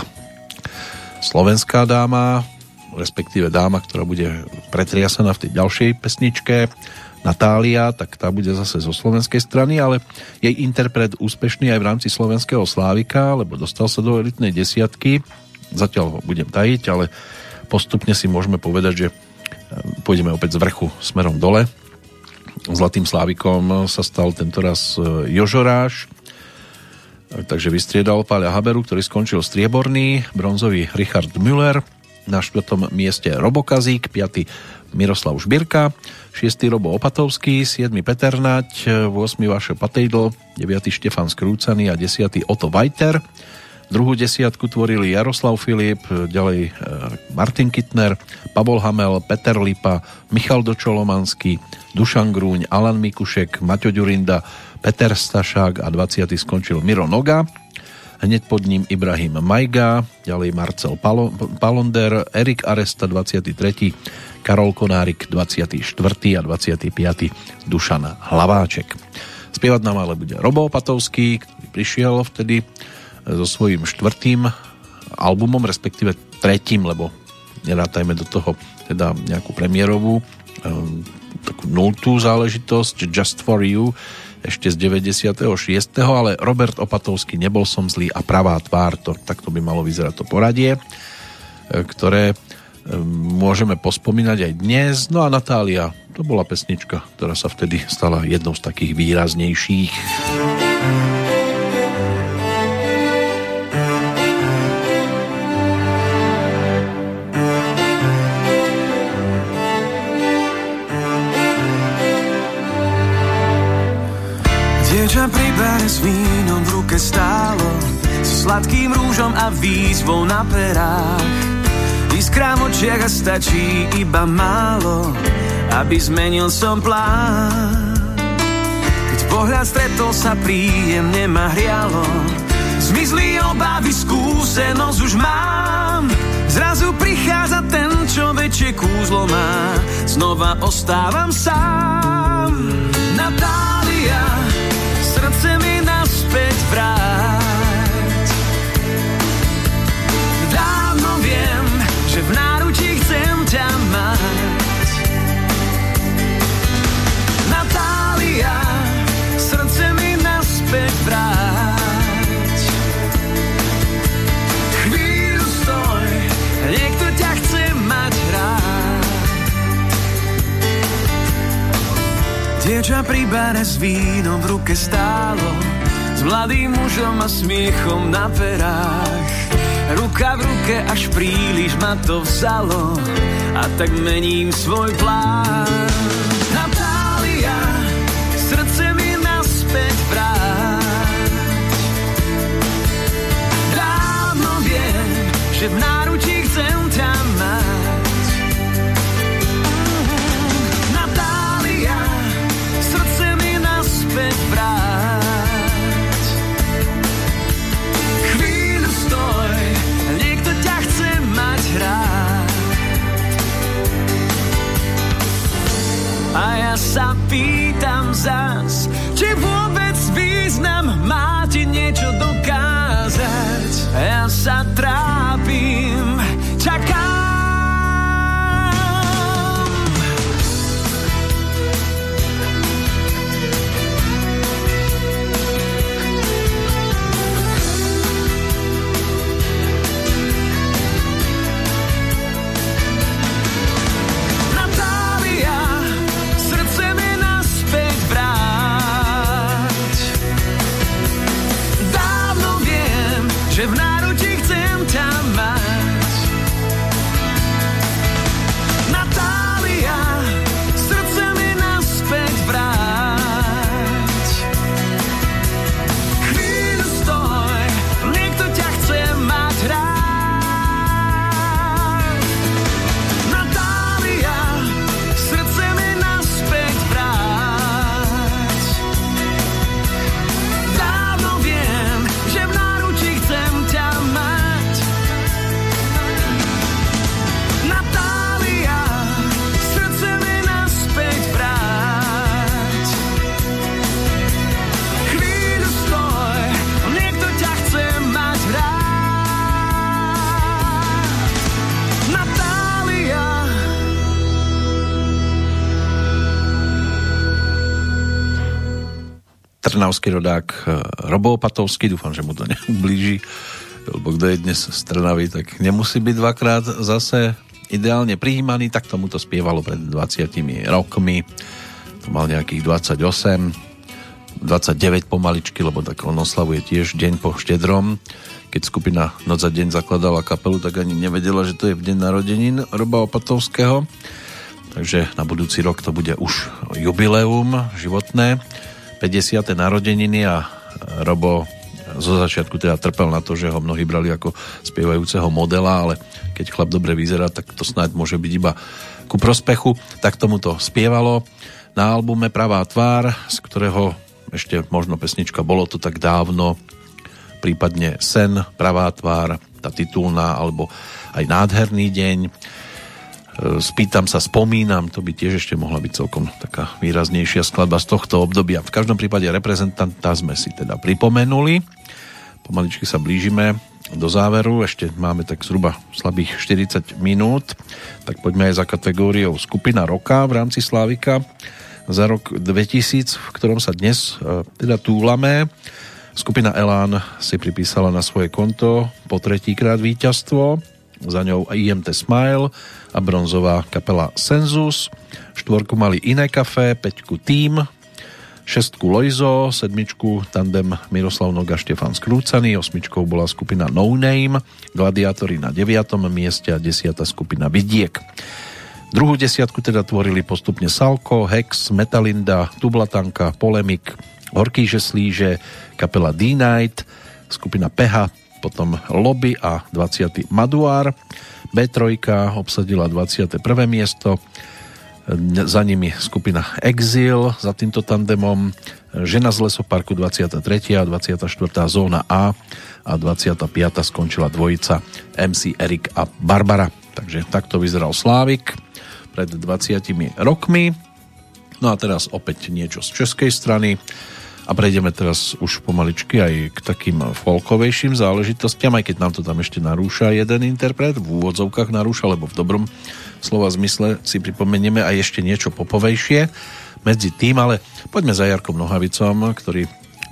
Slovenská dáma, respektíve dáma, ktorá bude pretriasená v tej ďalšej pesničke, Natália, tak tá bude zase zo slovenskej strany, ale jej interpret úspešný aj v rámci slovenského Slávika, lebo dostal sa do elitnej desiatky. Zatiaľ ho budem tajiť, ale postupne si môžeme povedať, že pôjdeme opäť z vrchu smerom dole. Zlatým Slávikom sa stal tentoraz Jožoráš, takže vystriedal Páľa Haberu, ktorý skončil strieborný, bronzový Richard Müller, na štvrtom mieste Robokazík, 5. Miroslav Žbirka, 6. Robo Opatovský, 7. Peter Nať, 8. Vašo Patejdl, 9. Štefan Skrúcaný a 10. Otto Vajter. Druhú desiatku tvorili Jaroslav Filip, ďalej Martin Kittner, Pavol Hamel, Peter Lipa, Michal Dočolomanský, Dušan Grúň, Alan Mikušek, Maťo Ďurinda, Peter Stašák a 20. skončil Miro Noga. Hneď pod ním Ibrahim Majga, ďalej Marcel Palonder, Erik Aresta 23. Karol Konárik 24. a 25. Dušan Hlaváček. Spievať nám ale bude Robo Patovský, ktorý prišiel vtedy so svojím štvrtým albumom, respektíve tretím, lebo nerátajme do toho teda nejakú premiérovú takú nultú záležitosť Just For You ešte z 96. ale Robert Opatovský Nebol som zlý a pravá tvár, to, takto by malo vyzerať to poradie, e, ktoré e, môžeme pospomínať aj dnes. No a Natália, to bola pesnička, ktorá sa vtedy stala jednou z takých výraznejších. S vínom v ruke stálo S sladkým rúžom a výzvou na perách. Iskra v očiach a stačí iba málo Aby zmenil som plán. Keď pohľad stretol sa príjemne ma hrialo. Zmizli obavy, skúsenosť už mám. Zrazu prichádza ten, čo väčšie kúzlo má. Znova ostávam sám. Natália srdce mi naspäť vráť. Dievča pri bare s vínom v ruke stálo S mladým mužom a smiechom na perách. Ruka v ruke až príliš ma to vzalo A tak mením svoj plán. Natália, srdce mi naspäť vráť. Dávno viem, že v náručí vráť. Chvíľu stoj, niekto ťa chce mať rád. A ja sa pýtam zas, či vôbec význam má ti niečo dokázať. Ja sa trápim, Trnavský rodák eh, Robo Opatovský, dúfam, že mu to (laughs) neublíži, lebo kto je dnes z Trnavy, tak nemusí byť dvakrát zase ideálne prijímaný, tak tomu to spievalo pred 20 rokmi, to mal nejakých 28, 29 pomaličky, lebo tak on oslavuje tiež deň po štedrom. Keď skupina Noc za deň zakladala kapelu, tak ani nevedela, že to je v deň narodenín Roba Opatovského. Takže na budúci rok to bude už jubileum životné. 50. narodeniny a Robo zo začiatku teda trpel na to, že ho mnohí brali ako spievajúceho modela, ale keď chlap dobre vyzerá, tak to snáď môže byť iba ku prospechu. Tak tomu to spievalo na albume Pravá tvár, z ktorého ešte možno pesnička Bolo to tak dávno, prípadne Sen, Pravá tvár, tá titulná, alebo aj Nádherný deň. E, Spýtam sa, spomínam, to by tiež ešte mohla byť celkom taká výraznejšia skladba z tohto obdobia. V každom prípade reprezentanta sme si teda pripomenuli. Pomaličky sa blížime do záveru, ešte máme tak zhruba slabých 40 minút, tak poďme aj za kategóriou skupina roka v rámci Slávika. za rok 2000, v ktorom sa dnes e, teda túlame. Skupina Elán si pripísala na svoje konto po tretíkrát víťazstvo, za ňou IMT Smile a bronzová kapela Sensus. Štvorku mali Iné kafe, peťku Team, šestku Loizo, sedmičku tandem Miroslav Noga, Štefan Skrúcaný, osmičkou bola skupina No Name, Gladiátori na 9. mieste a desiata skupina Vidiek. Druhú desiatku teda tvorili postupne Salko, Hex, Metalinda, Tublatanka, Polemik, Horký Žeslíže, kapela D-Night, skupina Peha, potom Lobby a 20. Maduár. B3 obsadila 21. miesto, za nimi skupina Exil, za týmto tandemom Žena z lesoparku 23. a 24. zóna A a 25. skončila dvojica MC Erik a Barbara. Takže takto vyzeral Slávik pred 20 rokmi. No a teraz opäť niečo z českej strany a prejdeme teraz už pomaličky aj k takým folkovejším záležitostiam, aj keď nám to tam ešte narúša jeden interpret, v úvodzovkách narúša, lebo v dobrom slova zmysle si pripomenieme aj ešte niečo popovejšie medzi tým, ale poďme za Jarkom Nohavicom, ktorý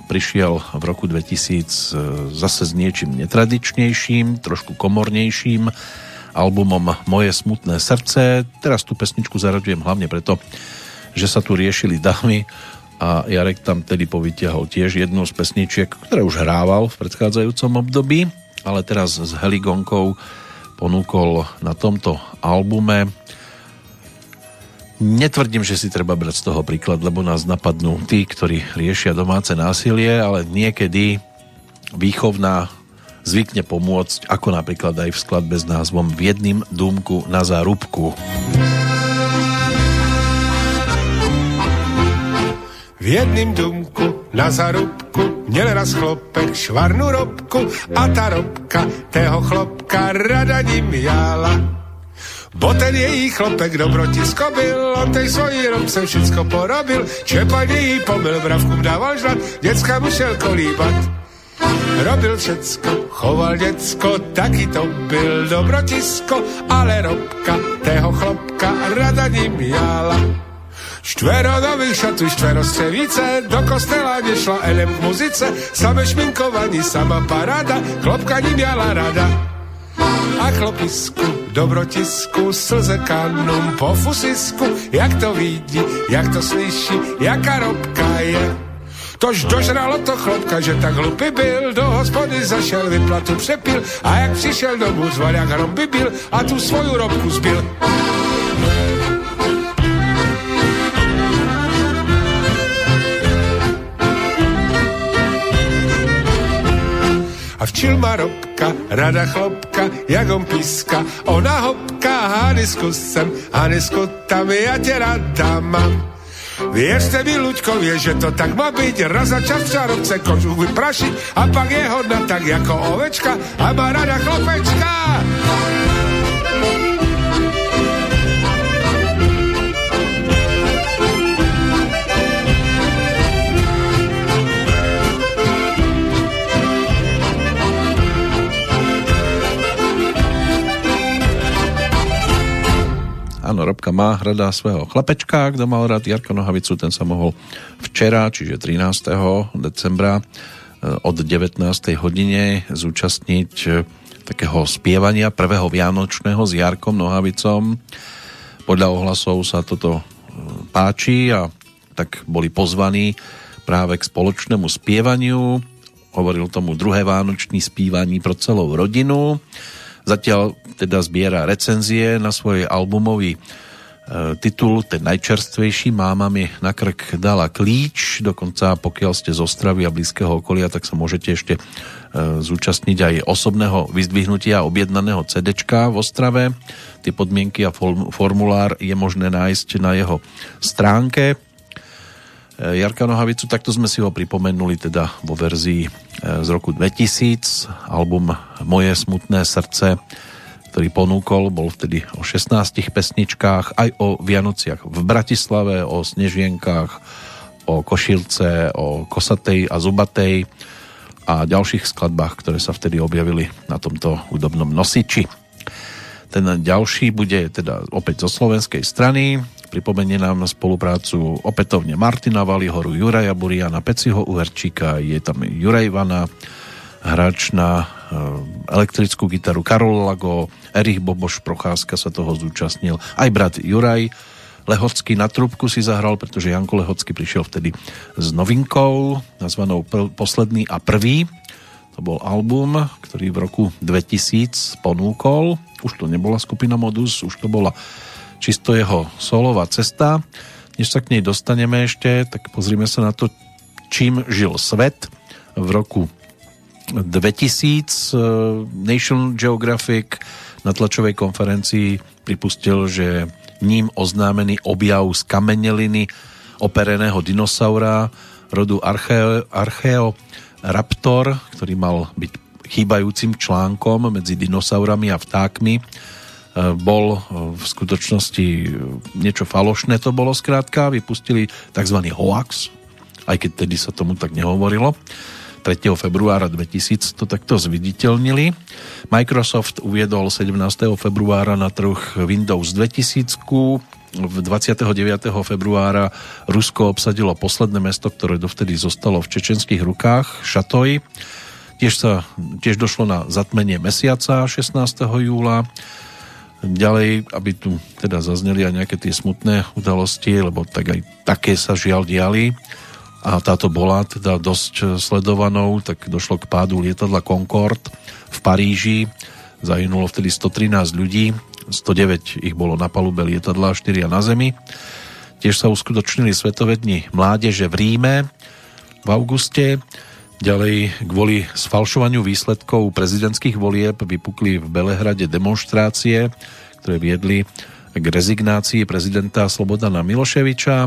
prišiel v roku 2000 zase s niečím netradičnejším, trošku komornejším, albumom Moje smutné srdce. Teraz tú pesničku zaraďujem hlavne preto, že sa tu riešili dámy a Jarek tam tedy povytiahol tiež jednu z pesničiek, ktoré už hrával v predchádzajúcom období, ale teraz s Heligonkou ponúkol na tomto albume Netvrdím, že si treba brať z toho príklad, lebo nás napadnú tí, ktorí riešia domáce násilie, ale niekedy výchovná zvykne pomôcť, ako napríklad aj v skladbe s názvom V jedným dúmku na zárubku. V jedným důmku na zarubku měl raz chlopek švarnu robku a ta robka tého chlopka rada ním jala. Bo ten její chlopek dobrotisko byl, on tej svojí robce všecko porobil, čepaně jí pomyl, bravkům dával žrat, děcka mu šel kolíbat. Robil všecko, choval děcko, taky to byl dobrotisko, ale robka tého chlopka rada ním jala. Štvero do výšatu, štvero střevíce, do kostela nešla elem k muzice, same šminkovaní, sama paráda, chlopka ním jala rada. A chlopisku, dobrotisku, slze kanum po fusisku, jak to vidí, jak to slyší, jaká robka je. Tož dožralo to chlopka, že tak hlupy byl, do hospody zašel, vyplatu přepil a jak přišel domů, zval jak hrom by byl a tu svoju robku zbil. A včil má robka, rada chlopka, jak on píska, ona hopka, hany s kusem, hany s kutami, já tě rada mám. Věřte mi, Luďkově, že to tak má být, raz za čas čarovce kožuch vyprašit a pak je hodna tak jako ovečka a má rada chlopečka. Robka má rada svojho chlapečka, kto mal rád Jarko Nohavicu, ten sa mohol včera, čiže 13. decembra eh, od 19. hodine zúčastniť eh, takého spievania prvého Vianočného s Jarkom Nohavicom. Podľa ohlasov sa toto eh, páči a tak boli pozvaní práve k spoločnému spievaniu. Hovoril tomu druhé vánočný spívaní pro celou rodinu. Zatiaľ teda zbiera recenzie na svoj albumový titul, ten najčerstvejší, máma mi na krk dala klíč, dokonca pokiaľ ste z Ostravy a blízkeho okolia, tak sa môžete ešte e, zúčastniť aj osobného vyzdvihnutia objednaného CDčka v Ostrave. Tie podmienky a formulár je možné nájsť na jeho stránke Eh, Jarka Nohavicu, takto sme si ho pripomenuli teda vo verzii z roku 2000, album Moje smutné srdce, ktorý ponúkol, bol vtedy o 16 pesničkách, aj o Vianociach v Bratislave, o Snežienkách, o Košilce, o Kosatej a Zubatej a ďalších skladbách, ktoré sa vtedy objavili na tomto hudobnom nosiči. Ten ďalší bude teda opäť zo slovenskej strany. Pripomenie nám spoluprácu opätovne Martina Valihoru, Juraja Buriana, Peciho Uherčíka, je tam Juraj Ivana, hráč na eh, elektrickú gitaru Karol Lago, Erich Boboš Procházka sa toho zúčastnil, aj brat Juraj Lehocký na trúbku si zahral, pretože Janko Lehocký prišiel vtedy s novinkou nazvanou Posledný a prvý. To bol album, ktorý v roku 2000 ponúkol. Už to nebola skupina Modus, už to bola čisto jeho solová cesta. Než sa k nej dostaneme ešte, tak pozrime sa na to, čím žil svet v roku 2000 eh, National Geographic na tlačovej konferencii pripustil, že ním oznámený objav z kameneliny opereného dinosaura rodu Archeo, Archeoraptor, ktorý mal byť chýbajúcim článkom medzi dinosaurami a vtákmi, e, bol v skutočnosti niečo falošné to bolo skrátka, vypustili tzv. hoax, aj keď tedy sa tomu tak nehovorilo. 3. februára 2000 to takto zviditeľnili. Microsoft uviedol 17. februára na trh Windows 2000 v 29. februára Rusko obsadilo posledné mesto, ktoré dovtedy zostalo v čečenských rukách, Šatoj. Tiež, sa, tiež došlo na zatmenie mesiaca 16. júla. Ďalej, aby tu teda zazneli aj nejaké tie smutné udalosti, lebo tak aj také sa žiaľ diali a táto bola teda dosť sledovanou, tak došlo k pádu lietadla Concorde v Paríži. Zahynulo vtedy 113 ľudí, 109 ich bolo na palube lietadla, 4 na zemi. Tiež sa uskutočnili Svetové dni mládeže v Ríme v auguste. Ďalej kvôli sfalšovaniu výsledkov prezidentských volieb vypukli v Belehrade demonstrácie, ktoré viedli k rezignácii prezidenta Slobodana Miloševiča.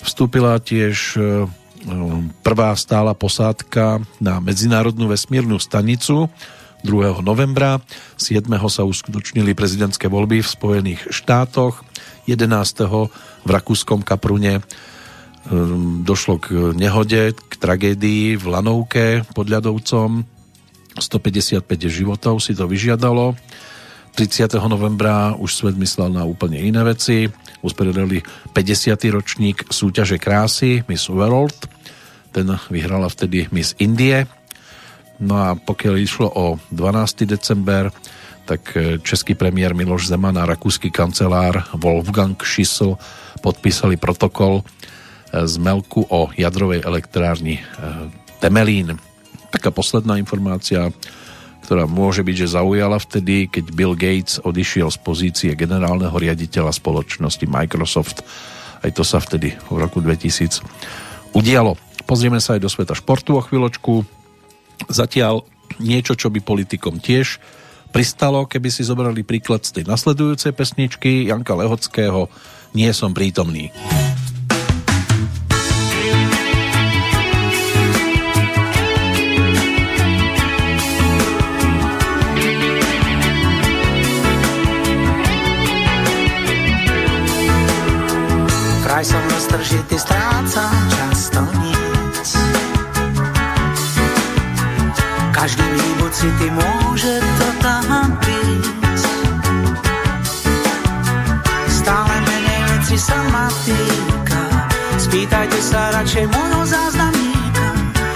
Vstúpila tiež e, prvá stála posádka na Medzinárodnú vesmírnu stanicu 2. novembra. 7. sa uskutočnili prezidentské voľby v Spojených štátoch. 11. v rakúskom Kaprune e, došlo k nehode, k tragédii v Lanovke pod ľadovcom. 155 životov si to vyžiadalo. 30. novembra už svet myslel na úplne iné veci. Usporiadali 50. ročník súťaže krásy Miss World. Ten vyhrala vtedy Miss Indie. No a pokiaľ išlo o 12. december, tak e, český premiér Miloš Zeman a rakúsky kancelár Wolfgang Schissel podpísali protokol e, z Melku o jadrovej elektrárni e, Temelín. Taká posledná informácia ktorá môže byť, že zaujala vtedy, keď Bill Gates odišiel z pozície generálneho riaditeľa spoločnosti Microsoft. Aj to sa vtedy v roku 2000 udialo. Pozrieme sa aj do sveta športu o chvíľočku. Zatiaľ niečo, čo by politikom tiež pristalo, keby si zobrali príklad z tej nasledujúcej pesničky Janka Lehockého Nie som prítomný. Vraj som roztržitý, strácam často nic. Každý výbud si ty môže to tam byť. Stále menej veci sa ma týka. Spýtajte sa radšej môjho záznamníka.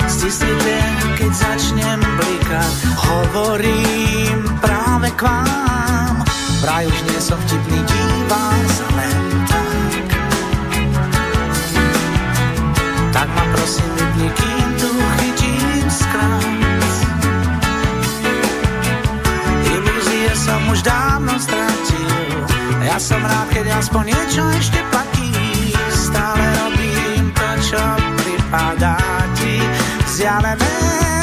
Stisnite, keď začnem blikať. Hovorím práve k vám. Vraj už nie som vtipný, dívam sa len Tak ma prosím vypni, kým tu chytím skrát. Ilúzie som už dávno stratil, ja som rád, keď aspoň niečo ešte platí. Stále robím to, čo pripadá ti vzdialené.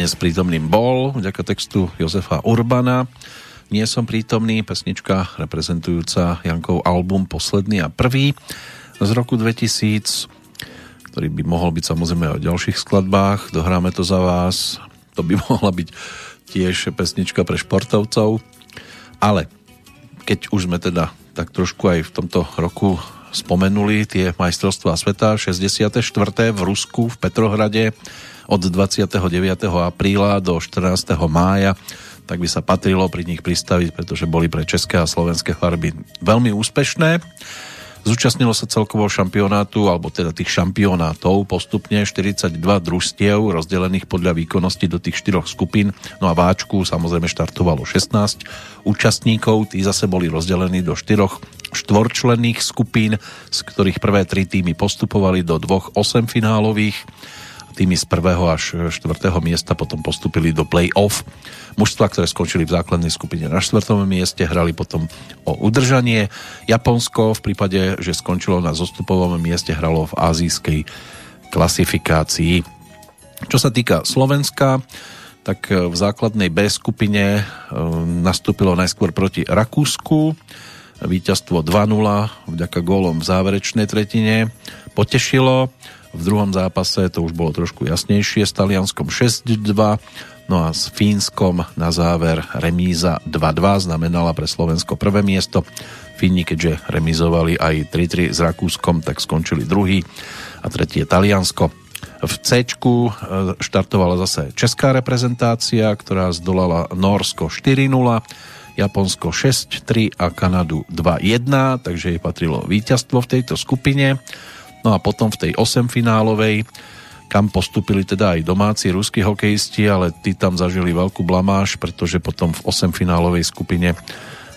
Dnes prítomným bol, vďaka textu Jozefa Urbana. Nie som prítomný, pesnička reprezentujúca Jankov album Posledný a prvý z roku 2000, ktorý by mohol byť samozrejme o ďalších skladbách. Dohráme to za vás. To by (laughs) mohla byť tiež pesnička pre športovcov. Ale keď už sme teda tak trošku aj v tomto roku spomenuli tie majstrovstvá sveta 64. v Rusku v Petrohrade od 29. apríla do 14. mája tak by sa patrilo pri nich pristaviť, pretože boli pre české a slovenské farby veľmi úspešné. Zúčastnilo sa celkovo šampionátu, alebo teda tých šampionátov postupne 42 družstiev rozdelených podľa výkonnosti do tých štyroch skupín. No a váčku samozrejme štartovalo 16 účastníkov, tí zase boli rozdelení do štyroch štvorčlenných skupín, z ktorých prvé tri týmy postupovali do dvoch osemfinálových Týmy z prvého až štvrtého miesta potom postupili do play-off. Mužstva, ktoré skončili v základnej skupine na štvrtom mieste, hrali potom o udržanie. Japonsko v prípade, že skončilo na zostupovom mieste, hralo v azijskej klasifikácii. Čo sa týka Slovenska, tak v základnej B skupine nastúpilo najskôr proti Rakúsku. Víťazstvo 2-0 vďaka gólom v záverečnej tretine potešilo. V druhom zápase to už bolo trošku jasnejšie s Talianskom 6-2, no a s Fínskom na záver remíza 2-2 znamenala pre Slovensko prvé miesto. Fíni, keďže remizovali aj 3-3 s Rakúskom, tak skončili druhý a tretí Taliansko. V C štartovala zase česká reprezentácia, ktorá zdolala Norsko 4-0, Japonsko 6-3 a Kanadu 2-1, takže jej patrilo víťazstvo v tejto skupine. No a potom v tej 8 finálovej, kam postupili teda aj domáci ruskí hokejisti, ale tí tam zažili veľkú blamáž, pretože potom v 8 finálovej skupine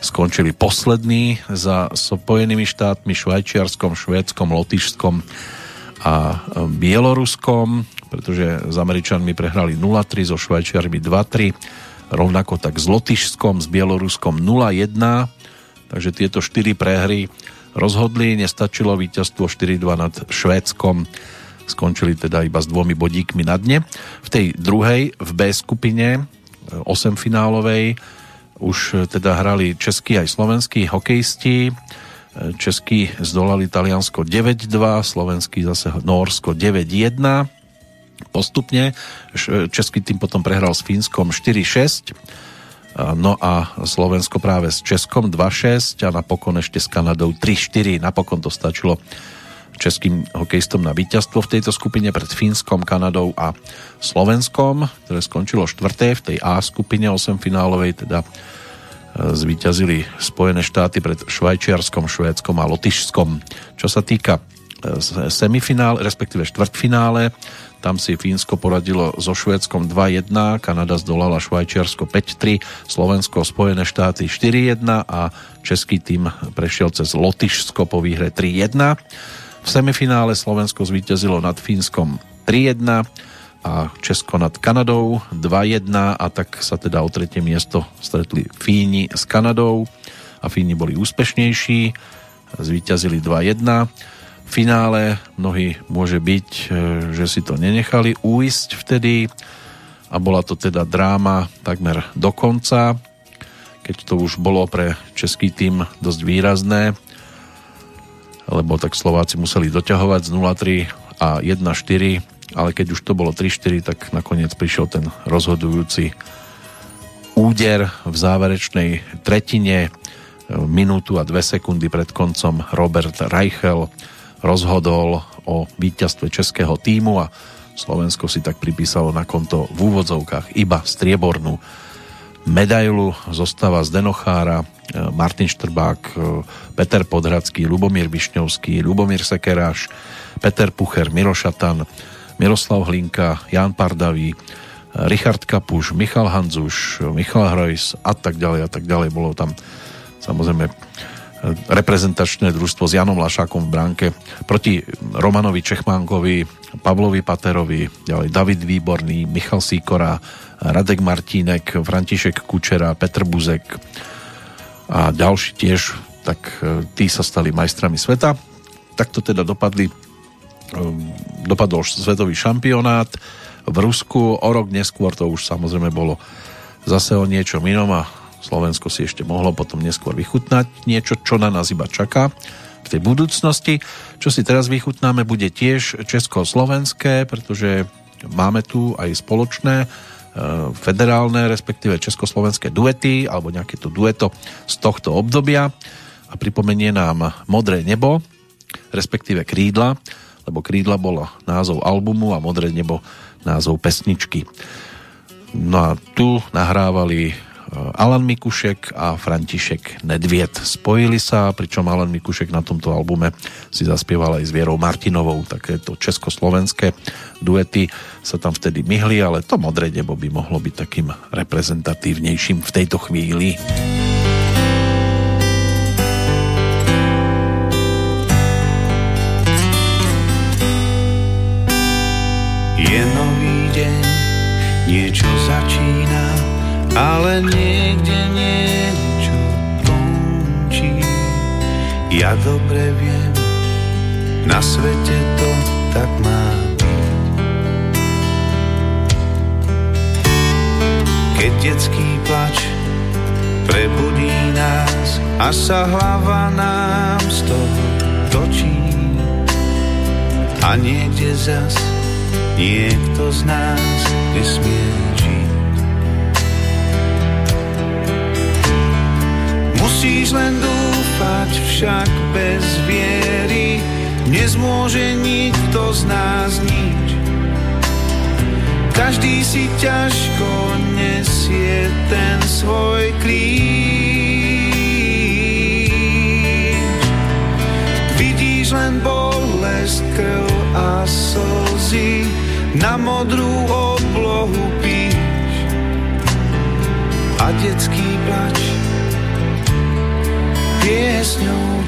skončili poslední za Spojenými štátmi, Švajčiarskom, Švédskom, Lotyšskom a Bieloruskom, pretože s Američanmi prehrali 0-3, so Švajčiarmi 2-3, rovnako tak s Lotyšskom, s Bieloruskom 0-1, takže tieto 4 prehry rozhodli, nestačilo víťazstvo 4-2 nad Švédskom, skončili teda iba s dvomi bodíkmi na dne. V tej druhej, v B skupine, 8 finálovej, už teda hrali českí aj slovenskí hokejisti, Českí zdolali Taliansko 9-2, slovenský zase Norsko 9-1. Postupne Český tým potom prehral s Fínskom 4-6. No a Slovensko práve s Českom 2-6 a napokon ešte s Kanadou 3-4. Napokon to stačilo českým hokejistom na víťazstvo v tejto skupine pred Fínskom, Kanadou a Slovenskom, ktoré skončilo štvrté v tej A skupine 8 finálovej, teda e, zvíťazili Spojené štáty pred Švajčiarskom, Švédskom a Lotyšskom. Čo sa týka e, semifinál, respektíve štvrtfinále, tam si Fínsko poradilo so Švédskom 2-1, Kanada zdolala Švajčiarsko 5-3, Slovensko Spojené štáty 4-1 a český tým prešiel cez Lotyšsko po výhre 3-1. V semifinále Slovensko zvíťazilo nad Fínskom 3-1 a Česko nad Kanadou 2-1 a tak sa teda o tretie miesto stretli Fíni s Kanadou a Fíni boli úspešnejší, zvíťazili 2-1 finále. Mnohí môže byť, e, že si to nenechali uísť vtedy. A bola to teda dráma takmer do konca, keď to už bolo pre český tým dosť výrazné, lebo tak Slováci museli doťahovať z 0-3 a 1-4, ale keď už to bolo 3-4, tak nakoniec prišiel ten rozhodujúci úder v záverečnej tretine minútu a dve sekundy pred koncom Robert Reichel rozhodol o víťazstve českého týmu a Slovensko si tak pripísalo na konto v úvodzovkách iba striebornú medailu. Zostava z Denochára, e, Martin Štrbák, e, Peter Podhradský, Lubomír Višňovský, Lubomír Sekeráš, Peter Pucher, Mirošatan, Miroslav Hlinka, Jan Pardavý, Richard Kapuš, Michal Hanzuš, Michal Hrojs a tak ďalej a tak ďalej. Bolo tam samozrejme reprezentačné družstvo s Janom Lašákom v bránke proti Romanovi Čechmánkovi, Pavlovi Paterovi, ďalej David Výborný, Michal Síkora, Radek Martínek, František Kučera, Petr Buzek a ďalší tiež, tak e, tí sa stali majstrami sveta. Takto teda dopadli e, dopadol svetový šampionát v Rusku, o rok neskôr to už samozrejme bolo zase o niečom inom a Slovensko si ešte mohlo potom neskôr vychutnať niečo, čo na nás iba čaká v tej budúcnosti. Čo si teraz vychutnáme, bude tiež československé, pretože máme tu aj spoločné e, federálne, respektíve československé duety, alebo nejaké to dueto z tohto obdobia a pripomenie nám Modré nebo, respektíve Krídla, lebo Krídla bolo názov albumu a Modré nebo názov pesničky. No a tu nahrávali Alan Mikušek a František Nedviet. Spojili sa, pričom Alan Mikušek na tomto albume si zaspieval aj s Vierou Martinovou. Takéto československé duety sa tam vtedy myhli, ale to modré nebo by mohlo byť takým reprezentatívnejším v tejto chvíli. Ale niekde niečo končí. Ja dobre viem, na svete to tak má byť. Keď detský plač prebudí nás a sa hlava nám z toho točí a niekde zas niekto z nás nesmie Musíš len dúfať však bez viery, nezmôže nikto z nás nič. Každý si ťažko nesie ten svoj kríž. Vidíš len bolesť, krv a slzy, na modrú oblohu píš a detský plač piesňou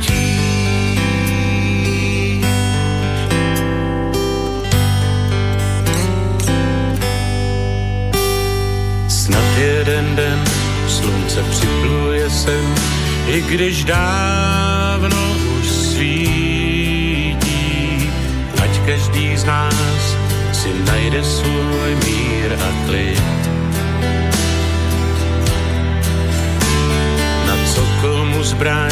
Snad jeden den slunce připluje sem, i když dávno už svítí. Ať každý z nás si najde svůj mír a klid co komu zbraň,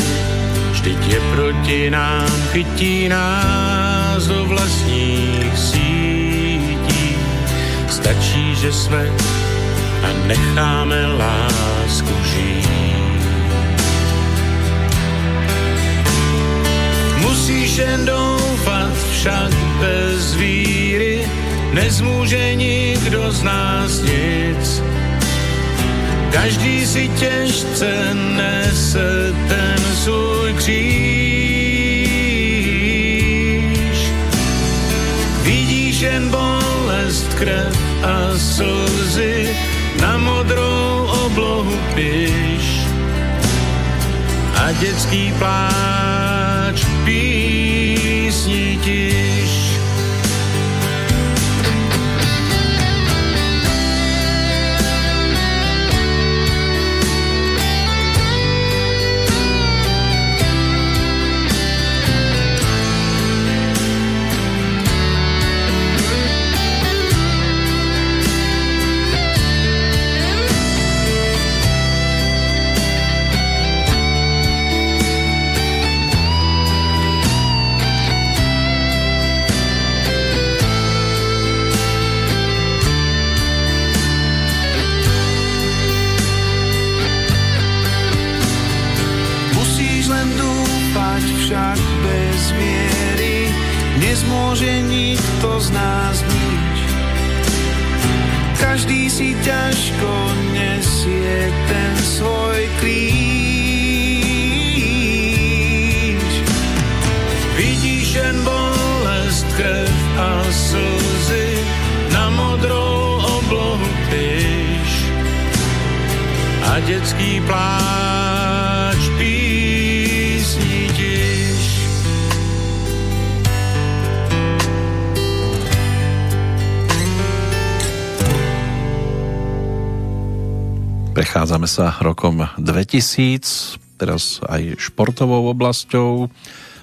vždyť je proti nám, chytí nás do vlastních sítí. Stačí, že jsme a necháme lásku žít. Musíš jen doufat však bez víry, nezmůže nikdo z nás nic. Každý si těžce nese ten svůj kříž. Vidíš jen bolest, krev a slzy, na modrou oblohu píš a dětský pláč nezmôže nikto z nás nič. Každý si ťažko nesie ten svoj kríž. Vidíš jen bolest, krev a slzy, na modrou oblohu píš a dětský pláč Prechádzame sa rokom 2000, teraz aj športovou oblasťou.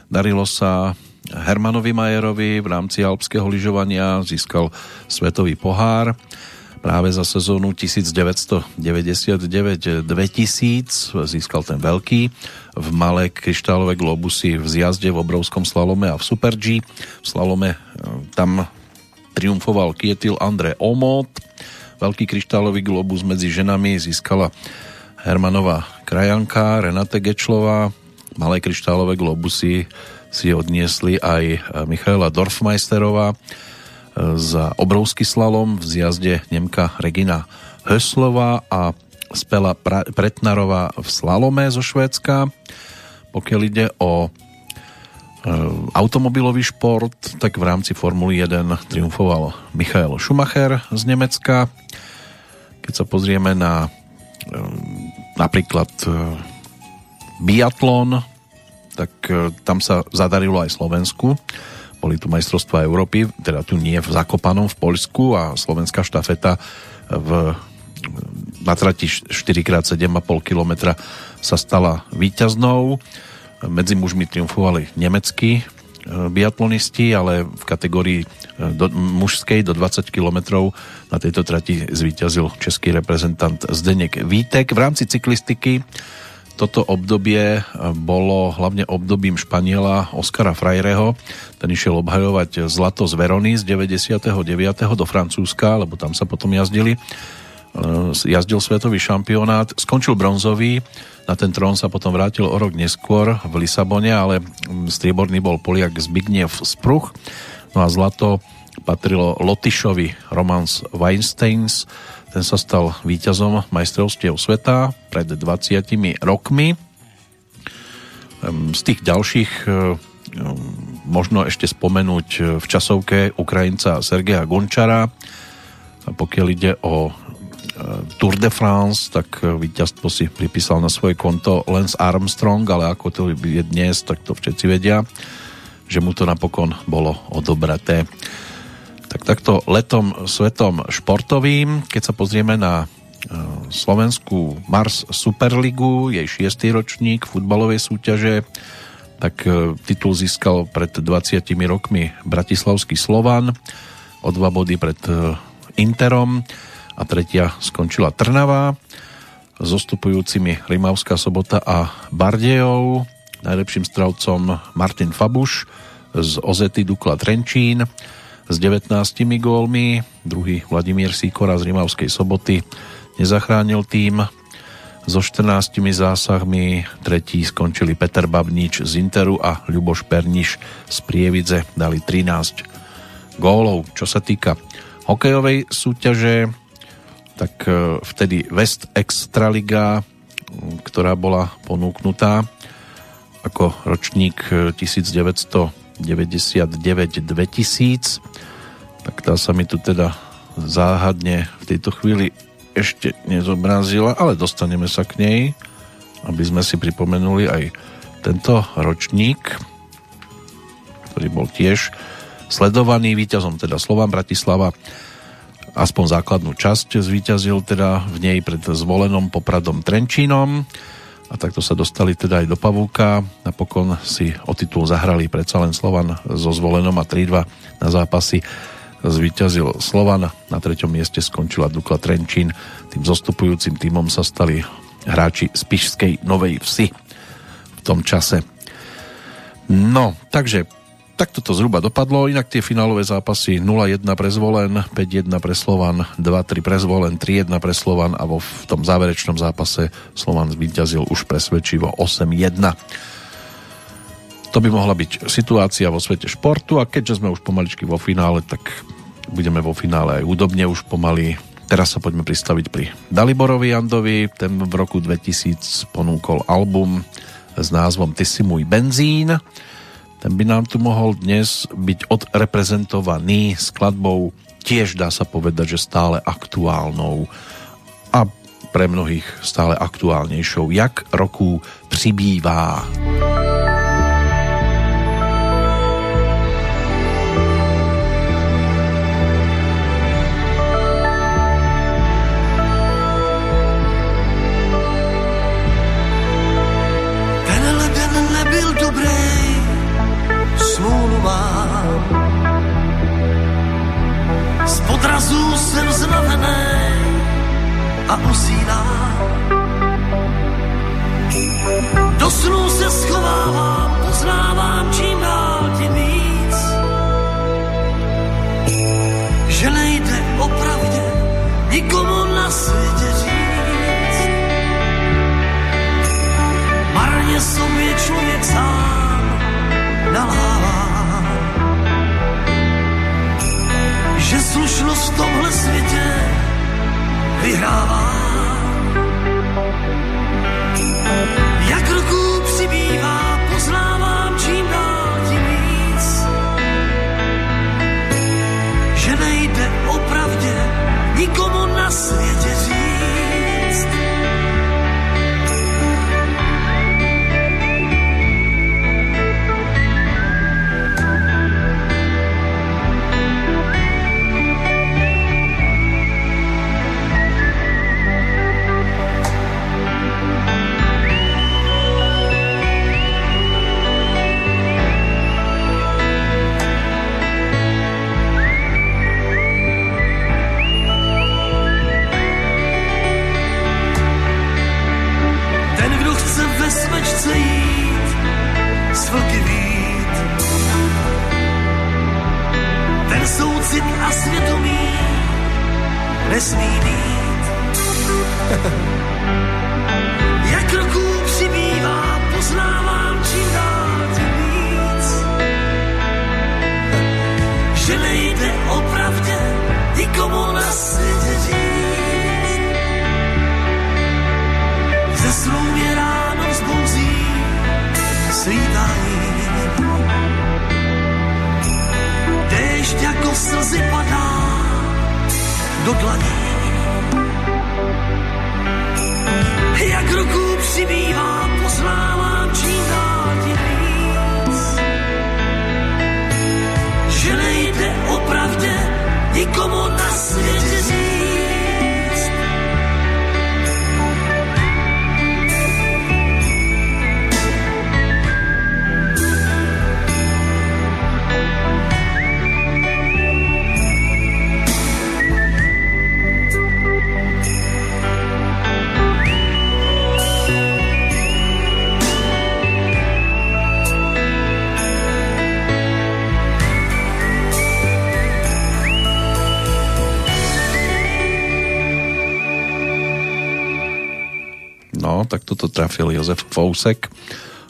Darilo sa Hermanovi Majerovi v rámci alpského lyžovania, získal svetový pohár práve za sezónu 1999-2000 získal ten veľký v malé kryštálové globusy v zjazde v obrovskom slalome a v Super G. V slalome e, tam triumfoval Kietil André Omot. Veľký kryštálový globus medzi ženami získala Hermanová krajanka Renate Gečlová. Malé kryštálové globusy si odniesli aj Michaela Dorfmeisterová za obrovský slalom v zjazde Nemka Regina Höslová a Spela Pretnarová v slalome zo Švédska. Pokiaľ ide o e, automobilový šport, tak v rámci Formuly 1 triumfoval Michael Schumacher z Nemecka. Keď sa pozrieme na e, napríklad e, biatlon, tak tam sa zadarilo aj Slovensku boli tu majstrovstvá Európy, teda tu nie v Zakopanom v Poľsku a slovenská štafeta v, na trati 4x7,5 km sa stala víťaznou. Medzi mužmi triumfovali nemeckí e, biatlonisti, ale v kategórii e, do, mužskej do 20 km na tejto trati zvíťazil český reprezentant Zdenek Vítek. V rámci cyklistiky toto obdobie bolo hlavne obdobím Španiela Oskara Frajereho. Ten išiel obhajovať zlato z Verony z 99. do Francúzska, lebo tam sa potom jazdili. Jazdil svetový šampionát, skončil bronzový, na ten trón sa potom vrátil o rok neskôr v Lisabone, ale strieborný bol Poliak Zbigniew Spruch. No a zlato patrilo Lotyšovi Romans Weinsteins, ten sa stal víťazom majstrovstiev sveta pred 20 rokmi. Z tých ďalších možno ešte spomenúť v časovke Ukrajinca Sergeja Gončara. Pokiaľ ide o Tour de France, tak víťazstvo si pripísal na svoje konto Lance Armstrong, ale ako to je dnes, tak to všetci vedia, že mu to napokon bolo odobraté. Tak takto letom svetom športovým, keď sa pozrieme na e, slovenskú Mars Superligu, jej šiestý ročník futbalovej súťaže, tak titul získal pred 20 rokmi Bratislavský Slovan, o dva body pred Interom a tretia skončila Trnava zostupujúcimi Rimavská sobota a Bardejov, najlepším stravcom Martin Fabuš z Ozety Dukla Trenčín, s 19 gólmi, druhý Vladimír Sikora z Rimavskej soboty nezachránil tým so 14 zásahmi. Tretí skončili Peter Babnič z Interu a Ľuboš Perniš z Prievidze. Dali 13 gólov. Čo sa týka hokejovej súťaže, tak e, vtedy West Extraliga, ktorá bola ponúknutá ako ročník 1999-2000, tak tá sa mi tu teda záhadne v tejto chvíli ešte nezobrazila, ale dostaneme sa k nej, aby sme si pripomenuli aj tento ročník, ktorý bol tiež sledovaný víťazom, teda Slován Bratislava, aspoň základnú časť zvíťazil teda v nej pred zvolenom Popradom Trenčínom a takto sa dostali teda aj do Pavúka. Napokon si o titul zahrali predsa len Slovan so zvolenom a 3-2 na zápasy zvíťazil Slovan, na treťom mieste skončila Dukla Trenčín. Tým zostupujúcim týmom sa stali hráči z Pišskej Novej Vsi v tom čase. No, takže takto to zhruba dopadlo, inak tie finálové zápasy 0-1 pre Zvolen, 5-1 pre Slovan, 2-3 pre Zvolen, 3-1 pre Slovan a vo v tom záverečnom zápase Slovan zvíťazil už presvedčivo 8-1. To by mohla byť situácia vo svete športu a keďže sme už pomaličky vo finále, tak budeme vo finále aj údobne už pomaly. Teraz sa poďme pristaviť pri Daliborovi Jandovi. Ten v roku 2000 ponúkol album s názvom Ty si môj benzín. Ten by nám tu mohol dnes byť odreprezentovaný skladbou tiež dá sa povedať, že stále aktuálnou a pre mnohých stále aktuálnejšou. Jak roku přibývá. Odrazů jsem znavený a usínám. Do snů se schovávám, poznávám čím dál tím víc, že nejde opravdě nikomu na světě říct. Marně sobě člověk sám nalhává. Že slušnost v tomhle světě vyhrává. Jak roku přibývá, poznávám čím dál tím víc, že nejde opravdě nikomu na světě trafil Jozef Fousek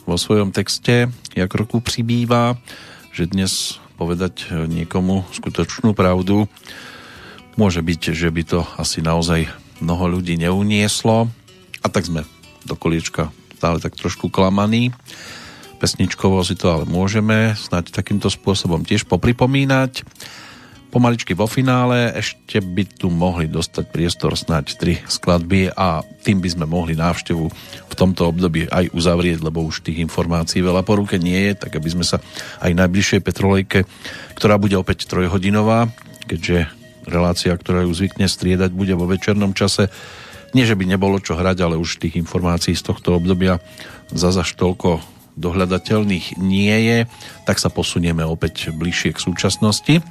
vo svojom texte, jak roku přibývá, že dnes povedať niekomu skutočnú pravdu môže byť, že by to asi naozaj mnoho ľudí neunieslo a tak sme do koliečka stále tak trošku klamaní. Pesničkovo si to ale môžeme snáď takýmto spôsobom tiež popripomínať pomaličky vo finále. Ešte by tu mohli dostať priestor snáď tri skladby a tým by sme mohli návštevu tomto období aj uzavrieť, lebo už tých informácií veľa po ruke nie je, tak aby sme sa aj najbližšej Petrolejke, ktorá bude opäť trojhodinová, keďže relácia, ktorá ju zvykne striedať, bude vo večernom čase. Nie, že by nebolo čo hrať, ale už tých informácií z tohto obdobia zazaž toľko dohľadateľných nie je, tak sa posunieme opäť bližšie k súčasnosti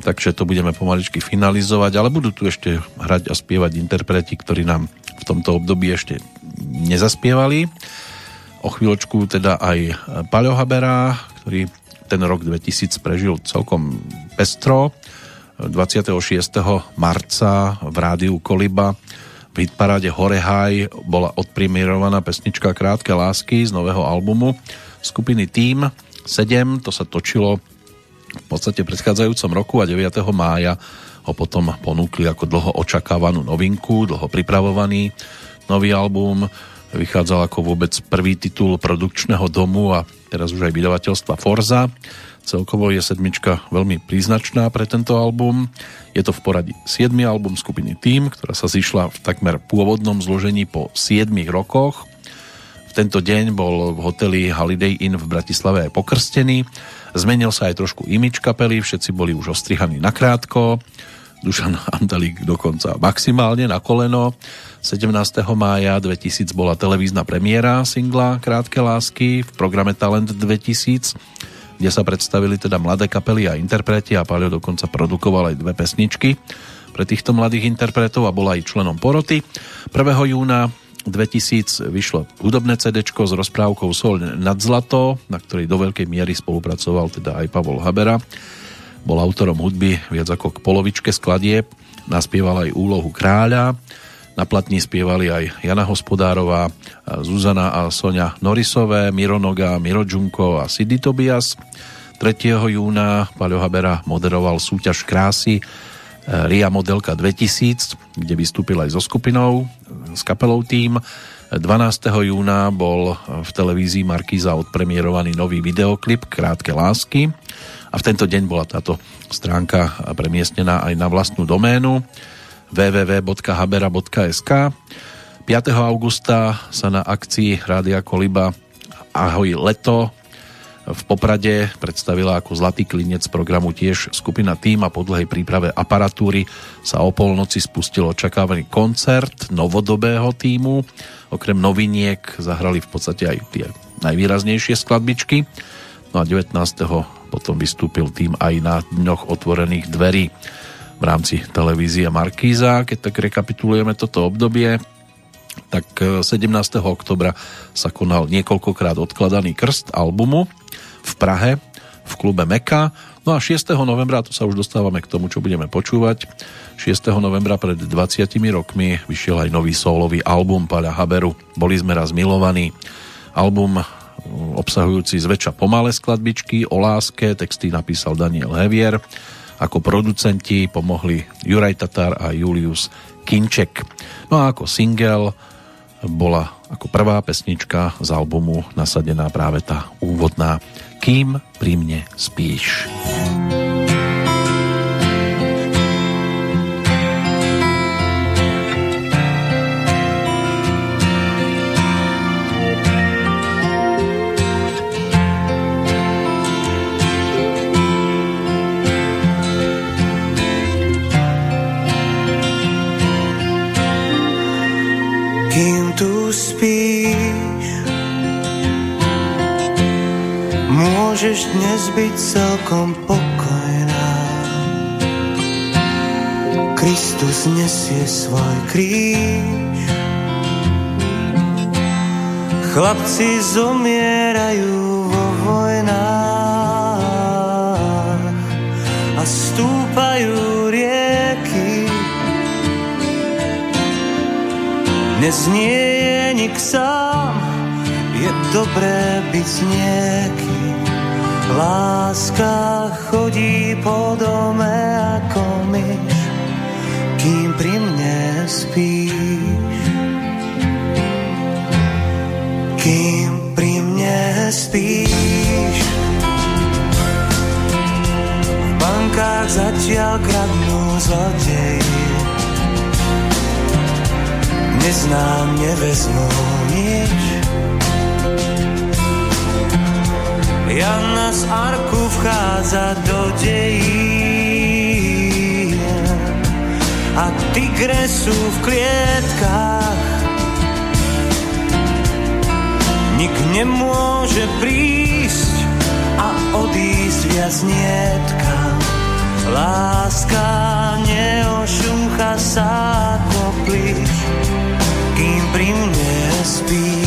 takže to budeme pomaličky finalizovať, ale budú tu ešte hrať a spievať interpreti, ktorí nám v tomto období ešte nezaspievali. O chvíľočku teda aj Paľo Habera, ktorý ten rok 2000 prežil celkom pestro. 26. marca v rádiu Koliba v hitparáde Horehaj bola odpremierovaná pesnička Krátke lásky z nového albumu skupiny Team 7. To sa točilo v podstate predchádzajúcom roku a 9. mája ho potom ponúkli ako dlho očakávanú novinku, dlho pripravovaný nový album. Vychádzal ako vôbec prvý titul produkčného domu a teraz už aj vydavateľstva Forza. Celkovo je sedmička veľmi príznačná pre tento album. Je to v poradí 7. album skupiny Team, ktorá sa zišla v takmer pôvodnom zložení po 7 rokoch. V tento deň bol v hoteli Holiday Inn v Bratislave aj pokrstený Zmenil sa aj trošku imič kapely, všetci boli už ostrihaní nakrátko. Dušan Andalík dokonca maximálne na koleno. 17. mája 2000 bola televízna premiéra singla Krátke lásky v programe Talent 2000, kde sa predstavili teda mladé kapely a interpreti a Paľo dokonca produkoval aj dve pesničky pre týchto mladých interpretov a bola aj členom poroty. 1. júna 2000 vyšlo hudobné CD s rozprávkou Sol nad zlato, na ktorej do veľkej miery spolupracoval teda aj Pavol Habera. Bol autorom hudby viac ako k polovičke skladieb, naspieval aj úlohu kráľa, na platni spievali aj Jana Hospodárová, Zuzana a Sonia Norisové, Mironoga, Miro Džunko a Sidy Tobias. 3. júna Paľo Habera moderoval súťaž krásy RIA Modelka 2000, kde vystúpil aj so skupinou, s kapelou tým. 12. júna bol v televízii Markíza odpremierovaný nový videoklip Krátke lásky a v tento deň bola táto stránka premiestnená aj na vlastnú doménu www.habera.sk 5. augusta sa na akcii Rádia Koliba Ahoj leto v Poprade predstavila ako zlatý klinec programu tiež skupina Tým a po dlhej príprave aparatúry sa o polnoci spustil očakávaný koncert novodobého týmu. Okrem noviniek zahrali v podstate aj tie najvýraznejšie skladbičky. No a 19. potom vystúpil tým aj na dňoch otvorených dverí v rámci televízie Markíza. Keď tak rekapitulujeme toto obdobie, tak 17. oktobra sa konal niekoľkokrát odkladaný krst albumu v Prahe v klube Meka. No a 6. novembra, to sa už dostávame k tomu, čo budeme počúvať, 6. novembra pred 20 rokmi vyšiel aj nový solový album Paľa Haberu Boli sme raz milovaní. Album obsahujúci zväčša pomalé skladbičky o láske, texty napísal Daniel Hevier. Ako producenti pomohli Juraj Tatar a Julius Kinček. No a ako single bola ako prvá pesnička z albumu nasadená práve tá úvodná kým pri mne spíš. Kým Môžeš byť celkom pokojná. Kristus nesie svoj kríž. Chlapci zomierajú vo vojnách a stúpajú rieky. Dnes nie je nik sám, je dobré byť niekým. Láska chodí po dome ako myš, kým pri mne spíš. Kým pri mne spíš. V bankách zatiaľ kradnú zlodeji, neznám, nevezmú Jana z arku vchádza do dejí a tigre sú v klietkách. Nik nemôže prísť a odísť viac nietka. Láska neošúcha sa ako plíš, kým pri mne spíš.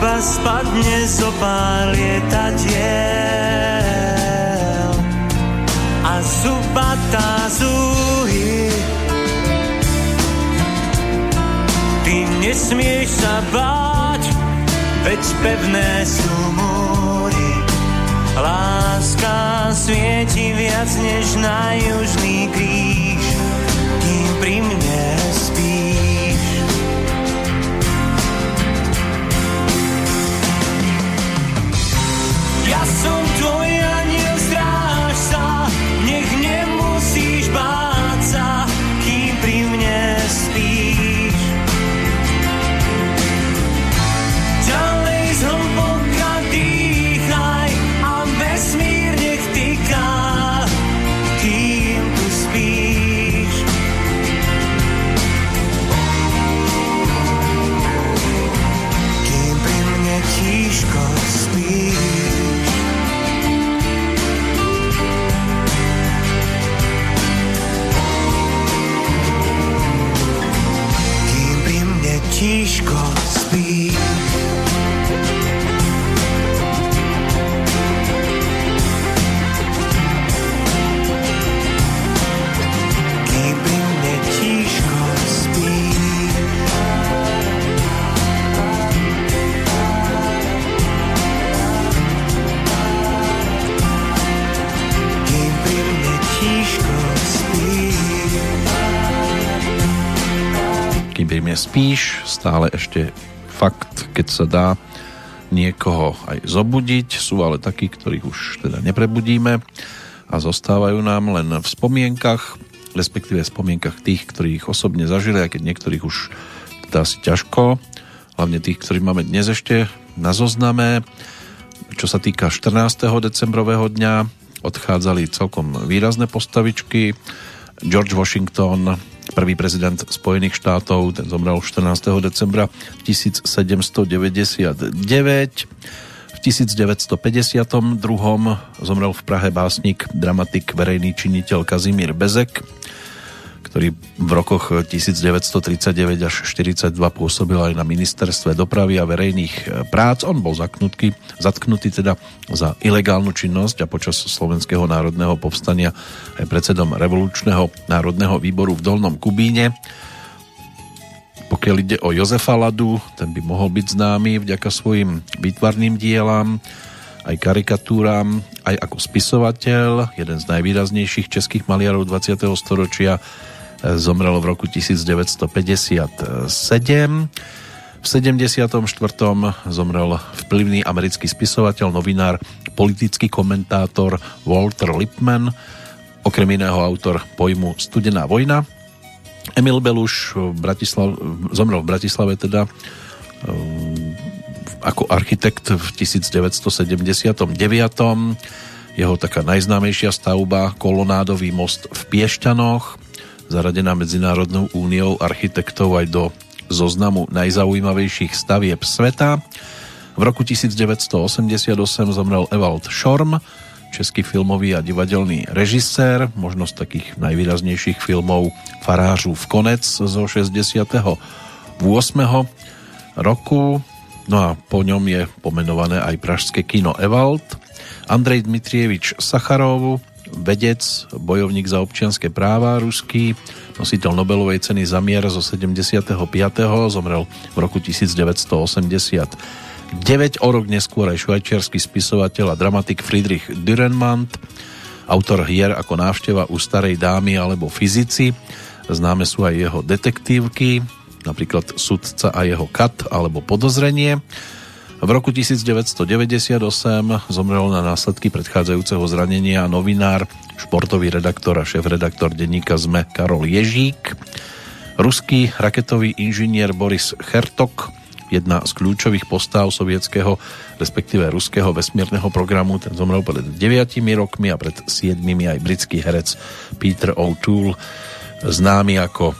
Neba spadne zo pár lietadiel A zubatá zúhy. Ty nesmieš sa báť, veď pevné sú múry. Láska svieti viac než na južný kríž, kým pri mne Mne spíš, stále ešte fakt, keď sa dá niekoho aj zobudiť. Sú ale takí, ktorých už teda neprebudíme a zostávajú nám len v spomienkach, respektíve v spomienkach tých, ktorí ich osobne zažili, aj keď niektorých už teda asi ťažko, hlavne tých, ktorí máme dnes ešte na zozname. Čo sa týka 14. decembrového dňa, odchádzali celkom výrazné postavičky. George Washington, prvý prezident Spojených štátov, ten zomrel 14. decembra 1799. V 1952. zomrel v Prahe básnik, dramatik, verejný činiteľ Kazimír Bezek, ktorý v rokoch 1939 až 42 pôsobil aj na ministerstve dopravy a verejných prác. On bol zatknutý, zatknutý teda za ilegálnu činnosť a počas Slovenského národného povstania aj predsedom revolučného národného výboru v Dolnom Kubíne. Pokiaľ ide o Jozefa Ladu, ten by mohol byť známy vďaka svojim výtvarným dielam, aj karikatúram, aj ako spisovateľ, jeden z najvýraznejších českých maliarov 20. storočia, zomrel v roku 1957. V 74. zomrel vplyvný americký spisovateľ, novinár, politický komentátor Walter Lippmann, okrem iného autor pojmu Studená vojna. Emil Beluš Bratislav, zomrel v Bratislave teda um, ako architekt v 1979. Jeho taká najznámejšia stavba, kolonádový most v Piešťanoch, zaradená Medzinárodnou úniou architektov aj do zoznamu najzaujímavejších stavieb sveta. V roku 1988 zomrel Ewald Schorm, český filmový a divadelný režisér, možno z takých najvýraznejších filmov Farářů v konec zo 68. roku. No a po ňom je pomenované aj pražské kino Ewald. Andrej Dmitrievič Sacharov, vedec, bojovník za občianské práva ruský, nositeľ Nobelovej ceny za mier zo 75. zomrel v roku 1989. O rok neskôr aj švajčiarsky spisovateľ a dramatik Friedrich Dürrenmatt, autor hier ako návšteva u starej dámy alebo fyzici. Známe sú aj jeho detektívky, napríklad Sudca a jeho kat alebo Podozrenie. V roku 1998 zomrel na následky predchádzajúceho zranenia novinár, športový redaktor a šéf-redaktor denníka ZME Karol Ježík, ruský raketový inžinier Boris Chertok, jedna z kľúčových postáv sovietského, respektíve ruského vesmírneho programu, ten zomrel pred 9 rokmi a pred 7 aj britský herec Peter O'Toole, známy ako e,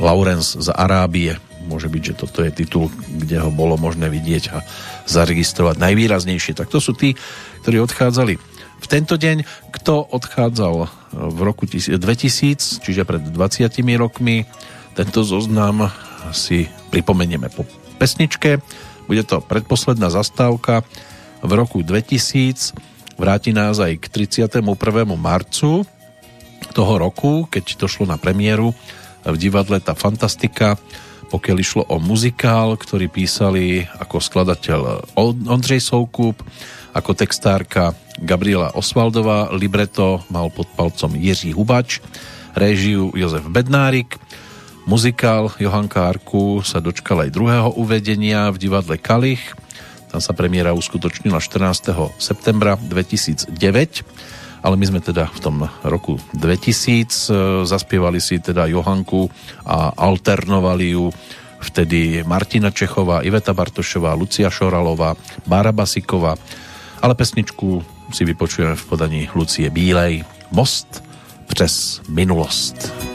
Lawrence z Arábie, môže byť, že toto je titul, kde ho bolo možné vidieť a zaregistrovať najvýraznejšie. Tak to sú tí, ktorí odchádzali v tento deň. Kto odchádzal v roku 2000, čiže pred 20 rokmi, tento zoznam si pripomenieme po pesničke. Bude to predposledná zastávka v roku 2000. Vráti nás aj k 31. marcu toho roku, keď to šlo na premiéru v divadle Tá fantastika pokiaľ išlo o muzikál, ktorý písali ako skladateľ Ondřej Soukup, ako textárka Gabriela Osvaldová, libreto mal pod palcom Jiří Hubač, réžiu Jozef Bednárik, muzikál Johanka Arku sa dočkal aj druhého uvedenia v divadle Kalich, tam sa premiéra uskutočnila 14. septembra 2009 ale my sme teda v tom roku 2000 e, zaspievali si teda Johanku a alternovali ju vtedy Martina Čechová, Iveta Bartošová, Lucia Šoralová, Bára Basiková, ale pesničku si vypočujeme v podaní Lucie Bílej Most přes minulost.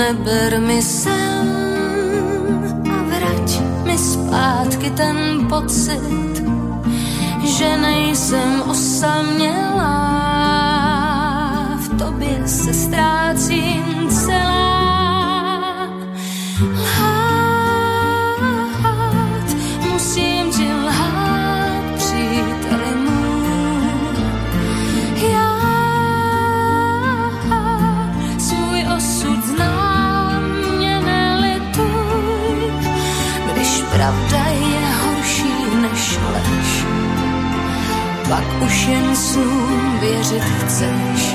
Neber mi sem a vrať mi zpátky ten pocit, že nejsem osamělá. V tobě se ztrácím Pak už jen snům věřit chceš,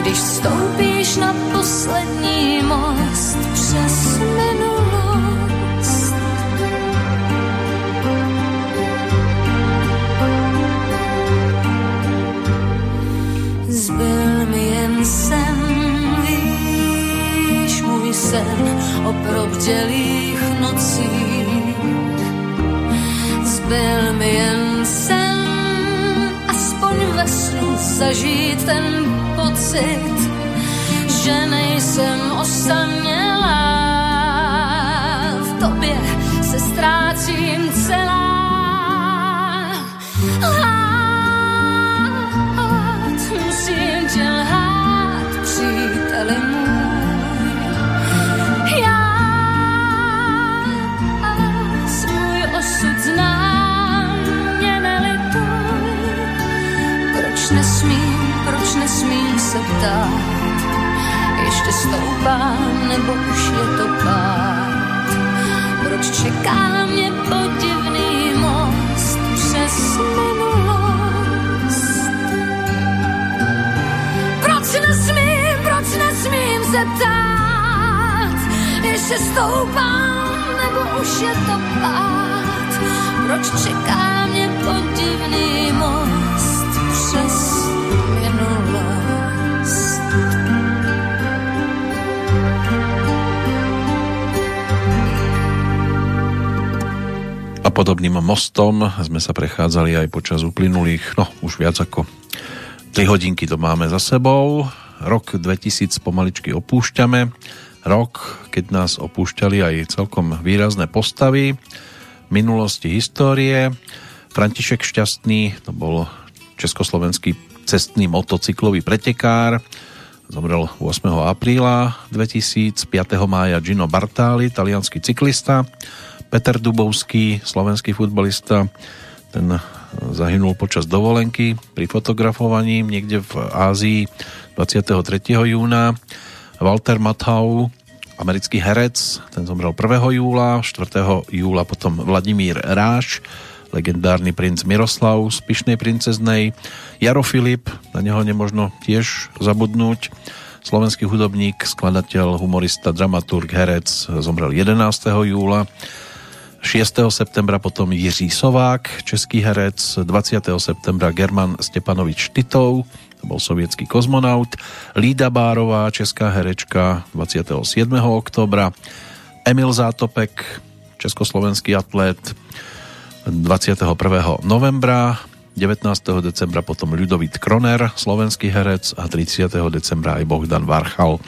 když stoupíš na poslední most přes minulost. Zbyl mi jen sen, víš, můj sen o probdělých nocích byl mi jen sen, ve snu zažít ten pocit, že nejsem osamělá. Ještě stoupá, nebo už je to pád. Proč čeká mě podivný most přes minulost? Proč nesmím, proč nesmím se ptát, ještě stoupám, nebo už je to pád? Proč čeká mě podivný most podobným mostom sme sa prechádzali aj počas uplynulých, no už viac ako 3 hodinky to máme za sebou. Rok 2000 pomaličky opúšťame. Rok, keď nás opúšťali aj celkom výrazné postavy minulosti histórie. František Šťastný, to bol československý cestný motocyklový pretekár, zomrel 8. apríla 2000, 5. mája Gino Bartali, talianský cyklista, Peter Dubovský, slovenský futbalista, ten zahynul počas dovolenky pri fotografovaní niekde v Ázii 23. júna. Walter Matthau, americký herec, ten zomrel 1. júla, 4. júla potom Vladimír Ráš, legendárny princ Miroslav z Pyšnej princeznej, Jaro Filip, na neho nemožno tiež zabudnúť, slovenský hudobník, skladateľ, humorista, dramaturg, herec, zomrel 11. júla, 6. septembra potom Jiří Sovák, český herec, 20. septembra German Stepanovič Titov, to bol sovietský kozmonaut, Lída Bárová, česká herečka, 27. oktobra, Emil Zátopek, československý atlét, 21. novembra, 19. decembra potom Ľudovít Kroner, slovenský herec a 30. decembra aj Bohdan Varchal,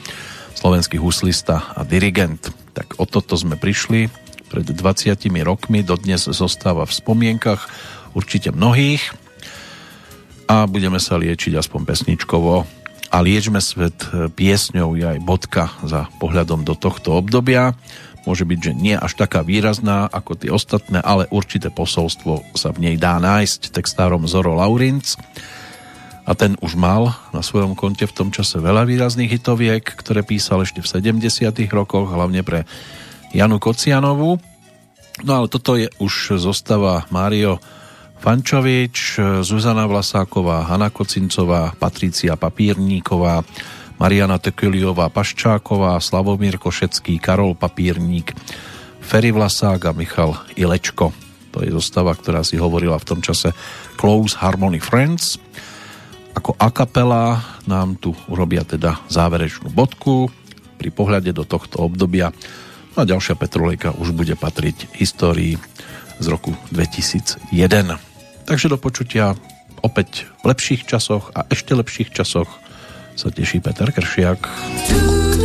slovenský huslista a dirigent. Tak o toto sme prišli pred 20 rokmi, dodnes zostáva v spomienkach určite mnohých. A budeme sa liečiť aspoň pesničkovo. A liečme svet piesňou je aj bodka za pohľadom do tohto obdobia. Môže byť, že nie až taká výrazná ako tie ostatné, ale určité posolstvo sa v nej dá nájsť. Textárom Zoro Laurinc a ten už mal na svojom konte v tom čase veľa výrazných hitoviek, ktoré písal ešte v 70 rokoch, hlavne pre Janu Kocianovú. No ale toto je už zostava Mário Fančovič, Zuzana Vlasáková, Hanna Kocincová, Patricia Papírníková, Mariana Tekeliová Paščáková, Slavomír Košecký, Karol Papírník, Ferry Vlasák a Michal Ilečko. To je zostava, ktorá si hovorila v tom čase Close Harmony Friends. Ako a kapela nám tu urobia teda záverečnú bodku pri pohľade do tohto obdobia No a ďalšia Petrolejka už bude patriť histórii z roku 2001. Takže do počutia opäť v lepších časoch a ešte lepších časoch sa teší Peter Kršiak. Viem,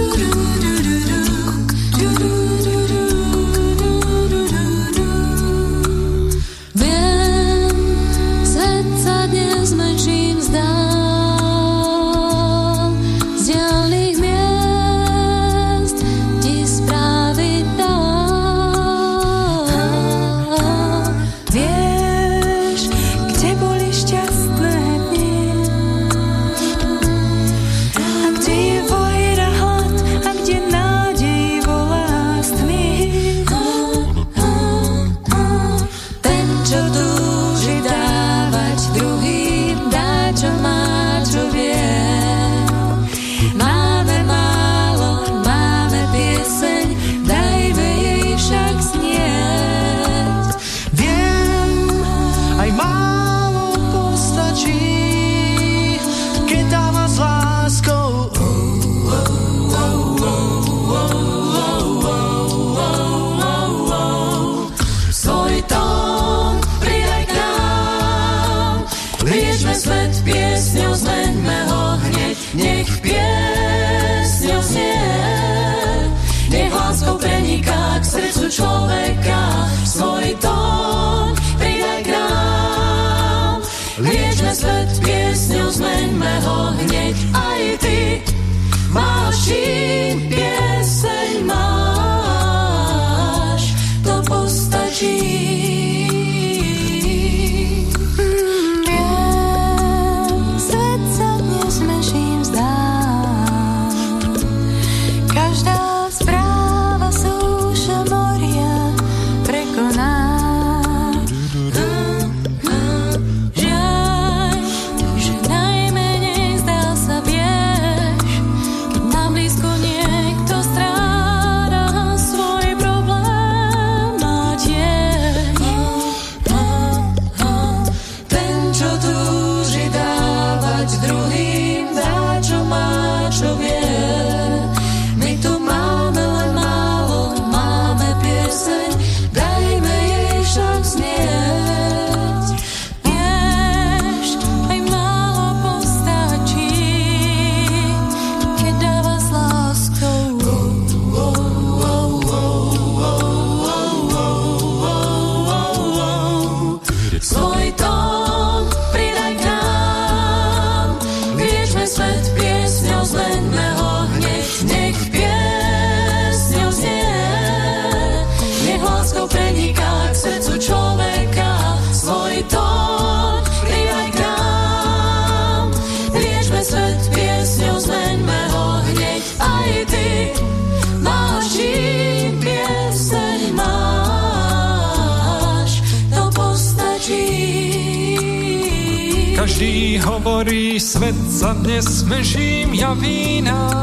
svet sa dnes mežím javína,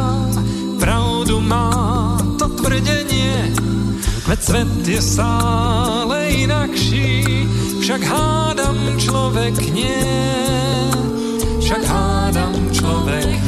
pravdu má to tvrdenie, veď svet je stále inakší, však hádam človek nie, však hádam človek.